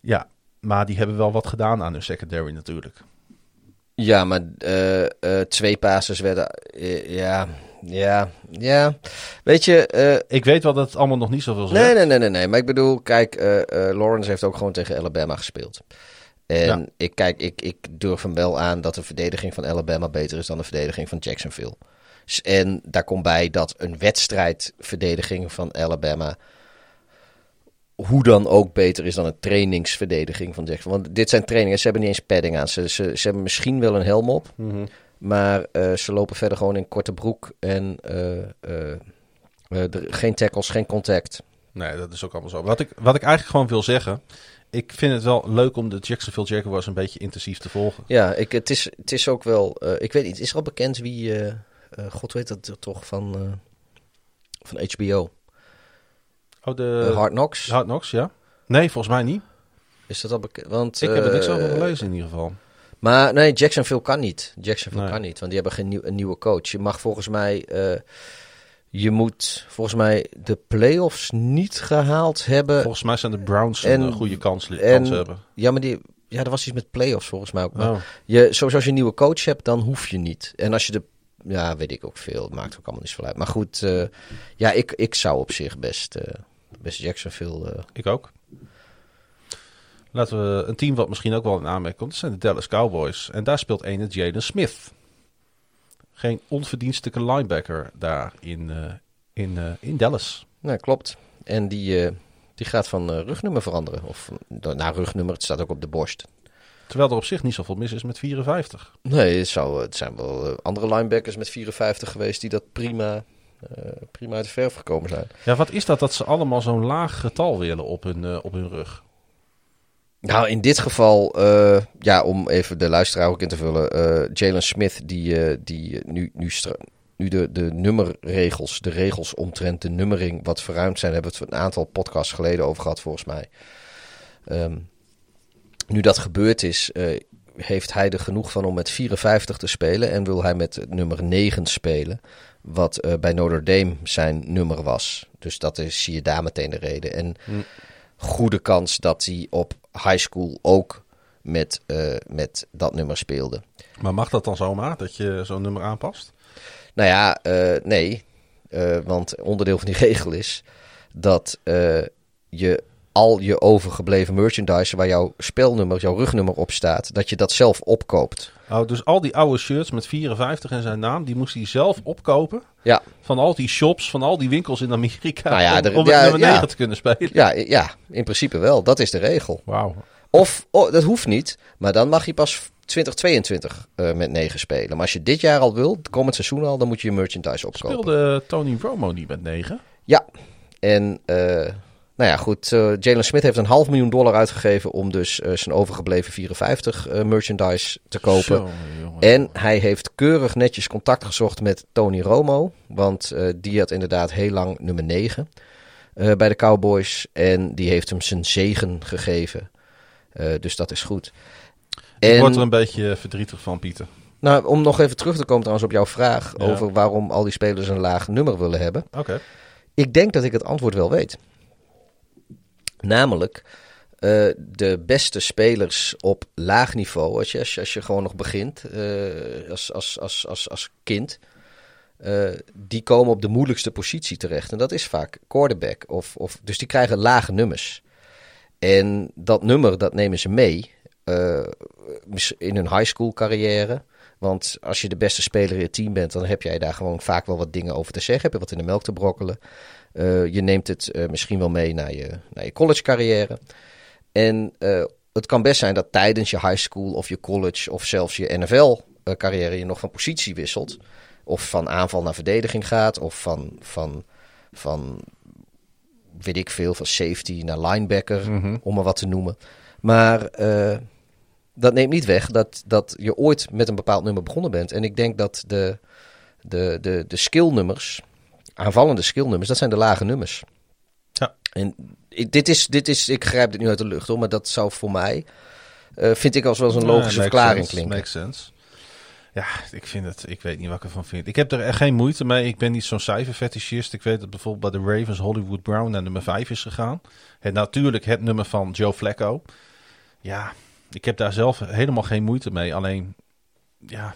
Ja, maar die hebben wel wat gedaan aan hun secondary natuurlijk. Ja, maar eh, eh, twee passes werden... ja, ja, ja. Weet je... Ik weet wel dat het allemaal nog niet zoveel zegt. Nee, nee, nee, nee, nee. Maar ik bedoel, kijk, Lawrence heeft ook gewoon tegen Alabama gespeeld. En Ja. ik, kijk, ik, ik durf hem wel aan dat de verdediging van Alabama beter is dan de verdediging van Jacksonville. En daar komt bij dat een wedstrijdverdediging van Alabama hoe dan ook beter is dan een trainingsverdediging van Jacksonville. Want dit zijn trainingen, ze hebben niet eens padding aan. Ze, ze, ze hebben misschien wel een helm op, Mhm. maar eh, ze lopen verder gewoon in korte broek en eh, eh, geen tackles, geen contact. Nee, dat is ook allemaal zo. Wat ik, wat ik eigenlijk gewoon wil zeggen. Ik vind het wel leuk om de Jacksonville Jaguars een beetje intensief te volgen. Ja, ik, het, is, het is ook wel. eh, ik weet niet, is er al bekend wie. eh, eh, God weet dat toch van. van HBO. Oh, de Hard Knocks. Hard Knocks, ja? Nee, volgens mij niet. Is dat al bekend? Want, Ik heb er niks over gelezen in ieder geval. Maar nee, Jacksonville kan niet. Jacksonville Nee. kan niet, want die hebben geen nieuw, een nieuwe coach. Je mag volgens mij. Je moet volgens mij de playoffs niet gehaald hebben. Volgens mij zijn de Browns en- een eh, goede kans, en- kans hebben. Ja, maar die. Ja, er was iets met playoffs volgens mij ook. Maar Oh. je, zoals als je een nieuwe coach hebt, dan hoef je niet. En als je de. Ja, weet ik ook veel. Maakt ook allemaal niet zoveel uit. Maar goed, eh, ja, ik, ik zou op zich best, eh, best Jacksonville. eh, Ik ook. Laten we een team wat misschien ook wel in aanmerking komt. Dat zijn de Dallas Cowboys. En daar speelt ene Jaden Smith. Geen onverdienstelijke linebacker daar in, eh, in, eh, in Dallas. nou, klopt. En die, eh, die gaat van rugnummer veranderen. Of eh, nou, rugnummer, het staat ook op de borst. Terwijl er op zich niet zoveel mis is met 54. Nee, het, zou, het zijn wel andere linebackers met 54 geweest die dat prima, prima uit de verf gekomen zijn. Ja, wat is dat dat ze allemaal zo'n laag getal willen op hun, eh, op hun rug? Nou, in dit geval, eh, ja, om even de luisteraar ook in te vullen. eh, Jalen Smith, die, eh, die nu, nu, nu de, de nummerregels, de regels omtrent de nummering wat verruimd zijn, hebben we het een aantal podcasts geleden over gehad volgens mij. Ehm, nu dat gebeurd is, heeft hij er genoeg van om met 54 te spelen en wil hij met nummer 9 spelen, wat bij Notre Dame zijn nummer was. Dus dat is, zie je daar meteen de reden. En goede kans dat hij op high school ook met, eh, met dat nummer speelde. Maar mag dat dan zomaar, dat je zo'n nummer aanpast? Nou ja, eh, nee. Eh, want onderdeel van die [LAUGHS] regel is dat je al je overgebleven merchandise waar jouw spelnummer, jouw rugnummer op staat, dat je dat zelf opkoopt. Oh, dus al die oude shirts met 54 en zijn naam, die moest hij zelf opkopen. Ja, Van al die shops, van al die winkels in Amerika. Nou ja, om, er- ja, nummer ja. 9 te kunnen spelen. ja, ja, in principe wel. Dat is de regel. Wauw. Of, oh, dat hoeft niet, maar dan mag je pas 2022 eh, met 9 spelen. Maar als je dit jaar al wil, komend seizoen al, dan moet je je merchandise opkopen. Speelde Tony Romo niet met 9? Ja, en eh, nou ja, goed. eh, Jalen Smith heeft een half miljoen dollar uitgegeven om dus eh, zijn overgebleven 54 eh, merchandise te kopen. Zo, jongen. En hij heeft keurig netjes contact gezocht met Tony Romo. Want die had inderdaad heel lang nummer 9 eh, bij de Cowboys. En die heeft hem zijn zegen gegeven. Dus dat is goed. Ik En, word er een beetje verdrietig van, Pieter. nou, om nog even terug te komen trouwens op jouw vraag Ja. over waarom al die spelers een laag nummer willen hebben. Oké. Ik denk dat ik het antwoord wel weet. Namelijk, eh, de beste spelers op laag niveau, als je, als je, gewoon nog begint eh, als, als, als, als, als kind, eh, die komen op de moeilijkste positie terecht. En dat is vaak quarterback. Of, of, dus die krijgen lage nummers. En dat nummer, dat nemen ze mee in hun high school carrière. Want als je de beste speler in het team bent, dan heb jij daar gewoon vaak wel wat dingen over te zeggen. Heb je wat in de melk te brokkelen. Eh, je neemt het eh, misschien wel mee naar je, naar je college carrière. En eh, het kan best zijn dat tijdens je high school of je college of zelfs je NFL carrière je nog van positie wisselt. Of van aanval naar verdediging gaat. Of van, van, van weet ik veel, van safety naar linebacker, om maar wat te noemen. Maar dat neemt niet weg dat, dat je ooit met een bepaald nummer begonnen bent. En ik denk dat de, de, de, de skillnummers, aanvallende skillnummers, dat zijn de lage nummers. Ja. En ik, dit is, dit is, ik grijp dit nu uit de lucht hoor, maar dat zou voor mij, eh, vind ik als wel eens een logische Ja, verklaring sense, klinken. Makes sense. Ja, ik vind het. Ik weet niet wat ik ervan vind. Ik heb er echt geen moeite mee. Ik ben niet zo'n cijferfetischist. Ik weet dat bijvoorbeeld bij de Ravens Hollywood Brown naar nummer 5 is gegaan. Het, natuurlijk het nummer van Joe Flacco. Ja, ik heb daar zelf helemaal geen moeite mee. Alleen, ja,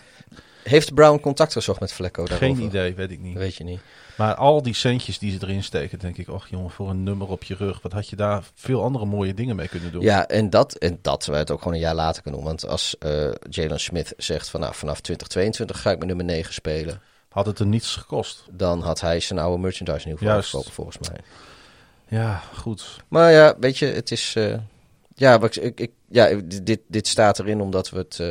Heeft Brown contact gezocht met Flecko daarover? geen idee, weet ik niet. Weet je niet. Maar al die centjes die ze erin steken, denk ik, och jongen, voor een nummer op je rug. Wat had je daar veel andere mooie dingen mee kunnen doen? Ja, en dat, en dat we het ook gewoon een jaar later kunnen doen. Want als eh, Jalen Smith zegt van nou, vanaf 2022 ga ik met nummer 9 spelen. Had het er niets gekost. Dan had hij zijn oude merchandise Juist. afgekopen volgens mij. Ja, goed. Maar ja, weet je, het is... eh, ja, ik, ik, ik- ja, dit, dit staat erin omdat we het... eh,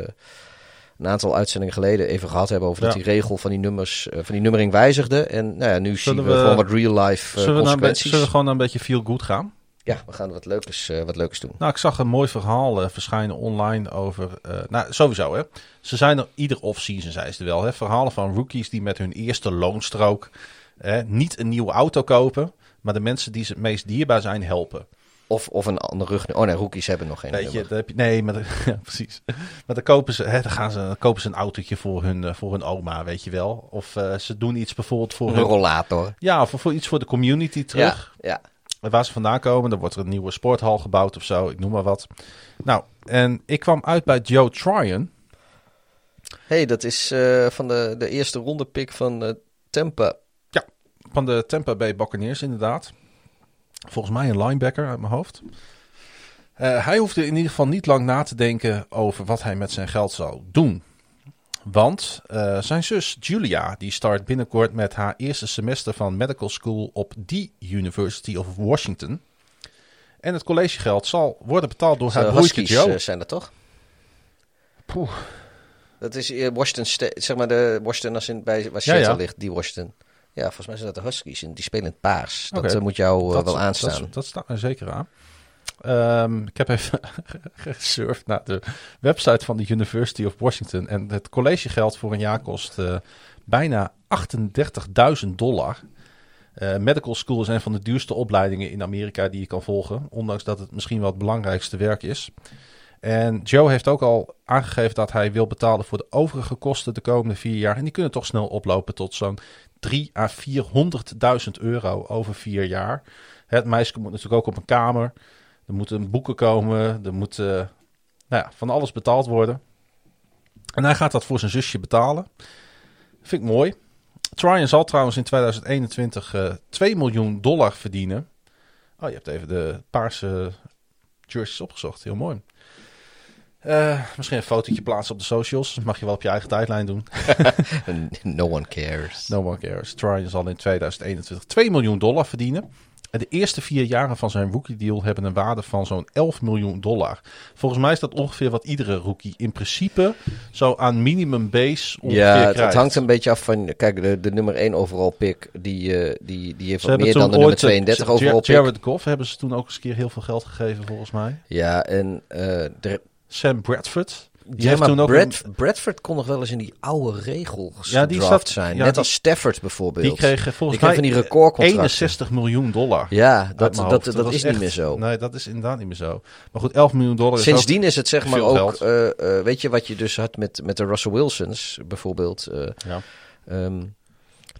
een aantal uitzendingen geleden even gehad hebben over dat die regel van die nummers, eh, van die nummering wijzigde. En nou ja, nu zien we, we- gewoon wat real life eh, Zullen we, nou consequenties. zullen we gewoon een beetje feel good gaan? Ja, we gaan wat leukers, wat leukers doen. Nou, ik zag een mooi verhaal verschijnen online over. nou, sowieso hè. Ze zijn er ieder off-season, zei ze wel. Hè. Verhalen van rookies die met hun eerste loonstrook hè, niet een nieuwe auto kopen, maar de mensen die ze het meest dierbaar zijn helpen. Of, of een ander rug. Oh nee, rookies hebben nog geen Weet je, heb je, nee, maar [LAUGHS] ja, precies. Maar dan kopen ze, hè, dan gaan ze, dan kopen ze een autootje voor hun, eh, voor hun oma, weet je wel. Of eh, ze doen iets bijvoorbeeld voor Een hun, rollator. ja, of voor iets voor de community terug. Ja, ja. waar ze vandaan komen. Dan wordt er een nieuwe sporthal gebouwd of zo. Ik noem maar wat. Nou, en ik kwam uit bij Joe Tryon. hey, dat is eh, van de, de eerste ronde pick van eh, Tampa. Van de Tampa Bay Buccaneers inderdaad. Volgens mij een linebacker uit mijn hoofd. Eh, hij hoefde in ieder geval niet lang na te denken over wat hij met zijn geld zou doen. Want eh, zijn zus Julia die start binnenkort met haar eerste semester van medical school op die University of Washington. En het collegegeld zal worden betaald door haar broertje Joe. eh, zijn dat toch? Poeh. Dat is Washington zeg maar de Washington als in, bij, waar Ja, Seattle ja. ligt, die Washington. Ja, volgens mij zijn dat de Huskies en die spelen in het paars. Dat eh, moet jou eh, Dat- wel aanstaan. Dat, dat staat er zeker aan. Ehm, ik heb even [LAUGHS] gesurfd naar de website van de University of Washington. En het collegegeld voor een jaar kost eh, bijna 38.000 dollar. Medical school is een van de duurste opleidingen in Amerika die je kan volgen. Ondanks dat het misschien wel het belangrijkste werk is. En Joe heeft ook al aangegeven dat hij wil betalen voor de overige kosten de komende vier jaar. En die kunnen toch snel oplopen tot zo'n 3 à 400.000 euro over vier jaar. Het meisje moet natuurlijk ook op een kamer. Er moeten boeken komen. Er moet eh, nou ja, van alles betaald worden. En hij gaat dat voor zijn zusje betalen. Vind ik mooi. Tryon zal trouwens in 2021 eh 2 miljoen dollar verdienen. Oh, je hebt even de paarse jerseys opgezocht. Heel mooi. Eh, misschien een fotootje plaatsen op de socials. Mag je wel op je eigen tijdlijn doen. [LAUGHS] no one cares. No one cares. Tryon zal in 2021 2 miljoen dollar verdienen. En de eerste vier jaren van zijn rookie deal hebben een waarde van zo'n 11 miljoen dollar. Volgens mij is dat ongeveer wat iedere rookie in principe zo aan minimum base ongeveer Ja, het, krijgt. het hangt een beetje af van... Kijk, de, de nummer 1 overall pick, die, eh, die, die heeft Ze wat hebben meer dan de nummer ooit, eh, 32 J- overall pick. Jared Goff hebben ze toen ook eens een keer heel veel geld gegeven volgens mij. Ja, en eh, de, Sam Bradford. Die ja, heeft maar toen ook Brad, een- Bradford kon nog wel eens in die oude regels Ja, die zat- zijn. ja, Net die- als Stafford bijvoorbeeld. die kreeg volgens Die mij van die recordcontracten. 61 miljoen dollar. Ja, dat, dat, dat, is echt- niet meer zo. Nee, dat is inderdaad niet meer zo. Maar goed, 11 miljoen dollar is Sindsdien is het zeg maar ook, eh, eh, weet je wat je dus had met, met de Russell Wilsons bijvoorbeeld. eh, Ja. ehm,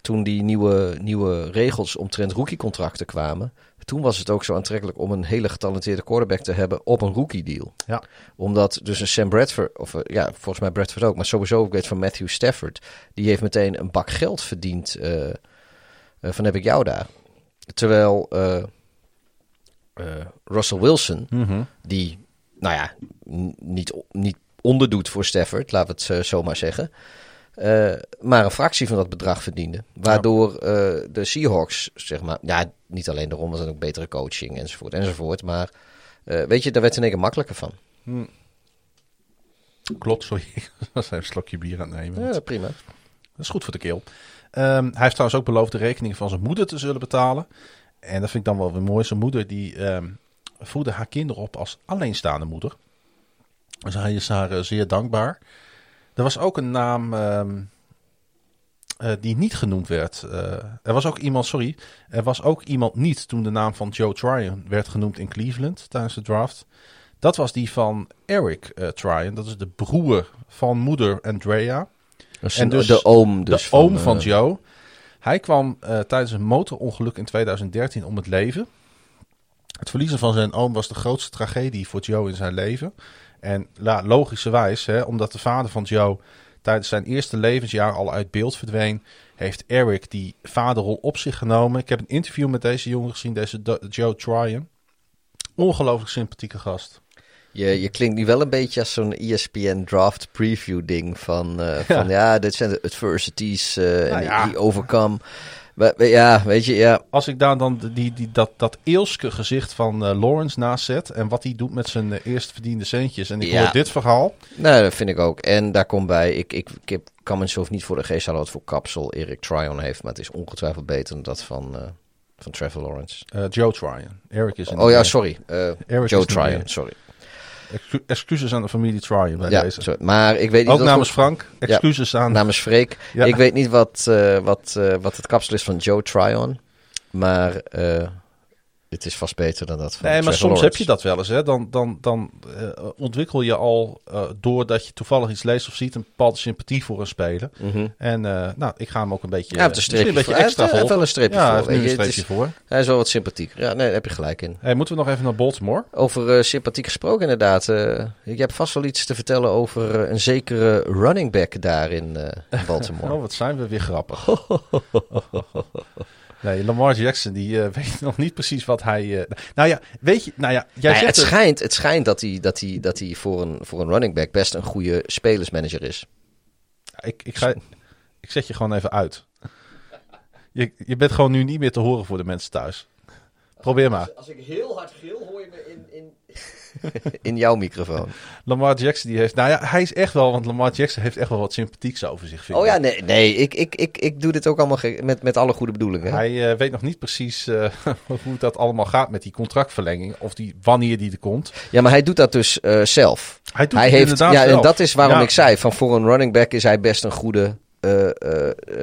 toen die nieuwe, nieuwe regels omtrent rookiecontracten kwamen. Toen was het ook zo aantrekkelijk om een hele getalenteerde quarterback te hebben op een rookie deal. Ja. Omdat dus een Sam Bradford, of eh, ja, volgens mij Bradford ook, maar sowieso ik weet van Matthew Stafford. Die heeft meteen een bak geld verdiend eh, eh, van heb ik jou daar. Terwijl Russell Wilson, Mhm. die, nou ja, niet, niet onderdoet voor Stafford, laten we het zo maar zeggen. Eh, maar een fractie van dat bedrag verdiende. Waardoor eh, de Seahawks, zeg maar, ja, niet alleen daarom, was er ook betere coaching enzovoort enzovoort. Maar eh, weet je, daar werd in één keer makkelijker van. Klopt, sorry. [LAUGHS] Was even een slokje bier aan het nemen. Ja, prima. Dat is goed voor de keel. Ehm, hij heeft trouwens ook beloofd de rekening van zijn moeder te zullen betalen. En dat vind ik dan wel weer mooi. Zijn moeder die ehm, voedde haar kinderen op als alleenstaande moeder. Dus hij is haar zeer dankbaar. Er was ook een naam ehm, eh, die niet genoemd werd. Eh, er was ook iemand, sorry, er was ook iemand niet toen de naam van Joe Tryon werd genoemd in Cleveland tijdens de draft. Dat was die van Eric eh, Tryon. Dat is de broer van moeder Andrea. En dus de oom dus de oom van Joe. Hij kwam tijdens een motorongeluk in 2013 om het leven. Het verliezen van zijn oom was de grootste tragedie voor Joe in zijn leven. En ja, logischerwijs, hè, omdat de vader van Joe tijdens zijn eerste levensjaar al uit beeld verdween, heeft Eric die vaderrol op zich genomen. Ik heb een interview met deze jongen gezien, deze Do- Joe Tryon. Ongelooflijk sympathieke gast. Je, je klinkt nu wel een beetje als zo'n ESPN draft preview ding van, eh, van ja, dit zijn de adversities eh en ja. die overcome. Ja, weet je, ja, Als ik daar dan die, die, dat, dat eelske gezicht van eh, Lawrence naast zet en wat hij doet met zijn eh, eerst verdiende centjes en ik Ja. hoor dit verhaal. nou, dat vind ik ook. En daar komt bij, ik, ik, ik heb, kan me zo niet voor de geest halen wat voor kapsel Eric Tryon heeft, maar het is ongetwijfeld beter dan dat van, eh, van Trevor Lawrence. Joe Tryon. Eric is in Oh ja, sorry. Joe Tryon, sorry. Excu- Excuses aan de familie Tryon bij Ja, deze. sorry. Maar ik weet niet Ook namens Frank. Excuses aan. namens Freek. Ja. Ik weet niet wat, eh, wat, eh, wat het kapsel is van Joe Tryon, maar eh, het is vast beter dan dat van Nee, maar soms Lawrence. heb je dat wel eens. Hè? Dan, dan, dan eh, ontwikkel je al, eh, doordat je toevallig iets leest of ziet, een bepaalde sympathie voor een speler. Mhm. En eh, nou, ik ga hem ook een beetje, Ja, is een een beetje extra voor. Hij wel een streepje ja, voor, hij heeft een streepje voor. Hij is wel wat sympathieker. Ja, nee, daar heb je gelijk in. Hey, moeten we nog even naar Baltimore? Over sympathiek gesproken inderdaad. je hebt vast wel iets te vertellen over een zekere running back daar in, in [LAUGHS] Baltimore. Oh, wat zijn we weer grappig. [LAUGHS] nee, Lamar Jackson, die eh, [LAUGHS] weet nog niet precies wat hij... eh, nou ja, weet je... Nou ja, jij Nou ja, het, het- schijnt, het schijnt dat hij, dat hij, dat hij voor, een, voor een running back best een goede spelersmanager is. Ik, ik, ga, ik zet je gewoon even uit. Je, je bent gewoon nu niet meer te horen voor de mensen thuis. Probeer maar. Als ik heel hard gil, hoor je me in, in... [LAUGHS] in jouw microfoon. Lamar Jackson die heeft... Nou ja, hij is echt wel... Want Lamar Jackson heeft echt wel wat sympathieks over zich. vind Oh ik. ja, nee, nee ik, ik, ik, ik doe dit ook allemaal met, met alle goede bedoelingen. Hij eh, weet nog niet precies eh, [LAUGHS] hoe dat allemaal gaat met die contractverlenging. Of die, wanneer die er komt. Ja, maar hij doet dat dus eh, zelf. Hij doet hij het heeft, inderdaad ja, en dat is waarom Ja. ik zei, van voor een running back is hij best een goede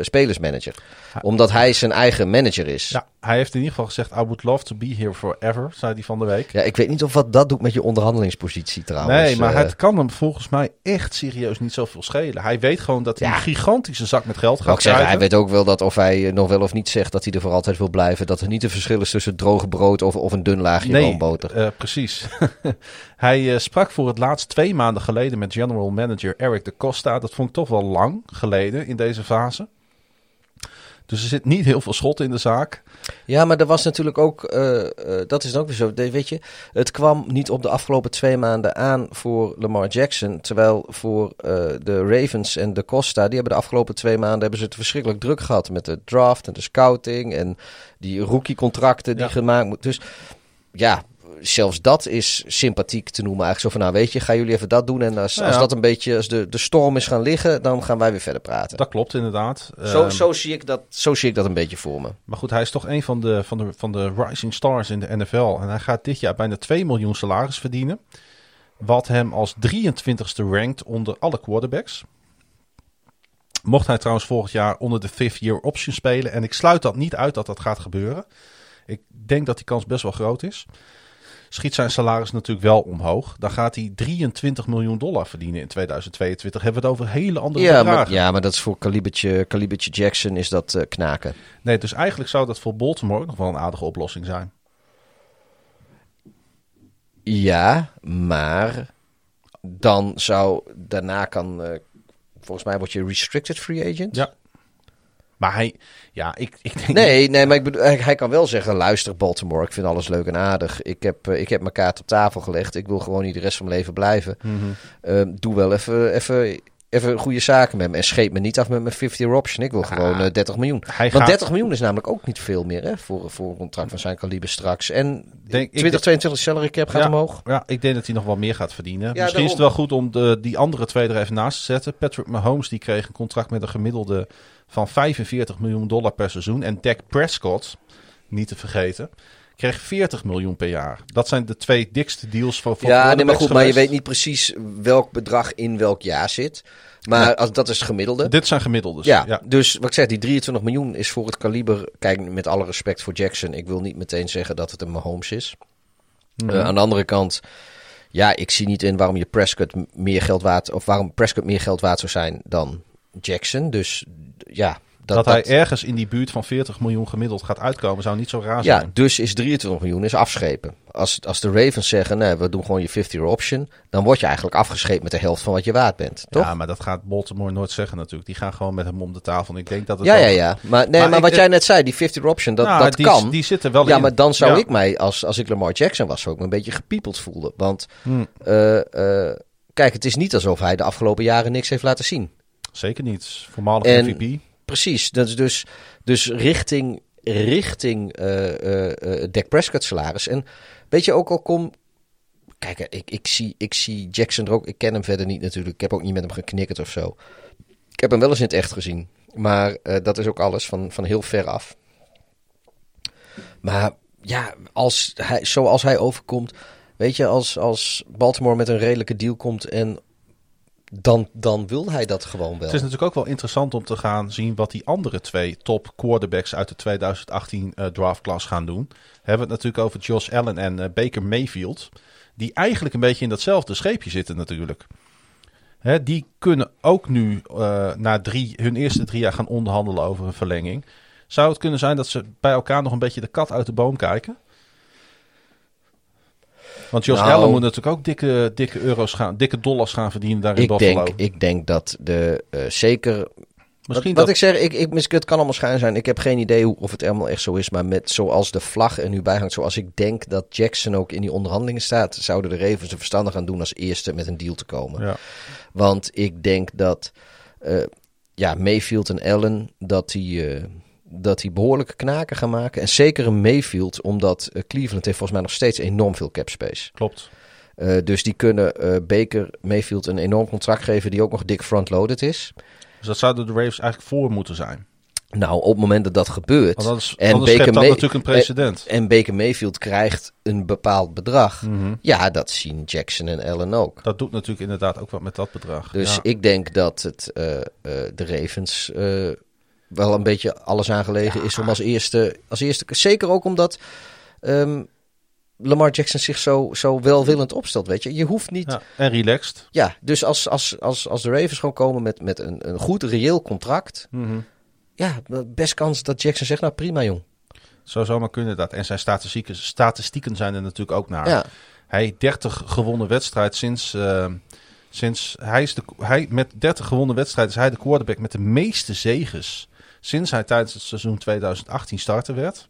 spelersmanager. Omdat hij zijn eigen manager is. Ja, hij heeft in ieder geval gezegd: I would love to be here forever, zei hij van de week. Ja, ik weet niet of wat dat doet met je onderhandelingspositie trouwens. Nee, maar Eh, het kan hem volgens mij echt serieus niet zoveel schelen. Hij weet gewoon dat hij Ja. een gigantische zak met geld gaat krijgen. hij weet ook wel dat of hij eh, nog wel of niet zegt dat hij er voor altijd wil blijven. Dat er niet een verschil is tussen droge brood of, of een dun laagje Nee, roomboter. eh, precies. [LAUGHS] hij sprak voor het laatst twee maanden geleden met general manager Eric de Costa. Dat vond ik toch wel lang geleden in deze fase. Dus er zit niet heel veel schot in de zaak. Ja, maar er was natuurlijk ook, eh, eh, dat is ook weer zo, weet je, het kwam niet op de afgelopen twee maanden aan voor Lamar Jackson. Terwijl voor eh, de Ravens en de Costa, die hebben de afgelopen twee maanden hebben ze het verschrikkelijk druk gehad met de draft en de scouting en die rookie-contracten die Ja. gemaakt moeten. Dus ja, zelfs dat is sympathiek te noemen. Eigenlijk zo van, nou weet je, gaan jullie even dat doen en als, Ja, als dat een beetje, als de, de storm is gaan liggen, dan gaan wij weer verder praten. Dat klopt inderdaad. zo, Ehm, zo, zie ik dat, zo zie ik dat een beetje voor me. Maar goed, hij is toch een van de, van, de, van de rising stars in de NFL. En hij gaat dit jaar bijna 2 miljoen salaris verdienen. Wat hem als 23ste rankt onder alle quarterbacks. Mocht hij trouwens volgend jaar onder de fifth year option spelen. En ik sluit dat niet uit dat dat gaat gebeuren. Ik denk dat die kans best wel groot is. Schiet zijn salaris natuurlijk wel omhoog. Dan gaat hij 23 miljoen dollar verdienen in 2022. Hebben we het over hele andere Ja bedragen. maar, ja, maar dat is voor kalibertje, kalibertje Jackson is dat eh, knaken. Nee, dus eigenlijk zou dat voor Baltimore ook nog wel een aardige oplossing zijn. Ja, maar dan zou daarna kan, eh, volgens mij word je restricted free agent. Ja. Maar hij, ja, ik, ik denk. Nee, nee, maar ik bedoel, hij, hij kan wel zeggen: luister, Baltimore, ik vind alles leuk en aardig. Ik heb, eh, ik heb mijn kaart op tafel gelegd. Ik wil gewoon niet de rest van mijn leven blijven. Mhm. Eh, doe wel even, even, even goede zaken met me. En scheep me niet af met mijn 50-year option. Ik wil gewoon eh, 30 miljoen. Hij Want gaat- 30 miljoen is namelijk ook niet veel meer hè, voor, voor een contract van zijn kaliber straks. En Denk- ik 2022 salary cap gaat Ja. omhoog. Ja, ik denk dat hij nog wel meer gaat verdienen. Ja, Misschien is het wel goed om de, die andere twee er even naast te zetten. Patrick Mahomes die kreeg een contract met een gemiddelde van 45 miljoen dollar per seizoen. En Dak Prescott, niet te vergeten, kreeg 40 miljoen per jaar. Dat zijn de twee dikste deals voor, voor Ja, nee, maar goed, maar je weet niet precies welk bedrag in welk jaar zit. Maar als, dat is het gemiddelde. Dit zijn gemiddeldes. ja, ja. dus wat ik zeg, die 23 miljoen is voor het kaliber. Kijk, met alle respect voor Jackson. Ik wil niet meteen zeggen dat het een Mahomes is. Eh, aan de andere kant, ja, ik zie niet in waarom je Prescott meer geld waard, of waarom Prescott meer geld waard zou zijn dan Jackson. Dus ja, Dat, dat, hij ergens in die buurt van 40 miljoen gemiddeld gaat uitkomen, zou niet zo raar Ja, zijn. dus is 23 miljoen is afschepen. Als, als de Ravens zeggen, nee, we doen gewoon je 50-year option, dan word je eigenlijk afgescheept met de helft van wat je waard bent, toch? Ja, maar dat gaat Baltimore nooit zeggen natuurlijk. Die gaan gewoon met hem om de tafel. En ik denk dat het Ja, ja, ja. Maar, nee, Maar maar, ik- wat jij net zei, die 50 option, dat, Nou, dat die, kan. Die zit er wel ja, in. maar dan zou Ja. ik mij, als, als ik Lamar Jackson was, me een beetje gepiepeld voelen. Want Hm, eh, eh, kijk, het is niet alsof hij de afgelopen jaren niks heeft laten zien. Zeker niet. Voormalig En- MVP. Precies, dat is dus, dus richting, richting eh eh, eh, Dak Prescott salaris. En weet je, ook al kom... Kijk, ik, ik, zie, ik zie Jackson er ook... Ik ken hem verder niet natuurlijk. Ik heb ook niet met hem geknikkerd of zo. Ik heb hem wel eens in het echt gezien. Maar dat is ook alles, van, van heel ver af. Maar ja, als hij, zoals hij overkomt... Weet je, als, als Baltimore met een redelijke deal komt en... Dan, dan wil hij dat gewoon wel. Het is natuurlijk ook wel interessant om te gaan zien wat die andere twee top quarterbacks uit de 2018 eh draftclass gaan doen. We hebben het natuurlijk over Josh Allen en eh, Baker Mayfield. Die eigenlijk een beetje in datzelfde scheepje zitten natuurlijk. Hè, die kunnen ook nu eh, na drie, hun eerste drie jaar gaan onderhandelen over een verlenging. Zou het kunnen zijn dat ze bij elkaar nog een beetje de kat uit de boom kijken? Want Nou. Allen moet natuurlijk ook dikke, dikke euro's gaan, dikke dollars gaan verdienen daar in ik Buffalo. denk, ik denk dat de eh, zeker. Misschien wat, wat dat, ik zeg, ik, ik, misschien- het kan allemaal schijn zijn. Ik heb geen idee hoe, of het helemaal echt zo is. Maar met zoals de vlag er nu bij hangt, zoals ik denk dat Jackson ook in die onderhandelingen staat, zouden de Ravens er verstandig aan doen als eerste met een deal te komen. ja. Want ik denk dat eh, ja, Mayfield en Allen dat die, eh, dat die behoorlijke knaken gaan maken. En zeker een Mayfield, omdat eh, Cleveland heeft volgens mij nog steeds enorm veel cap space. klopt. Eh, dus die kunnen eh, Baker Mayfield een enorm contract geven die ook nog dik front-loaded is. Dus dat zouden de Ravens eigenlijk voor moeten zijn. Nou, op het moment dat dat gebeurt. Want anders, en anders schept dat natuurlijk een precedent. En Baker Mayfield krijgt een bepaald bedrag. Mhm. Ja, dat zien Jackson en Allen ook. Dat doet natuurlijk inderdaad ook wat met dat bedrag. Dus Ja. ik denk dat het de Ravens wel een beetje alles aangelegen is om als eerste, als eerste. Zeker ook omdat ehm, Lamar Jackson zich zo, zo welwillend opstelt. Weet je, je hoeft niet. Ja, Ja, en relaxed. dus als, als, als, als de Ravens gewoon komen met, met een, een goed reëel contract. Mhm. Ja, best kans dat Jackson zegt: Nou prima, jong. Zou zomaar kunnen dat. En zijn statistieken, statistieken zijn er natuurlijk ook naar. Ja, Hij heeft 30 gewonnen wedstrijd sinds. eh, sinds hij is de, hij, met 30 gewonnen wedstrijden is hij de quarterback met de meeste zeges. Sinds hij tijdens het seizoen 2018 starter werd.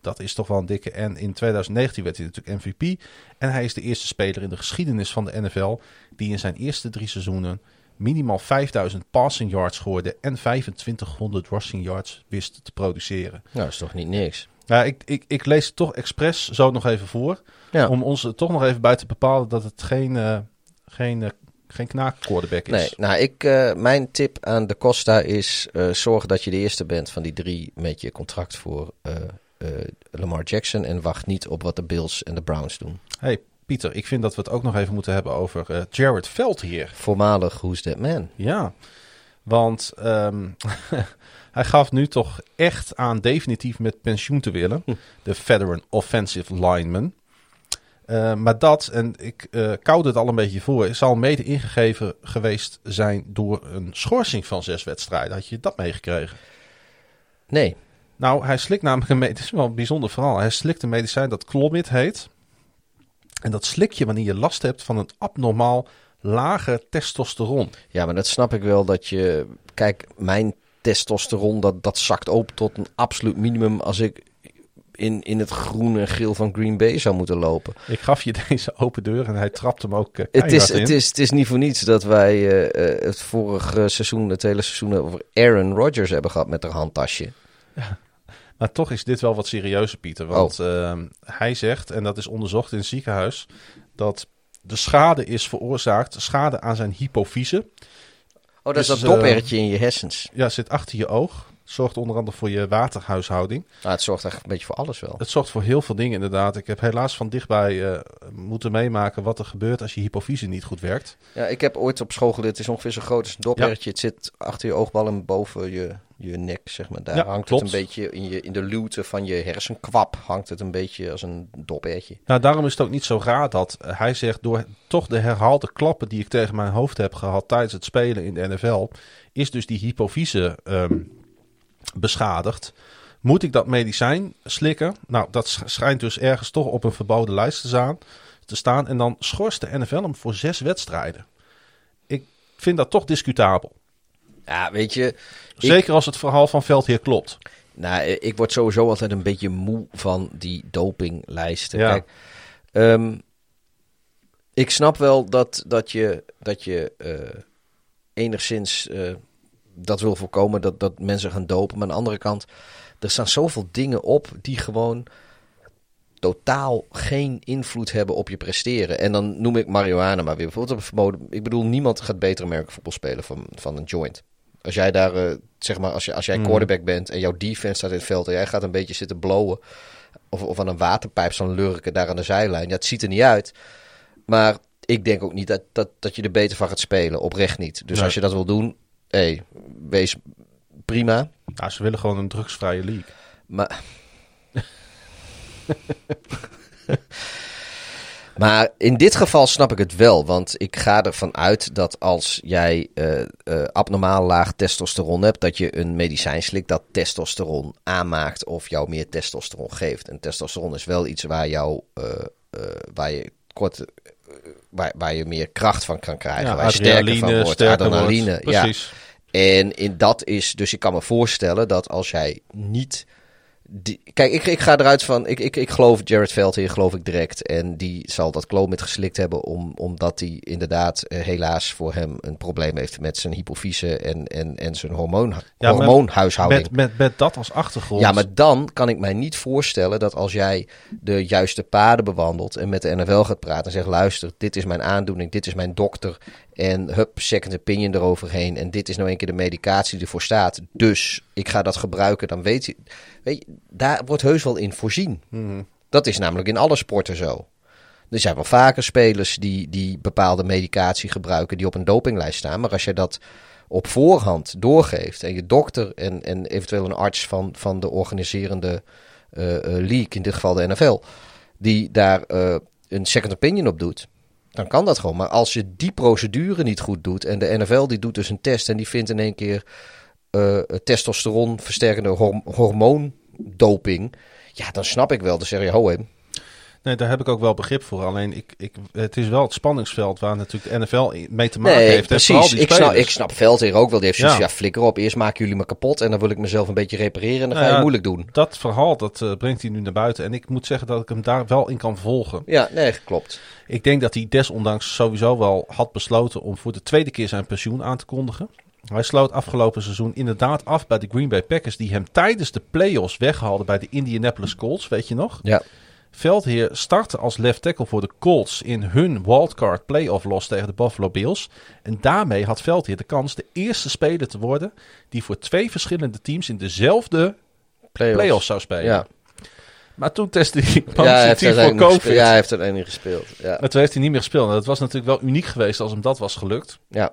Dat is toch wel een dikke. En in 2019 werd hij natuurlijk MVP. En hij is de eerste speler in de geschiedenis van de NFL. die in zijn eerste drie seizoenen minimaal 5000 passing yards gooide. en 2500 rushing yards wist te produceren. nou, dat is toch niet niks. Ja, ik, ik, ik lees het toch expres zo nog even voor. Ja. Om ons er toch nog even bij te bepalen dat het geen, eh geen, eh, geen knaak quarterback is. Nee, nou, ik, eh, mijn tip aan de Costa is: eh, zorg dat je de eerste bent van die drie met je contract voor eh, Lamar Jackson. En wacht niet op wat de Bills en de Browns doen. hey, Pieter, ik vind dat we het ook nog even moeten hebben over Jared Veldheer. Voormalig Who's That Man? Ja, want ehm, [LAUGHS] hij gaf nu toch echt aan definitief met pensioen te willen. Hm. De veteran offensive lineman. Eh, maar dat, en ik eh koude het al een beetje voor, zal mede ingegeven geweest zijn door een schorsing van zes wedstrijden. Had je dat meegekregen? Nee. Nou, hij slikt namelijk een medicijn, [LAUGHS] het is wel een bijzonder verhaal. Hij slikt een medicijn dat Clomid heet. En dat slik je wanneer je last hebt van een abnormaal lage testosteron. Ja, maar dat snap ik wel dat je. Kijk, mijn testosteron dat, dat zakt op tot een absoluut minimum als ik in, in het groen en geel van Green Bay zou moeten lopen. Ik gaf je [LAUGHS] deze open deur en hij trapt hem ook uh, Het is, in. het, is, het is niet voor niets dat wij eh, eh, het vorige seizoen, het hele seizoen over Aaron Rodgers hebben gehad met haar handtasje. Maar toch is dit wel wat serieuzer, Pieter. Want ehm, hij zegt, en dat is onderzocht in het ziekenhuis, dat de schade is veroorzaakt, schade aan zijn hypofyse. Oh, dat is Dus, dat eh, doppertje in je hersens. Ja, zit achter je oog. Zorgt onder andere voor je waterhuishouding. Nou, het zorgt eigenlijk een beetje voor alles wel. Het zorgt voor heel veel dingen inderdaad. Ik heb helaas van dichtbij eh, moeten meemaken wat er gebeurt als je hypofyse niet goed werkt. Ja, ik heb ooit op school geleerd, het is ongeveer zo groot als een doppertje. Het zit achter je oogbal en boven je, je nek, zeg maar. Daar Ja, hangt klopt. het een beetje in, je, in de luwte van je hersenkwap. Hangt het een beetje als een doppertje. Nou, daarom is het ook niet zo raar dat hij zegt, door toch de herhaalde klappen die ik tegen mijn hoofd heb gehad tijdens het spelen in de NFL, is dus die hypofyse ehm, beschadigd. Moet ik dat medicijn slikken? Nou, dat sch- schijnt dus ergens toch op een verboden lijst te staan. Te staan en dan schorst de NFL hem voor zes wedstrijden. Ik vind dat toch discutabel. Ja, weet je, Zeker als het verhaal van Veldheer klopt. Nou, eh, ik word sowieso altijd een beetje moe van die dopinglijsten. Ja. Kijk, ehm, ik snap wel dat, dat je, dat je eh, enigszins eh, dat wil voorkomen dat, dat mensen gaan dopen. Maar aan de andere kant, er staan zoveel dingen op die gewoon totaal geen invloed hebben op je presteren. En dan noem ik marihuana maar weer. Bijvoorbeeld op verboden. Ik bedoel, niemand gaat beter American voetbal spelen van, van een joint. Als jij daar, eh, zeg maar, als, je, als jij Mhm. quarterback bent en jouw defense staat in het veld en jij gaat een beetje zitten blowen of, of aan een waterpijp staan lurken daar aan de zijlijn. Ja, het ziet er niet uit. Maar ik denk ook niet dat, dat, dat je er beter van gaat spelen. Oprecht niet. Dus Nee. als je dat wil doen, hey, wees prima. Nou, ze willen gewoon een drugsvrije league. Maar. maar in dit geval snap ik het wel. Want ik ga ervan uit dat als jij eh, eh, abnormaal laag testosteron hebt, dat je een medicijn slikt dat testosteron aanmaakt of jou meer testosteron geeft. En testosteron is wel iets waar, jou, eh, waar je kort. Waar, waar je meer kracht van kan krijgen. waar je sterker van wordt. sterker wordt. Adrenaline. Ja. En in dat is, dus ik kan me voorstellen dat als jij niet die, kijk, ik, ik ga eruit van. Ik, ik, ik geloof Jared Veldheer, geloof ik direct. En die zal dat met geslikt hebben. Om, omdat hij inderdaad eh, helaas voor hem een probleem heeft met zijn hypofyse en, en, en zijn hormoon, Ja, hormoonhuishouding. Met, met, met dat als achtergrond. Ja, maar dan kan ik mij niet voorstellen dat als jij de juiste paden bewandelt en met de NFL gaat praten en zegt: luister, dit is mijn aandoening, dit is mijn dokter. En hup, second opinion eroverheen. En dit is nou een keer de medicatie die ervoor staat. Dus ik ga dat gebruiken. Dan weet je, weet je daar wordt heus wel in voorzien. Dat is namelijk in alle sporten zo. Er zijn wel vaker spelers die, die bepaalde medicatie gebruiken die op een dopinglijst staan. Maar als je dat op voorhand doorgeeft en je dokter en, en eventueel een arts van, van de organiserende eh, league, in dit geval de NFL, die daar eh, een second opinion op doet, dan kan dat gewoon. Maar als je die procedure niet goed doet en de NFL die doet dus een test en die vindt in één keer eh testosteron versterkende horm hormoondoping, ja, dan snap ik wel. Dan zeg je, ho Nee, daar heb ik ook wel begrip voor. Alleen ik, ik, het is wel het spanningsveld waar natuurlijk de NFL mee te maken Nee, heeft. Precies. Ik snap, ik snap Veldheer ook wel. Die heeft zoiets Ja. flikker op. Eerst maken jullie me kapot en dan wil ik mezelf een beetje repareren en dan ga Nou je ja, moeilijk doen. Dat verhaal dat eh, brengt hij nu naar buiten. En ik moet zeggen dat ik hem daar wel in kan volgen. Ja, nee, klopt. Ik denk dat hij desondanks sowieso wel had besloten om voor de tweede keer zijn pensioen aan te kondigen. Hij sloot afgelopen seizoen inderdaad af bij de Green Bay Packers, die hem tijdens de playoffs weghaalden bij de Indianapolis Colts, weet je nog? Ja. Veldheer startte als left tackle voor de Colts in hun wildcard playoff los tegen de Buffalo Bills. En daarmee had Veldheer de kans de eerste speler te worden die voor twee verschillende teams in dezelfde Playoffs. playoffs zou spelen. Ja. Maar toen testte hij Ja, positief voor uiteindelijk COVID. Ja, hij heeft er één in gespeeld. Ja. En toen heeft hij niet meer gespeeld. Nou, dat was natuurlijk wel uniek geweest als hem dat was gelukt. ja.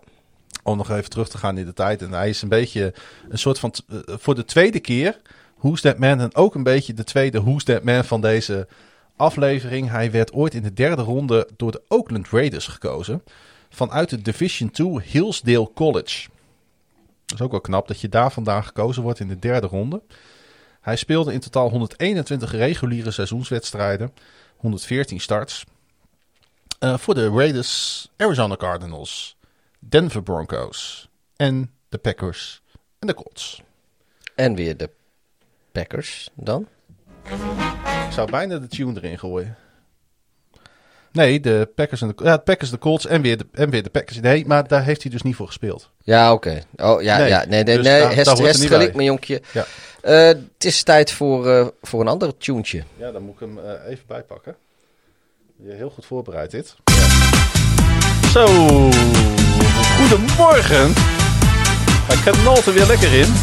Om nog even terug te gaan in de tijd. En hij is een beetje een soort van... eh, voor de tweede keer Who's That Man. En ook een beetje de tweede Who's That Man van deze aflevering. Hij werd ooit in de derde ronde door de Oakland Raiders gekozen. Vanuit de Division 2 Hillsdale College. Dat is ook wel knap dat je daar vandaan gekozen wordt in de derde ronde. Hij speelde in totaal 121 reguliere seizoenswedstrijden. 114 starts. Eh, voor de Raiders, Arizona Cardinals, Denver Broncos en de Packers en de Colts. En weer de Packers dan. Ik zou bijna de tune erin gooien. Nee, de Packers en de, ja, de Packers, de Colts en weer de, en weer de Packers. Nee, maar daar heeft hij dus niet voor gespeeld. Ja, oké. Oh, ja, Nee, ja. Nee, nee, dus nee. Hest, gelijk, mijn jonkje. Ja. Eh, het is tijd voor, eh, voor een ander tuentje. Ja, dan moet ik hem eh, even bijpakken. Je heel goed voorbereid dit. Zo, goedemorgen. Hij knalt er weer lekker in.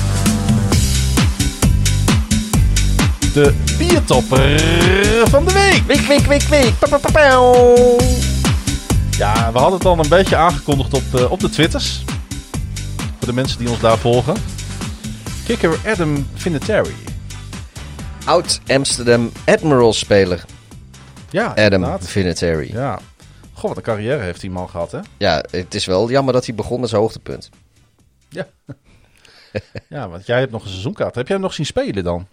De biertopper van de week. Week, week, week, week. Pa, pa, pa, pauw. Ja, we hadden het al een beetje aangekondigd op, op de Twitters. Voor de mensen die ons daar volgen. Kicker Adam Vinatieri. Oud Amsterdam Admirals speler Ja, Adam inderdaad. Vinatieri. Ja. Ja. Goh, wat een carrière heeft die man gehad, hè? het is wel jammer dat hij begon met zijn hoogtepunt. Ja. [LAUGHS] ja, want jij hebt nog een seizoenkaart. Heb jij hem nog zien spelen dan?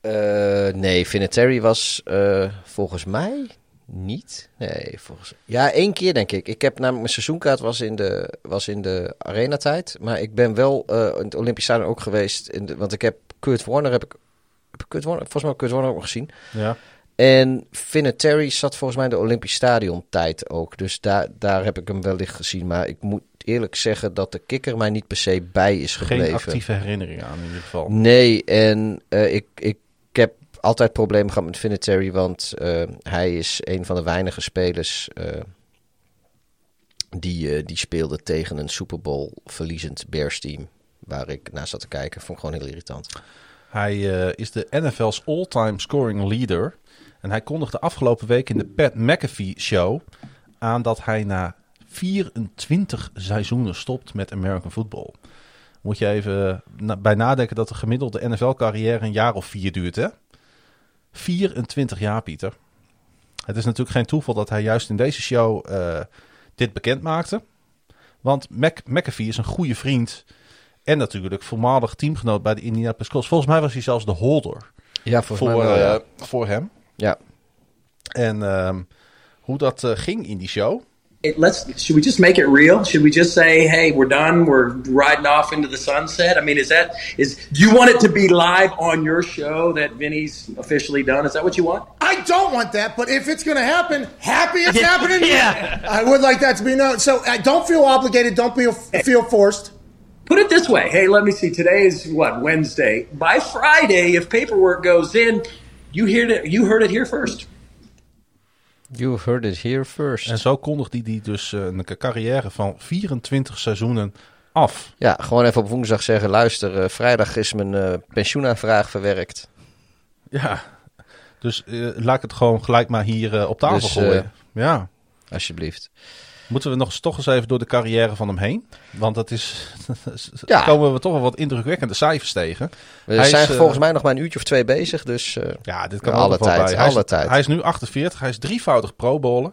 Eh, nee, Vinatieri was eh, volgens mij niet. Nee, volgens Ja, één keer denk ik. Ik heb namelijk mijn seizoenkaart was in de, was in de arenatijd. Maar ik ben wel eh, in het Olympisch Stadion ook geweest. In de, want ik heb Kurt Warner, heb ik, heb ik Kurt Warner, volgens mij Kurt Warner ook nog gezien. Ja. En Vinatieri zat volgens mij in de Olympisch Stadion tijd ook. Dus daar, daar heb ik hem wellicht gezien. Maar ik moet eerlijk zeggen dat de kikker mij niet per se bij is gebleven. Geen actieve herinneringen aan in ieder geval. Nee, en eh, ik, ik heb altijd problemen gehad met Vinatieri, want eh, hij is een van de weinige spelers eh, die, die speelde tegen een Super Bowl verliezend Bears team. Waar ik naar zat te kijken. Vond ik gewoon heel irritant. Hij is de NFL's all-time scoring leader. En hij kondigde afgelopen week in de Pat McAfee show aan dat hij na 24 seizoenen stopt met American football. Moet je even na- bij nadenken dat de gemiddelde NFL-carrière een jaar of vier duurt, hè? 24 jaar, Pieter. Het is natuurlijk geen toeval dat hij juist in deze show eh, dit bekend maakte. Want Mac McAfee is een goede vriend en natuurlijk voormalig teamgenoot bij de Indianapolis Colts. Volgens mij was hij zelfs de holder Ja, voor, mij eh, voor hem. Ja. En ehm, hoe dat eh, ging in die show. it, let's should we just make it real? Should we just say, "Hey, we're done. We're riding off into the sunset"? I mean, is that is do you want it to be live on your show that Vinny's officially done? Is that what you want? I don't want that, but if it's going to happen, happy it's [LAUGHS] happening. Yeah. I would like that to be known. So uh, don't feel obligated. Don't feel feel forced. Put it this way. Hey, let me see. Today is what Wednesday. By Friday, if paperwork goes in, you heard it. You heard it here first. You heard it here first. En zo kondigde hij dus eh, een carrière van 24 seizoenen af. Ja, gewoon even op woensdag zeggen: luister, eh, vrijdag is mijn eh, pensioenaanvraag verwerkt. Ja, dus eh, laat ik het gewoon gelijk maar hier op tafel Dus, gooien. ja. Alsjeblieft. Moeten we nog eens, toch eens even door de carrière van hem heen? Want dat is. [LAUGHS] Ja. komen we toch wel wat indrukwekkende cijfers tegen. We Hij zijn is, eh, volgens mij nog maar een uurtje of twee bezig, dus eh, Ja, dit kan alle tijd, bij. Hij alle is, tijd. Hij is nu 48, hij is drievoudig pro-bowler.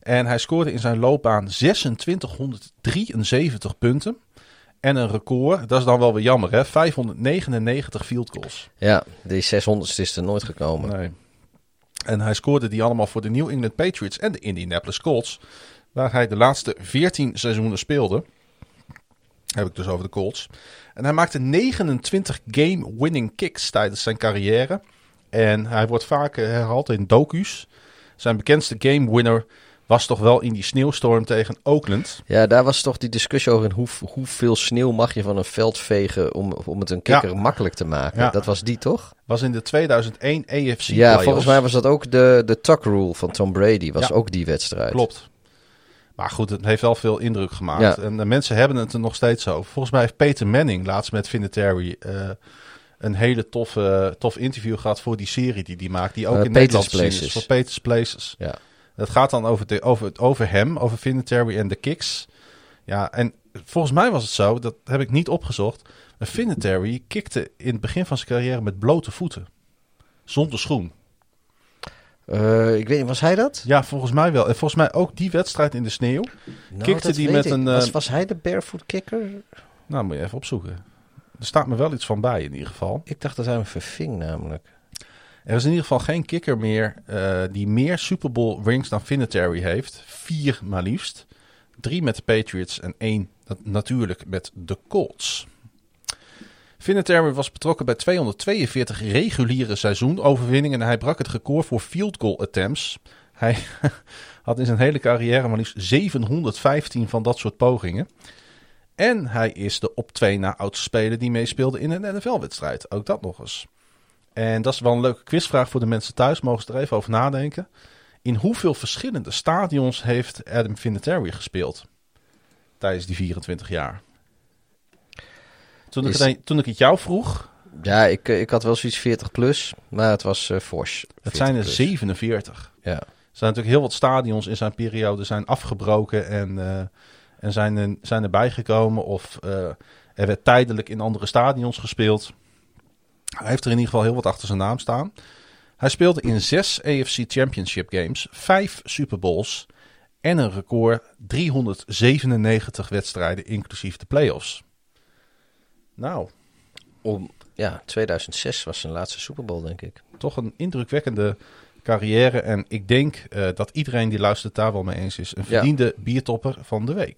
En hij scoorde in zijn loopbaan 2673 punten. En een record, dat is dan wel weer jammer hè, 599 field goals. ja, die 600 is er nooit gekomen. Nee. En hij scoorde die allemaal voor de New England Patriots en de Indianapolis Colts. Waar hij de laatste 14 seizoenen speelde. Heb ik dus over de Colts. En hij maakte 29 game-winning kicks tijdens zijn carrière. En hij wordt vaak eh, herhaald in docu's. Zijn bekendste game-winner was toch wel in die sneeuwstorm tegen Oakland. Ja, daar was toch die discussie over hoe, hoeveel sneeuw mag je van een veld vegen om, om het een kikker Ja. makkelijk te maken. Ja. Dat was die toch? Was in de 2001 AFC Ja, volgens mij was dat ook de, de tuck rule van Tom Brady. Was Ja. ook die wedstrijd. Klopt. Maar goed, het heeft wel veel indruk gemaakt. Ja. En de mensen hebben het er nog steeds over. Volgens mij heeft Peter Manning laatst met Vinatieri eh, een hele toffe, tof interview gehad voor die serie die die maakt. Die ook Eh, in Peter's Nederland is. Voor Peter's Places. Ja. Het gaat dan over, de, over, over hem, over Vinatieri en de kicks. Ja, en volgens mij was het zo, dat heb ik niet opgezocht. Vinatieri kickte in het begin van zijn carrière met blote voeten. Zonder schoen. Eh, ik weet niet, was hij dat? Ja, volgens mij wel. En volgens mij ook die wedstrijd in de sneeuw. Nou, Kikte die met ik. een, Was, eh, was hij de barefoot kicker? Nou, moet je even opzoeken. Er staat me wel iets van bij in ieder geval. Ik dacht dat hij hem verving namelijk. Er is in ieder geval geen kicker meer eh, die meer Super Bowl rings dan Vinatieri heeft. Vier maar liefst. Drie met de Patriots en één natuurlijk met de Colts. Vinatieri was betrokken bij 242 reguliere seizoenoverwinningen en hij brak het record voor field goal attempts. Hij [LAUGHS] had in zijn hele carrière maar liefst 715 van dat soort pogingen. En hij is de op twee na oudste speler die meespeelde in een NFL-wedstrijd. Ook dat nog eens. En dat is wel een leuke quizvraag voor de mensen thuis. Mogen ze er even over nadenken. In hoeveel verschillende stadions heeft Adam Vinatieri gespeeld? Tijdens die 24 jaar. Toen ik, Is- het, toen ik het jou vroeg, Ja, ik, eh, ik had wel zoiets 40 plus, maar het was eh fors. het 40 zijn er plus. 47. Ja. Er zijn natuurlijk heel wat stadions in zijn periode zijn afgebroken en, eh, en zijn, er, zijn erbij gekomen. Of eh, er werd tijdelijk in andere stadions gespeeld. Hij heeft er in ieder geval heel wat achter zijn naam staan. Hij speelde in zes AFC Championship games, vijf Super Bowls en een record 397 wedstrijden inclusief de playoffs. Nou, Om, ja, 2006 was zijn laatste Super Bowl, denk ik. toch een indrukwekkende carrière. En ik denk eh, dat iedereen die luistert daar wel mee eens is. Een Ja. verdiende biertopper van de week.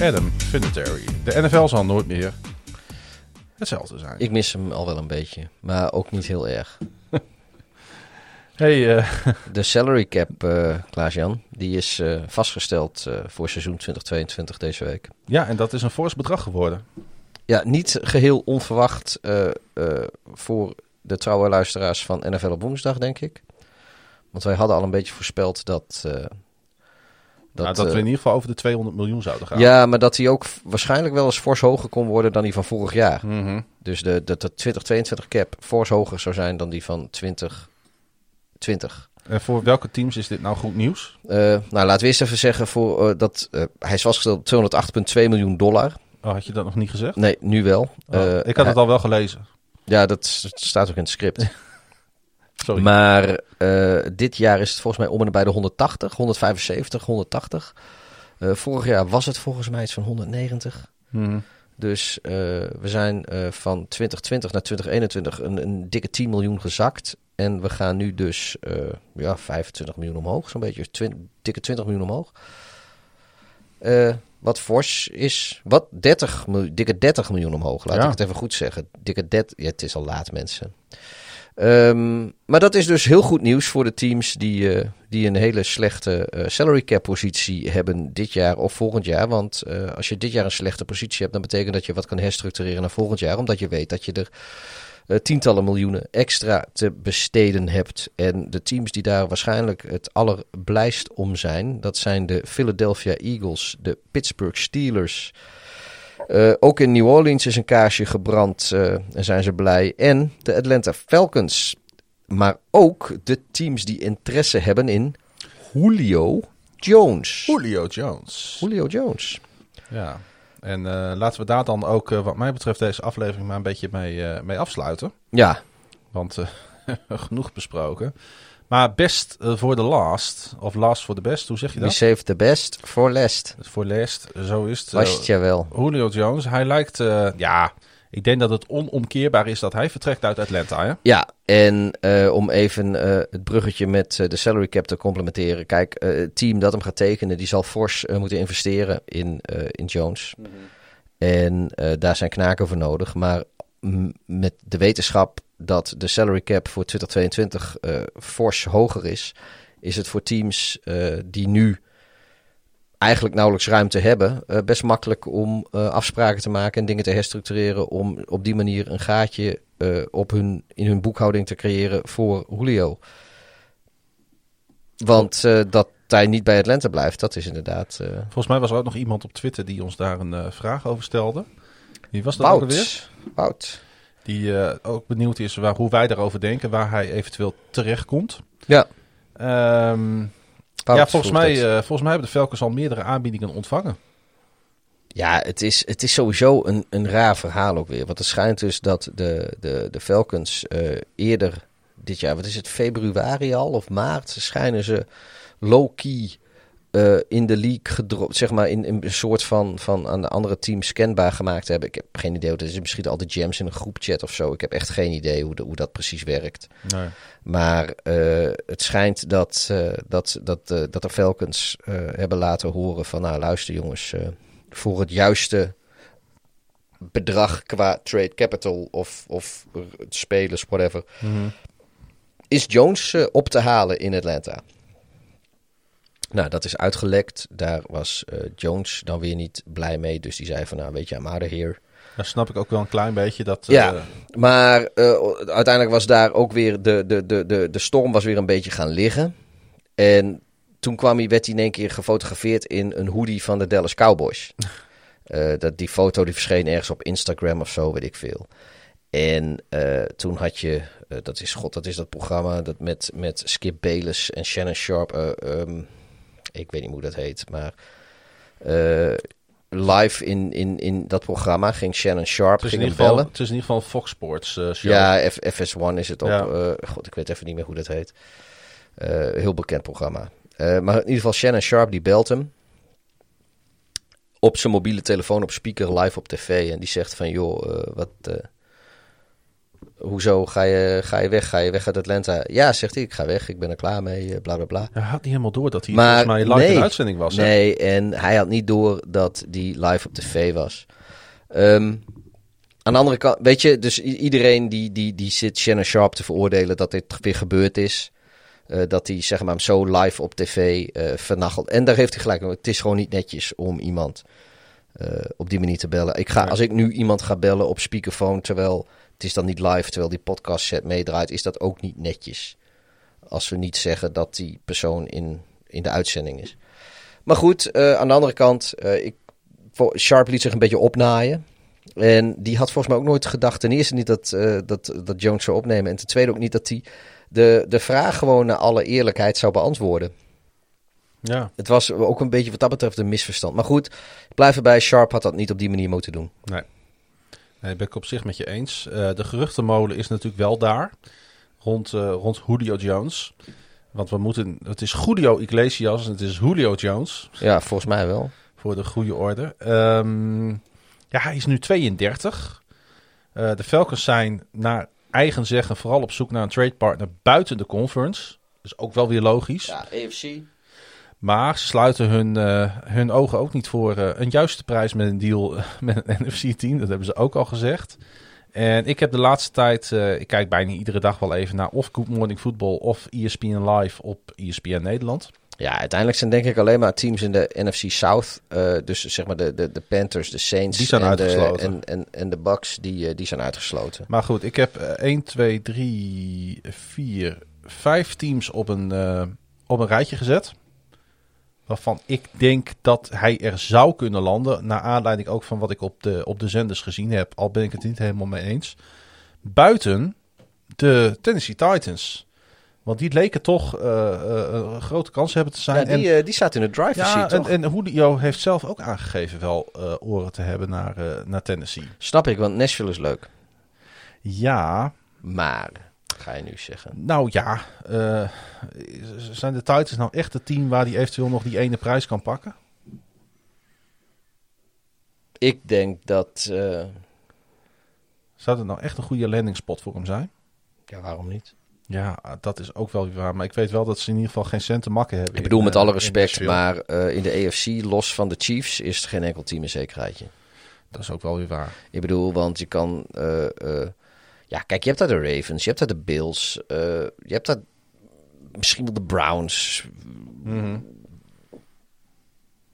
Adam Vinatieri. De NFL zal nooit meer hetzelfde zijn. Ik mis hem al wel een beetje, maar ook niet heel erg. Hey, eh, [LAUGHS] De salary cap, eh Klaas-Jan, die is eh, vastgesteld voor seizoen 2022 deze week. ja, en dat is een fors bedrag geworden. Ja, niet geheel onverwacht voor de trouwe luisteraars van NFL op woensdag, denk ik. Want wij hadden al een beetje voorspeld dat... Dat, dat, dat we in ieder geval over de 200 miljoen zouden gaan. ja, maar dat hij ook waarschijnlijk wel eens fors hoger kon worden dan die van vorig jaar. Mhm. Dus de, dat de 2022 cap fors hoger zou zijn dan die van 2020. En voor welke teams is dit nou goed nieuws? Eh, nou, laten we eerst even zeggen voor, eh, dat eh, hij is vastgesteld op 208,2 miljoen dollar. Oh, had je dat nog niet gezegd? Nee, nu wel. Oh, Eh, ik had hij- het al wel gelezen. Ja, dat, staat ook in het script. [LAUGHS] Sorry. Maar eh, dit jaar is het volgens mij om en bij de 180, 175, 180. Eh, vorig jaar was het volgens mij iets van 190. Mhm. Dus eh, we zijn eh, van 2020 naar 2021 een, een dikke 10 miljoen gezakt. En we gaan nu dus eh, ja, 25 miljoen omhoog, zo'n beetje. Dikke 20 miljoen omhoog. Eh, wat fors is. Wat? 30 miljoen, dikke 30 miljoen omhoog. Laat Ja. ik het even goed zeggen. Dikke 30. Ja, het is al laat, mensen. Ehm, maar dat is dus heel goed nieuws voor de teams die, eh, die een hele slechte eh, salary cap positie hebben dit jaar of volgend jaar. Want als je dit jaar een slechte positie hebt, dan betekent dat je wat kan herstructureren naar volgend jaar. Omdat je weet dat je er tientallen miljoenen extra te besteden hebt. En de teams die daar waarschijnlijk het allerblijst om zijn, dat zijn de Philadelphia Eagles, de Pittsburgh Steelers. Eh, ook in New Orleans is een kaarsje gebrand eh, en zijn ze blij. En de Atlanta Falcons. Maar ook de teams die interesse hebben in Julio Jones. Julio Jones. Julio Jones. Ja. En eh, laten we daar dan ook, eh, wat mij betreft, deze aflevering maar een beetje mee, eh, mee afsluiten. Ja, Want [LAUGHS] genoeg besproken. Maar best voor de last, of last voor de best, hoe zeg je we dat? save the best for last. Voor last, zo is het. Was het ja wel. Julio Jones, hij lijkt, ja, ik denk dat het onomkeerbaar is dat hij vertrekt uit Atlanta. Hè? Ja, en eh, om even eh, het bruggetje met eh, de salary cap te complementeren. Kijk, eh, het team dat hem gaat tekenen, die zal fors moeten investeren in, eh, in Jones. En eh, daar zijn knaken voor nodig. Maar met de wetenschap dat de salary cap voor 2022 eh, fors hoger is, is het voor teams eh, die nu eigenlijk nauwelijks ruimte hebben, eh, best makkelijk om eh, afspraken te maken en dingen te herstructureren om op die manier een gaatje eh, op hun, in hun boekhouding te creëren voor Julio. Want dat hij niet bij Atlanta blijft, dat is inderdaad Volgens mij was er ook nog iemand op Twitter die ons daar een vraag over stelde. Wie was dat ook alweer? Wout. Wout. Die ook benieuwd is waar, hoe wij daarover denken, waar hij eventueel terechtkomt. Ja, Ehm Wout ja, volgens mij, eh, volgens mij hebben de Falcons al meerdere aanbiedingen ontvangen. Ja, het is, het is sowieso een, een raar verhaal ook weer. Want het schijnt dus dat de, de, de Falcons eh, eerder dit jaar, wat is het, februari al of maart, schijnen ze low-key eh, in de league gedropt, zeg maar in, in een soort van, van aan de andere teams scanbaar gemaakt hebben. Ik heb geen idee, het is misschien al de gems in een groepchat of zo. Ik heb echt geen idee hoe, de, hoe dat precies werkt. Nee. Maar eh, het schijnt dat, eh, dat, dat, dat de Falcons hebben laten horen van... nou luister jongens, voor het juiste bedrag qua trade capital of, of spelers, whatever... is Jones op te halen in Atlanta. Nou, dat is uitgelekt. Daar was eh, Jones dan weer niet blij mee. Dus die zei van, nou weet je, I'm out of here. Snap ik ook wel een klein beetje. Dat, eh, Ja, maar eh, uiteindelijk was daar ook weer de, de, de, de, de storm was weer een beetje gaan liggen. En toen kwam hij, werd hij in één keer gefotografeerd in een hoodie van de Dallas Cowboys. [LAUGHS] Eh, dat, die foto die verscheen ergens op Instagram of zo, weet ik veel. En eh, toen had je, eh, dat is god, dat is dat programma dat met, met Skip Bayless en Shannon Sharp. eh, ehm, ik weet niet hoe dat heet, maar eh, live in, in, in dat programma ging Shannon Sharp ging hem bellen. het is in ieder geval Fox Sports eh, show. Ja, F- FS1 is het op. Ja. eh, God, ik weet even niet meer hoe dat heet. Heel bekend programma. Maar in ieder geval Shannon Sharp, die belt hem. Op zijn mobiele telefoon op speaker live op tv. En die zegt van, joh, wat... hoezo ga je, ga je weg? Ga je weg uit Atlanta? Ja, zegt hij, ik ga weg. Ik ben er klaar mee, eh, bla bla bla. Hij had niet helemaal door dat hij Maar volgens mij live nee. uitzending was. hè? Nee, en hij had niet door dat die live op tv was. Ehm, aan de andere kant, weet je, dus iedereen die, die, die zit Shannon Sharp te veroordelen dat dit weer gebeurd is. Eh, dat hij zeg maar, hem zo live op tv vernachelt. En daar heeft hij gelijk. Het is gewoon niet netjes om iemand op die manier te bellen. Ik ga. Als ik nu iemand ga bellen op speakerphone, terwijl het is dan niet live, terwijl die podcast set meedraait, is dat ook niet netjes. Als we niet zeggen dat die persoon in, in de uitzending is. Maar goed, eh, aan de andere kant, eh, ik, Sharp liet zich een beetje opnaaien. En die had volgens mij ook nooit gedacht, ten eerste niet dat, eh, dat, dat Jones zou opnemen. En ten tweede ook niet dat hij de, de vraag gewoon naar alle eerlijkheid zou beantwoorden. Ja, Het was ook een beetje wat dat betreft een misverstand. Maar goed, blijf erbij, Sharp had dat niet op die manier moeten doen. nee. Nee, ben ik op zich met je eens. Eh, de geruchtenmolen is natuurlijk wel daar. Rond, eh, rond Julio Jones. Want we moeten... Het is Julio Iglesias en het is Julio Jones. Ja, volgens mij wel. Voor de goede orde. Ehm, Ja, hij is nu 32. Eh, de Falcons zijn naar eigen zeggen vooral op zoek naar een trade partner buiten de conference. Dus ook wel weer logisch. Ja, AFC. Maar ze sluiten hun, eh, hun ogen ook niet voor eh, een juiste prijs met een deal eh, [LAUGHS] met een NFC-team. Dat hebben ze ook al gezegd. En ik heb de laatste tijd, ik kijk bijna iedere dag wel even naar of Good Morning Football of ESPN Live op ESPN Nederland. Ja, uiteindelijk zijn denk ik alleen maar teams in de NFC South. dus zeg maar de, de, de Panthers, de Saints Die zijn en, de, en, en, en de Bucks, die, die zijn uitgesloten. Maar goed, ik heb eh, 1, 2, 3, 4, 5 teams op een, op een rijtje gezet. Waarvan ik denk dat hij er zou kunnen landen. Naar aanleiding ook van wat ik op de, op de zenders gezien heb. Al ben ik het niet helemaal mee eens. Buiten de Tennessee Titans. Want die leken toch eh, een grote kans hebben te zijn. Ja, die, en, eh, die staat in de driver's ja, seat, en, toch? en Julio heeft zelf ook aangegeven wel oren te hebben naar, naar Tennessee. Snap ik, want Nashville is leuk. Ja, Maar, ga je nu zeggen. Nou ja, eh, zijn de Titans nou echt het team waar hij eventueel nog die ene prijs kan pakken? Ik denk dat... eh, Zou het nou echt een goede landingspot voor hem zijn? ja, waarom niet? Ja, dat is ook wel weer waar. Maar ik weet wel dat ze in ieder geval geen cent te makken hebben. Ik bedoel, in, met eh, alle respect, maar in de AFC, los van de Chiefs, is er geen enkel team een zekerheidje. Dat is ook wel weer waar. Ik bedoel, want je kan... ja, kijk, je hebt daar de Ravens, je hebt daar de Bills, eh, je hebt daar misschien wel de Browns. Mhm.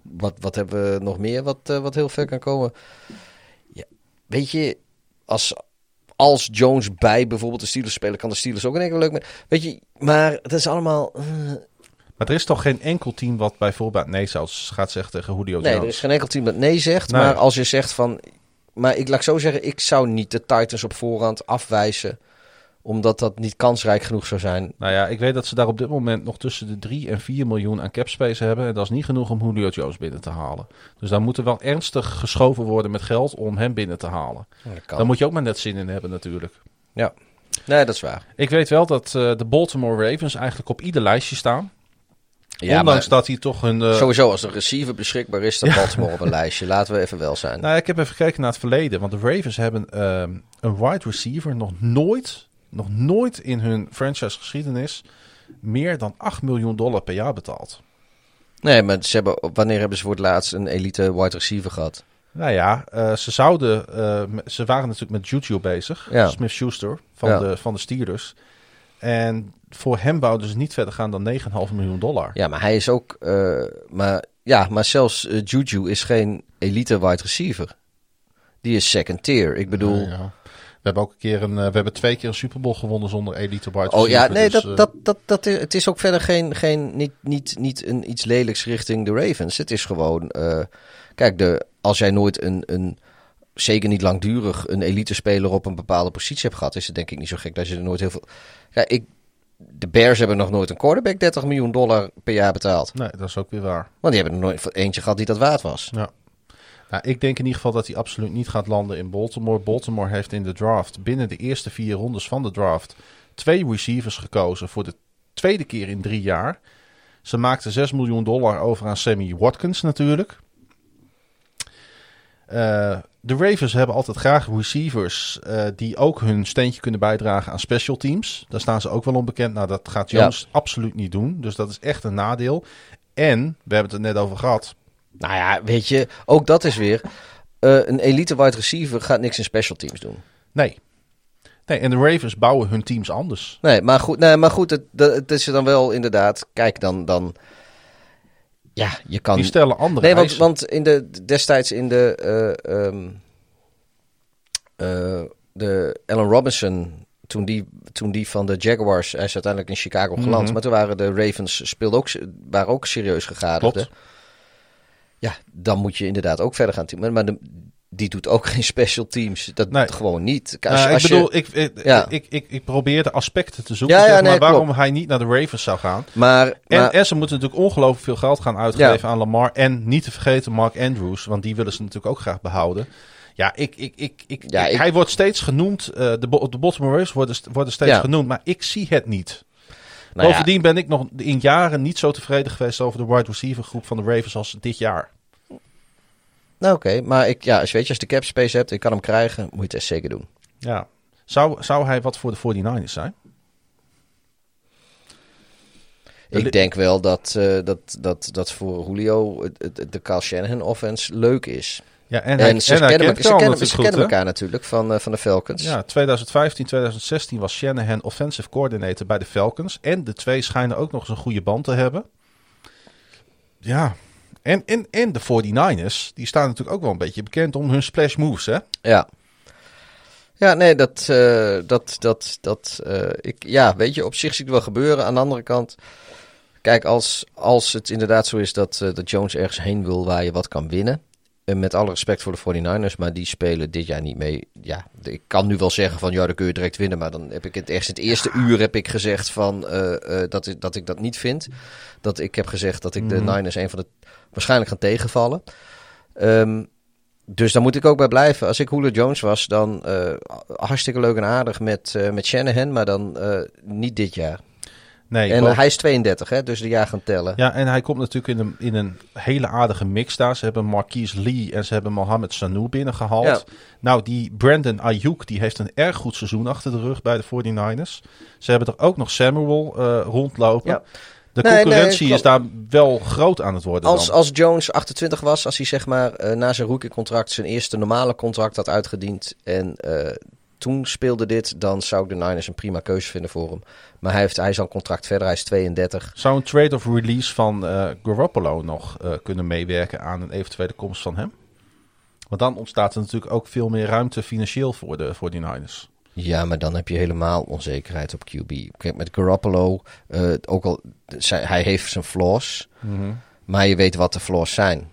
Wat, wat hebben we nog meer wat, eh, wat heel ver kan komen? Ja, weet je, als, als Jones bij bijvoorbeeld de Steelers spelen, kan de Steelers ook één keer leuk. Weet je, maar het is allemaal... eh, Maar er is toch geen enkel team wat bijvoorbeeld nee zou gaat zeggen tegen Julio Nee, er is geen enkel team dat nee zegt. Nee. Maar als je zegt van. Maar ik laat ik zo zeggen, ik zou niet de Titans op voorhand afwijzen. Omdat dat niet kansrijk genoeg zou zijn. Nou ja, ik weet dat ze daar op dit moment nog tussen de 3 en 4 miljoen aan capspace hebben. En dat is niet genoeg om Julio Jones binnen te halen. Dus daar moet er wel ernstig geschoven worden met geld om hem binnen te halen. Dat kan. Daar moet je ook maar net zin in hebben natuurlijk. Ja. Nee, dat is waar. Ik weet wel dat eh, de Baltimore Ravens eigenlijk op ieder lijstje staan. Ja, Ondanks maar dat hij toch een... eh, sowieso als een receiver beschikbaar is, dan Baltimore op een [LAUGHS] lijstje. Laten we even wel zijn. Nou, ik heb even gekeken naar het verleden. Want de Ravens hebben ehm, een wide receiver nog nooit, nog nooit in hun franchise geschiedenis meer dan 8 miljoen dollar per jaar betaald. Nee, maar ze hebben, wanneer hebben ze voor het laatst een elite wide receiver gehad? Nou ja, eh, ze zouden, eh, ze waren natuurlijk met Juju bezig, Ja. Smith Schuster van, Ja. de, van de Steelers. En voor hem wouden ze niet verder gaan dan 9,5 miljoen dollar. Ja, maar hij is ook. eh, maar, ja, maar zelfs eh, Juju is geen elite wide receiver. Die is second tier. Ik bedoel. Ja, ja. We hebben ook een keer een, eh, we hebben twee keer een Super Bowl gewonnen zonder elite wide Oh ja, receiver, nee, dus, dat, dat, dat, dat is, het is ook verder geen, geen niet, niet, niet een iets lelijks richting de Ravens. Het is gewoon, kijk, de, als jij nooit een, een, zeker niet langdurig, een elite speler op een bepaalde positie hebt gehad, is het denk ik niet zo gek dat je er nooit heel veel. Ik, de Bears hebben nog nooit een quarterback 30 miljoen dollar per jaar betaald. Nee, dat is ook weer waar. Want die hebben er nooit eentje gehad die dat waard was. Ja. Nou, ik denk in ieder geval dat hij absoluut niet gaat landen in Baltimore. Baltimore heeft in de draft, binnen de eerste vier rondes van de draft, twee receivers gekozen voor de tweede keer in drie jaar. Ze maakten 6 miljoen dollar over aan Sammy Watkins natuurlijk. Eh, de Ravens hebben altijd graag receivers eh, die ook hun steentje kunnen bijdragen aan special teams. Daar staan ze ook wel onbekend. Nou, dat gaat Ja. Jones absoluut niet doen. Dus dat is echt een nadeel. En, we hebben het er net over gehad, Nou ja, weet je, ook dat is weer. eh, een elite wide receiver gaat niks in special teams doen. Nee. Nee, en de Ravens bouwen hun teams anders. Nee, maar goed, nee, maar goed het, is er dan wel inderdaad. Kijk, dan. dan ja, je kan. Die stellen andere Nee, want, want in de, destijds in de. eh, de Allen Robinson. Toen die, toen die van de Jaguars. Hij is uiteindelijk in Chicago geland. Mhm. Maar toen waren de Ravens. speelden ook, waren ook serieus gegadigden. Klopt. Ja, dan moet je inderdaad ook verder gaan. Maar de, die doet ook [LAUGHS] geen special teams. Dat Nee. gewoon niet. Als, Nou, ik je- bedoel, ik, ik, Ja. ik, ik, ik probeer de aspecten te zoeken. Ja, ja, zeg maar, nee, waarom klopt. hij niet naar de Ravens zou gaan. maar, En, maar en ze moeten natuurlijk ongelooflijk veel geld gaan uitgeven aan Lamar. En niet te vergeten Mark Andrews, want die willen ze natuurlijk ook graag behouden. Ja, ik, ik, ik, ik, hij wordt steeds genoemd. eh, de, de Baltimore Ravens worden, worden steeds genoemd, maar ik zie het niet. nou Bovendien ben ik nog in jaren niet zo tevreden geweest over de wide receiver groep van de Ravens als dit jaar. Nou oké, maar ik, ja, als je weet als je de cap space hebt, ik kan hem krijgen, moet je het echt zeker doen. Ja. Zou, zou hij wat voor de 49ers zijn? De Ik denk wel dat, eh, dat, dat, dat voor Julio het, de Kyle Shanahan offense leuk is. Ja, en, En, hij, ze en kennen, ze Carl kennen, ze elkaar natuurlijk van, eh, van de Falcons. Ja, 2015, 2016 was Shanahan offensive coordinator bij de Falcons. En de twee schijnen ook nog eens een goede band te hebben. Ja, en, en, en de 49ers, die staan natuurlijk ook wel een beetje bekend om hun splash moves, hè? Ja. Ja, nee, dat, eh, dat, dat, dat, eh, ik, ja, weet je, op zich zie ik wel gebeuren. Aan de andere kant, kijk, als, als het inderdaad zo is dat, eh, dat Jones ergens heen wil waar je wat kan winnen. En met alle respect voor de 49ers, maar die spelen dit jaar niet mee. Ja, ik kan nu wel zeggen van, ja, dan kun je direct winnen. Maar dan heb ik het in het eerste uur heb ik gezegd van, eh, eh, dat, ik, dat ik dat niet vind. Dat ik heb gezegd dat ik de Niners een van de, waarschijnlijk gaan tegenvallen. Ehm, dus daar moet ik ook bij blijven. Als ik Julio Jones was, dan eh, hartstikke leuk en aardig met, eh, met Shanahan, maar dan eh, niet dit jaar. Nee, en hij is 32, hè, dus de jaar gaan tellen. Ja, en hij komt natuurlijk in een, in een hele aardige mix daar. Ze hebben Marquise Lee en ze hebben Mohamed Sanu binnengehaald. Ja. Nou, die Brandon Ayuk, die heeft een erg goed seizoen achter de rug bij de 49ers. Ze hebben er ook nog Samuel eh, rondlopen. Ja. De Nee, concurrentie is daar wel groot aan het worden Als, dan. als Jones 28 was, als hij zeg maar eh, na zijn rookiecontract zijn eerste normale contract had uitgediend en eh, toen speelde dit, dan zou ik de Niners een prima keuze vinden voor hem. Maar hij, heeft, hij is al een contract verder, hij is 32. Zou een trade of release van eh Garoppolo nog eh, kunnen meewerken aan een eventuele komst van hem? Want dan ontstaat er natuurlijk ook veel meer ruimte financieel voor de 49ers. Ja, maar dan heb je helemaal onzekerheid op QB. Kijk, met Garoppolo, eh, ook al, zij- hij heeft zijn flaws, maar je weet wat de flaws zijn.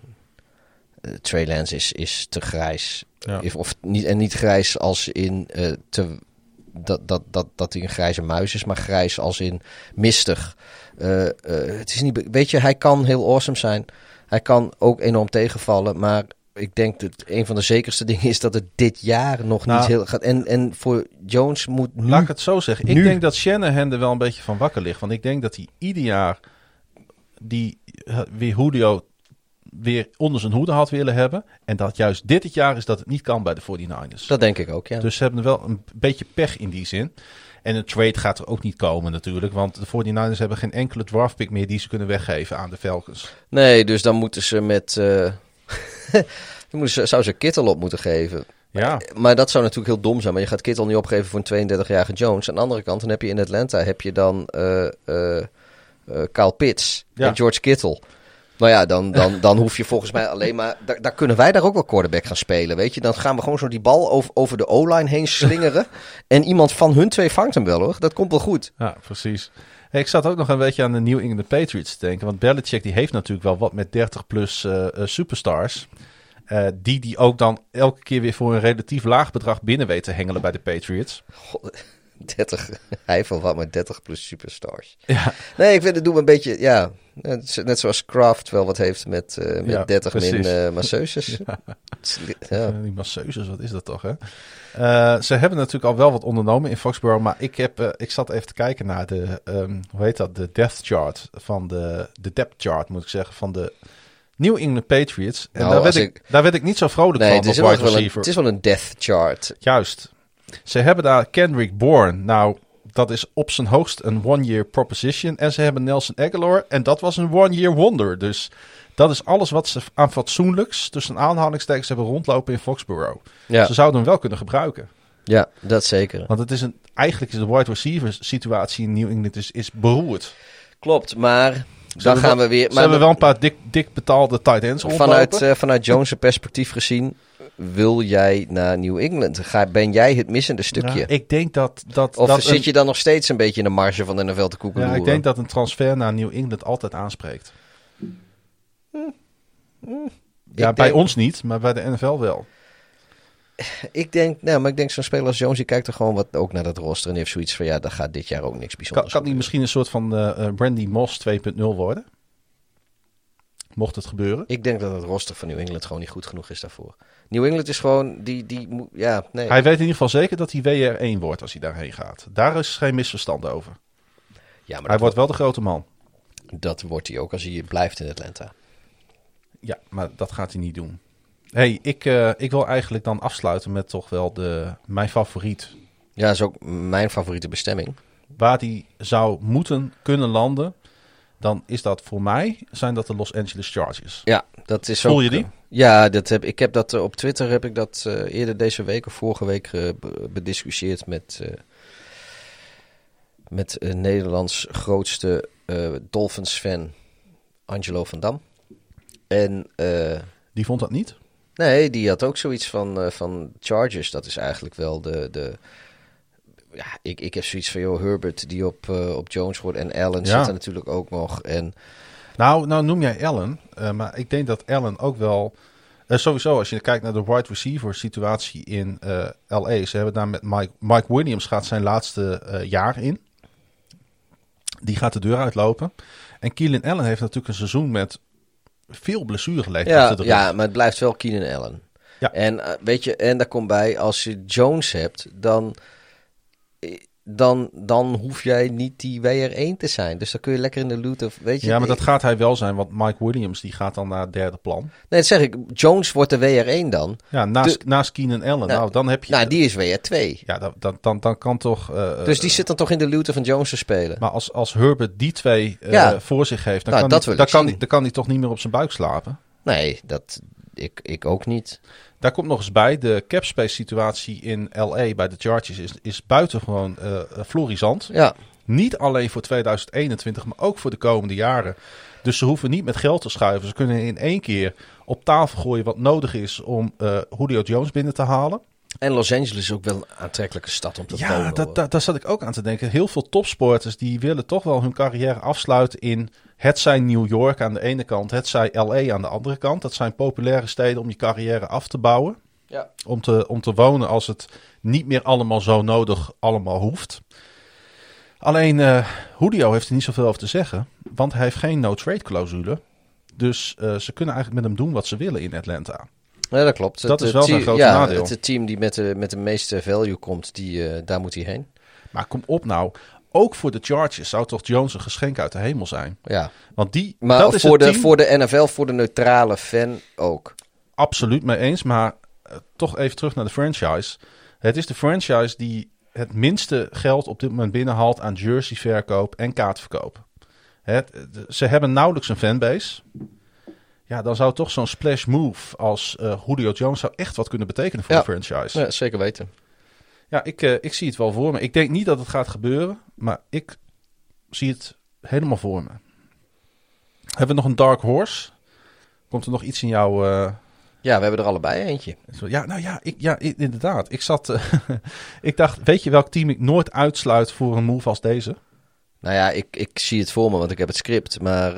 Eh, Trey Lance is, is te grijs. Ja. Of niet, en niet grijs als in eh, te, dat, dat, dat, dat hij een grijze muis is, maar grijs als in mistig. Eh, eh, het is niet, weet je, hij kan heel awesome zijn. Hij kan ook enorm tegenvallen, maar ik denk dat een van de zekerste dingen is dat het dit jaar nog Nou. niet heel gaat. En, en voor Jones moet nu... Laat ik het zo zeggen. Ik Nu. denk dat Shanahan er wel een beetje van wakker ligt. Want ik denk dat hij ieder jaar die weer Julio weer onder zijn hoede had willen hebben. En dat juist dit het jaar is dat het niet kan bij de 49ers. Dat denk ik ook, ja. Dus ze hebben wel een beetje pech in die zin. En een trade gaat er ook niet komen natuurlijk. Want de 49ers hebben geen enkele draftpick meer die ze kunnen weggeven aan de Falcons. Nee, dus dan moeten ze met... [LAUGHS] dan moeten ze, zou ze Kittel op moeten geven. Ja, Maar dat zou natuurlijk heel dom zijn. Maar je gaat Kittel niet opgeven voor een 32-jarige Jones. Aan de andere kant, dan heb je in Atlanta heb je dan eh eh, Kyle Pitts Ja. en George Kittle. Nou ja, dan, dan, dan hoef je volgens mij alleen maar... Daar, daar kunnen wij daar ook wel quarterback gaan spelen, weet je. Dan gaan we gewoon zo die bal over, over de O-line heen slingeren. [LAUGHS] en iemand van hun twee vangt hem wel, hoor. Dat komt wel goed. ja precies. Hey, ik zat ook nog een beetje aan de New England Patriots te denken. Want Belichick die heeft natuurlijk wel wat met 30 plus eh, eh, superstars. Eh, die die ook dan elke keer weer voor een relatief laag bedrag binnen weet te hengelen bij de Patriots. 30, [LAUGHS] hij wel wat met 30 plus superstars. Ja, Nee, ik vind het doe me een beetje, ja, net zoals Kraft wel wat heeft met, eh, met Ja, 30 min precies. eh masseuses. [LAUGHS] Ja. Eh, die masseuses, wat is dat toch, hè? Ze hebben natuurlijk al wel wat ondernomen in Foxborough, maar ik, heb, ik zat even te kijken naar de, ehm, hoe heet dat, de depth chart van de, de depth chart, moet ik zeggen, van de New England Patriots. En Nou, daar, werd ik, ik- daar werd ik niet zo vrolijk Nee, van is, wel een, het is wel een death chart. Juist. Ze hebben daar Kendrick Bourne. Nou, dat is op zijn hoogst een one-year proposition. En ze hebben Nelson Aguilar. En dat was een one-year wonder. Dus dat is alles wat ze aan fatsoenlijks tussen aanhalingstekens hebben rondlopen in Foxborough. Ja, Ze zouden hem wel kunnen gebruiken. ja, dat zeker. Want het is een, eigenlijk is de wide receiver situatie in New England is, is beroerd. Klopt, maar Ze dan gaan we weer... Ze Maar hebben wel een paar dik, dik betaalde tight ends rondlopen. vanuit, eh, vanuit Jones' perspectief gezien, wil jij naar New England? Ga, ben jij het missende stukje? Ja, ik denk dat... dat, of dat zit een- je dan nog steeds een beetje in de marge van de NFL te koeken? ja, ik denk dat een transfer naar New England altijd aanspreekt. Ja, bij denk- ons niet, maar bij de NFL wel. Ik denk, nou, maar ik denk zo'n speler als Jones, die kijkt er gewoon wat ook naar dat roster en heeft zoiets van, ja, dat gaat dit jaar ook niks Kan, bijzonders kan die gebeuren. misschien een soort van eh, eh, Brandy Moss 2.0 worden? Mocht het gebeuren. Ik denk dat het roster van New England gewoon niet goed genoeg is daarvoor. New England is gewoon, die, die, ja, nee. Hij weet in ieder geval zeker dat hij WR1 wordt als hij daarheen gaat. Daar is geen misverstand over. ja, maar Hij wordt wel de grote man. dat wordt hij ook als hij blijft in Atlanta. Ja, maar dat gaat hij niet doen. Hey, ik, eh, ik wil eigenlijk dan afsluiten met toch wel de, mijn favoriet. Ja, dat is ook mijn favoriete bestemming. Waar die zou moeten kunnen landen, dan is dat voor mij, zijn dat de Los Angeles Chargers. Ja, dat is Voel ook, je die? eh, Ja, dat heb, ik heb dat eh, op Twitter heb ik dat eh, eerder deze week of vorige week be- bediscussieerd met, met Nederlands grootste eh, Dolphins-fan Angelo van Dam. En Die vond dat niet? nee, die had ook zoiets van, van Chargers. Dat is eigenlijk wel de... de ja, ik, ik heb zoiets van, joh, Herbert die op, eh, op Jones wordt en Allen Ja. zit er natuurlijk ook nog. En Nou, nou noem jij Allen, eh, maar ik denk dat Allen ook wel... eh, sowieso, als je kijkt naar de wide receiver situatie in LA. Ze hebben daar met Mike, Mike Williams gaat zijn laatste jaar in. Die gaat de deur uitlopen. En Keelan Allen heeft natuurlijk een seizoen met veel blessuregeleden Ja, achter de rug. ja, maar het blijft wel Keenan Allen. Ja. En weet je, en daar komt bij, als je Jones hebt, dan, dan, dan hoef jij niet die WR1 te zijn. Dus dan kun je lekker in de loot of weet je. Ja, maar dat gaat hij wel zijn, want Mike Williams die gaat dan naar het derde plan. Nee, dat zeg ik. Jones wordt de WR1 dan. Ja, naast, De- naast Keenan Allen. Nou, dan heb je... Nou, die is WR2. Ja, dan, dan, dan, dan kan toch... eh, Dus die eh, zit dan toch in de loot van Jones te spelen. Maar als, als Herbert die twee eh, Ja. voor zich heeft, dan, Nou, kan, dan kan hij toch niet meer op zijn buik slapen. Nee, dat, ik, ik ook niet. Daar komt nog eens bij, de capspace situatie in LA bij de Chargers is, is buitengewoon eh florisant. Ja, Niet alleen voor 2021, maar ook voor de komende jaren. Dus ze hoeven niet met geld te schuiven. Ze kunnen in één keer op tafel gooien wat nodig is om eh Julio Jones binnen te halen. En Los Angeles is ook wel een aantrekkelijke stad om te Ja, hoor. dat, daar zat ik ook aan te denken. Heel veel topsporters die willen toch wel hun carrière afsluiten in het zijn New York aan de ene kant, het zij LA aan de andere kant. Dat zijn populaire steden om je carrière af te bouwen. Ja. Om, te, om te wonen als het niet meer allemaal zo nodig allemaal hoeft. Alleen eh Julio heeft er niet zoveel over te zeggen, want hij heeft geen no-trade clausule. Dus eh, ze kunnen eigenlijk met hem doen wat ze willen in Atlanta. Ja, dat klopt. Dat Het, is eh, wel zijn grote ja, nadeel. Het, het team die met de, met de meeste value komt, die, eh, daar moet hij heen. Maar kom op nou, ook voor de Chargers zou toch Jones een geschenk uit de hemel zijn. Ja. Want die, Maar dat is voor de, team, voor de NFL, voor de neutrale fan ook. absoluut mee eens. Maar eh, toch even terug naar de franchise. Het is de franchise die het minste geld op dit moment binnenhaalt aan jerseyverkoop en kaartverkoop. Het, ze hebben nauwelijks een fanbase. Ja, dan zou toch zo'n splash move als eh Julio Jones zou echt wat kunnen betekenen voor Ja. de franchise. Ja, zeker weten. Ja, ik, eh, ik zie het wel voor me. Ik denk niet dat het gaat gebeuren, maar ik zie het helemaal voor me. Hebben we nog een dark horse? Komt er nog iets in jouw... eh, Ja, we hebben er allebei eentje. zo- ja, nou ja, ik, ja inderdaad. Ik zat... [LAUGHS] ik dacht, weet je welk team ik nooit uitsluit voor een move als deze? Nou ja, ik, ik zie het voor me, want ik heb het script. Maar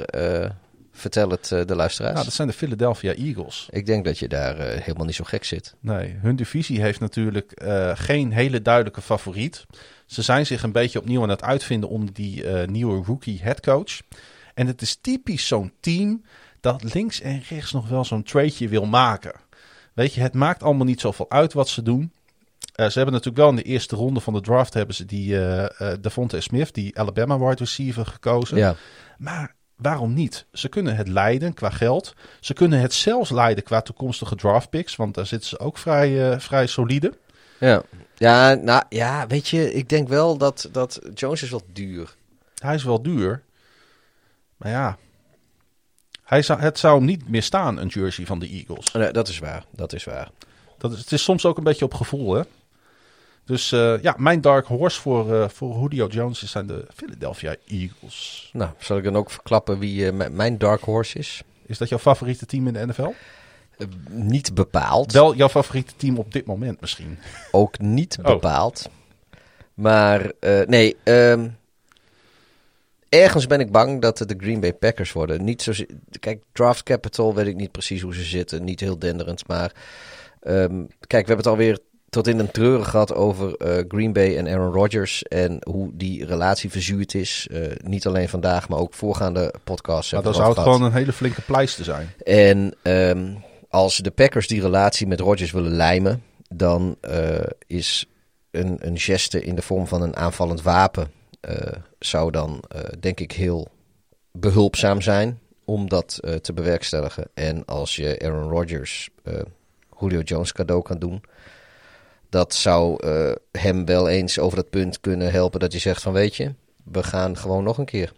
vertel het eh, de luisteraars. Nou, dat zijn de Philadelphia Eagles. Ik denk dat je daar eh, helemaal niet zo gek zit. Nee, hun divisie heeft natuurlijk eh, geen hele duidelijke favoriet. Ze zijn zich een beetje opnieuw aan het uitvinden onder die nieuwe rookie headcoach. En het is typisch zo'n team dat links en rechts nog wel zo'n tradeje wil maken. Weet je, het maakt allemaal niet zoveel uit wat ze doen. Ze hebben natuurlijk wel in de eerste ronde van de draft hebben ze die Devontae Smith, die Alabama wide receiver, gekozen. Ja. Maar waarom niet? Ze kunnen het leiden qua geld. Ze kunnen het zelfs leiden qua toekomstige draft picks. Want daar zitten ze ook vrij, eh, vrij solide. Ja. Ja, nou, ja, weet je, ik denk wel dat, dat Jones is wat duur. Hij is wel duur. Maar ja, hij zou, het zou hem niet meer staan, een jersey van de Eagles. Nee, dat is waar, dat is waar. Dat is, het is soms ook een beetje op gevoel, hè? Dus eh, ja, mijn dark horse voor, eh voor Julio Jones zijn de Philadelphia Eagles. Nou, zal ik dan ook verklappen wie eh, mijn dark horse is? Is dat jouw favoriete team in de NFL? Niet bepaald. Wel jouw favoriete team op dit moment misschien. Ook niet Oh. bepaald. Maar nee, ehm, ergens ben ik bang dat het de Green Bay Packers worden. Niet zo, kijk, draft capital weet ik niet precies hoe ze zitten. Niet heel denderend. Maar ehm, kijk, we hebben het alweer tot in een treuren gehad over eh, Green Bay en Aaron Rodgers. En hoe die relatie verzuurd is. Eh, niet alleen vandaag, maar ook voorgaande podcasts. Maar we zou het gewoon een hele flinke pleister zijn. en ehm, als de Packers die relatie met Rodgers willen lijmen, dan eh, is een, een geste in de vorm van een aanvallend wapen, zou dan denk ik heel behulpzaam zijn om dat te bewerkstelligen. En als je Aaron Rodgers Julio Jones cadeau kan doen. Dat zou eh, hem wel eens over dat punt kunnen helpen dat hij zegt van weet je, we gaan gewoon nog een keer.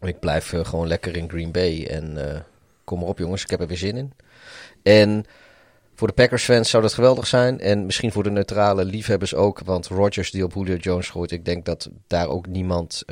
Ik blijf eh, gewoon lekker in Green Bay en eh, kom maar op jongens, ik heb er weer zin in. En voor de Packers fans zou dat geweldig zijn en misschien voor de neutrale liefhebbers ook, want Rodgers die op Julio Jones gooit, ik denk dat daar ook niemand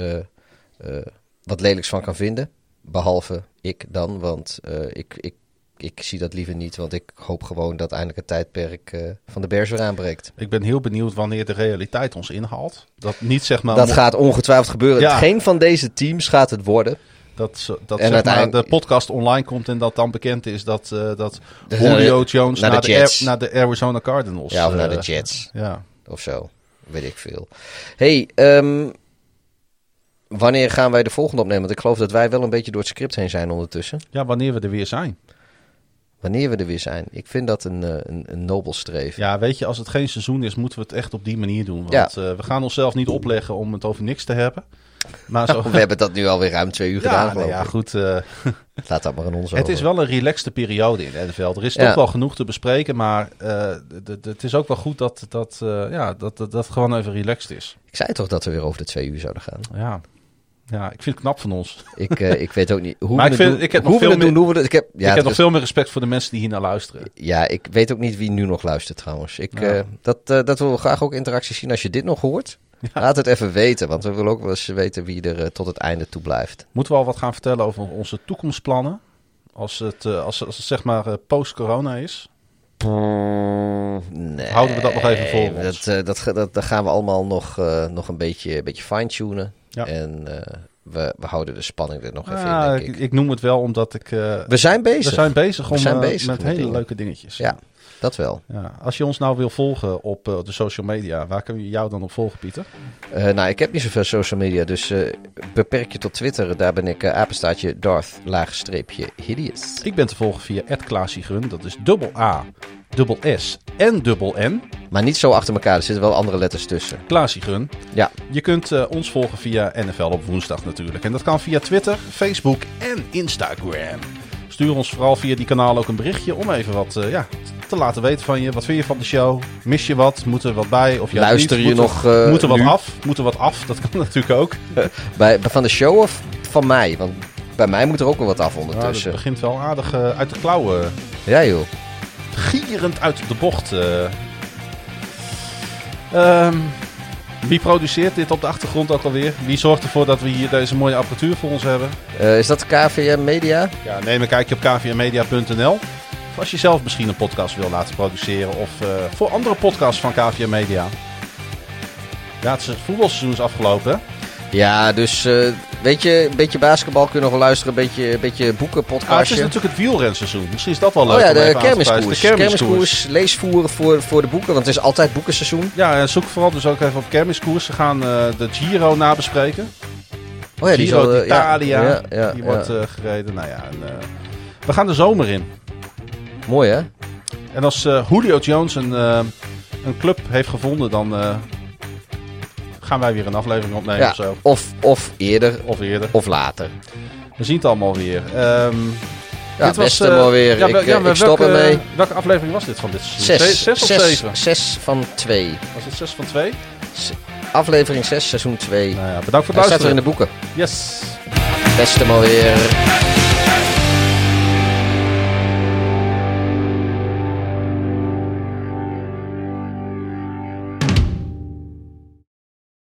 wat lelijks van kan vinden. Behalve ik dan, want ik, ik, ik zie dat liever niet. Want ik hoop gewoon dat eindelijk het tijdperk eh, van de Bears weer aanbreekt. Ik ben heel benieuwd wanneer de realiteit ons inhaalt. Dat niet zeg maar... dat gaat ongetwijfeld gebeuren. Ja. Geen van deze teams gaat het worden. Dat, dat En zeg maar, uiteindelijk- de podcast online komt en dat dan bekend is dat, eh, dat Julio Jones naar naar, de naar de Arizona Cardinals. Ja, of naar eh, de Jets Ja. of zo. Weet ik veel. hey, ehm, wanneer gaan wij de volgende opnemen? Want ik geloof dat wij wel een beetje door het script heen zijn ondertussen. ja, wanneer we er weer zijn. Wanneer we er weer zijn. Ik vind dat een, eh, een, een nobel streven. Ja, weet je, als het geen seizoen is, moeten we het echt op die manier doen. Want eh, we gaan onszelf niet opleggen om het over niks te hebben. Maar [LAUGHS] zo... We hebben dat nu alweer ruim twee uur gedaan, ja, nou ja, goed. eh, [LAUGHS] Laat dat maar aan ons het over. is wel een relaxte periode in de NFL. Er is Ja. toch wel genoeg te bespreken, maar het is ook wel goed dat, dat, ja, dat, dat, dat het gewoon even relaxed is. Ik zei toch dat we weer over de twee uur zouden gaan. Ja. Ja, ik vind het knap van ons. Ik, eh, ik weet ook niet hoe Maar we ik het vind- doen. ik heb nog veel doen, meer- we Ik heb, ja, ik heb nog is- veel meer respect voor de mensen die hier naar luisteren. ja, ik weet ook niet wie nu nog luistert trouwens. Ik, Ja. eh, dat, eh, dat willen we graag ook interactie zien. Als je dit nog hoort, laat het even weten. Want we willen ook wel eens weten wie er tot het einde toe blijft. Moeten we al wat gaan vertellen over onze toekomstplannen? Als het, als, als het zeg maar post-corona is. Nee, Houden we dat nog even voor Dat, ons? dat, ga- dat, dat gaan we allemaal nog, nog een beetje, een beetje fine-tunen. Ja. En eh, we, we houden de spanning er nog even Ja, in, ik, denk ik. ik noem het wel omdat ik... eh, We zijn bezig. we zijn bezig, We om, zijn eh, bezig met met hele dingen. leuke dingetjes. Ja, dat wel. Ja, als je ons nou wil volgen op eh, de social media, waar kunnen we jou dan op volgen, Pieter? Eh, nou, ik heb niet zoveel social media, dus eh, beperk je tot Twitter. Daar ben ik apenstaartje Darth, laagstreepje, hideous. Ik ben te volgen via @klaasiegrun. Dat is dubbel A, dubbel S en dubbel N. Maar niet zo achter elkaar, er zitten wel andere letters tussen. Klaasiegrun. Ja, Je kunt ons volgen via NFL op woensdag natuurlijk. En dat kan via Twitter, Facebook en Instagram. Stuur ons vooral via die kanalen ook een berichtje om even wat eh, ja, te laten weten van je. Wat vind je van de show? Mis je wat? Moet er wat bij? Of juist Luister niet? je Moet nog, Er, eh, moet er wat nu? af? Moet er wat af? Dat kan [LAUGHS] natuurlijk ook. [LAUGHS] bij, van de show of van mij? Want bij mij moet er ook wel wat af Ja, dat ondertussen. begint wel aardig eh, uit de klauwen. Ja, joh. Gierend uit de bocht. eh. Wie produceert dit op de achtergrond ook alweer? Wie zorgt ervoor dat we hier deze mooie apparatuur voor ons hebben? Eh, is dat KVM Media? Ja, neem een kijkje op kvmmedia.nl. Of als je zelf misschien een podcast wil laten produceren. Of eh, voor andere podcasts van KVM Media. Ja, het voetbalseizoen is afgelopen. Ja, dus eh, weet je, een beetje basketbal kunnen we luisteren, een beetje, een beetje boeken, Ah, het is natuurlijk het wielrenseizoen. Misschien is dat wel leuk oh ja, om de kermiskoers. De kermiskoers. Leesvoeren voor, voor de boeken, want het is altijd boekenseizoen. Ja, en zoek vooral dus ook even op kermiskoers. Ze gaan eh, de Giro nabespreken. Oh ja, die Giro zal, eh, d'Italia. Ja, ja, die wordt gereden. Nou ja, en, we gaan de zomer in. Mooi hè? En als Julio Jones een, een club heeft gevonden, dan gaan wij weer een aflevering opnemen Ja, of zo. of, of eerder, Of eerder. of later. We zien het allemaal weer. Ehm Ja, dit best eh, maar weer. ja, ik, wel- ja, eh, ik stop ermee. Welke aflevering was dit van dit seizoen? Zes. Zes of zes, zeven? Zes van twee. Was het zes van twee? Aflevering 6, seizoen 2. Nou ja, bedankt voor Hij het staat weer in luisteren. de boeken. Yes. Beste maar weer.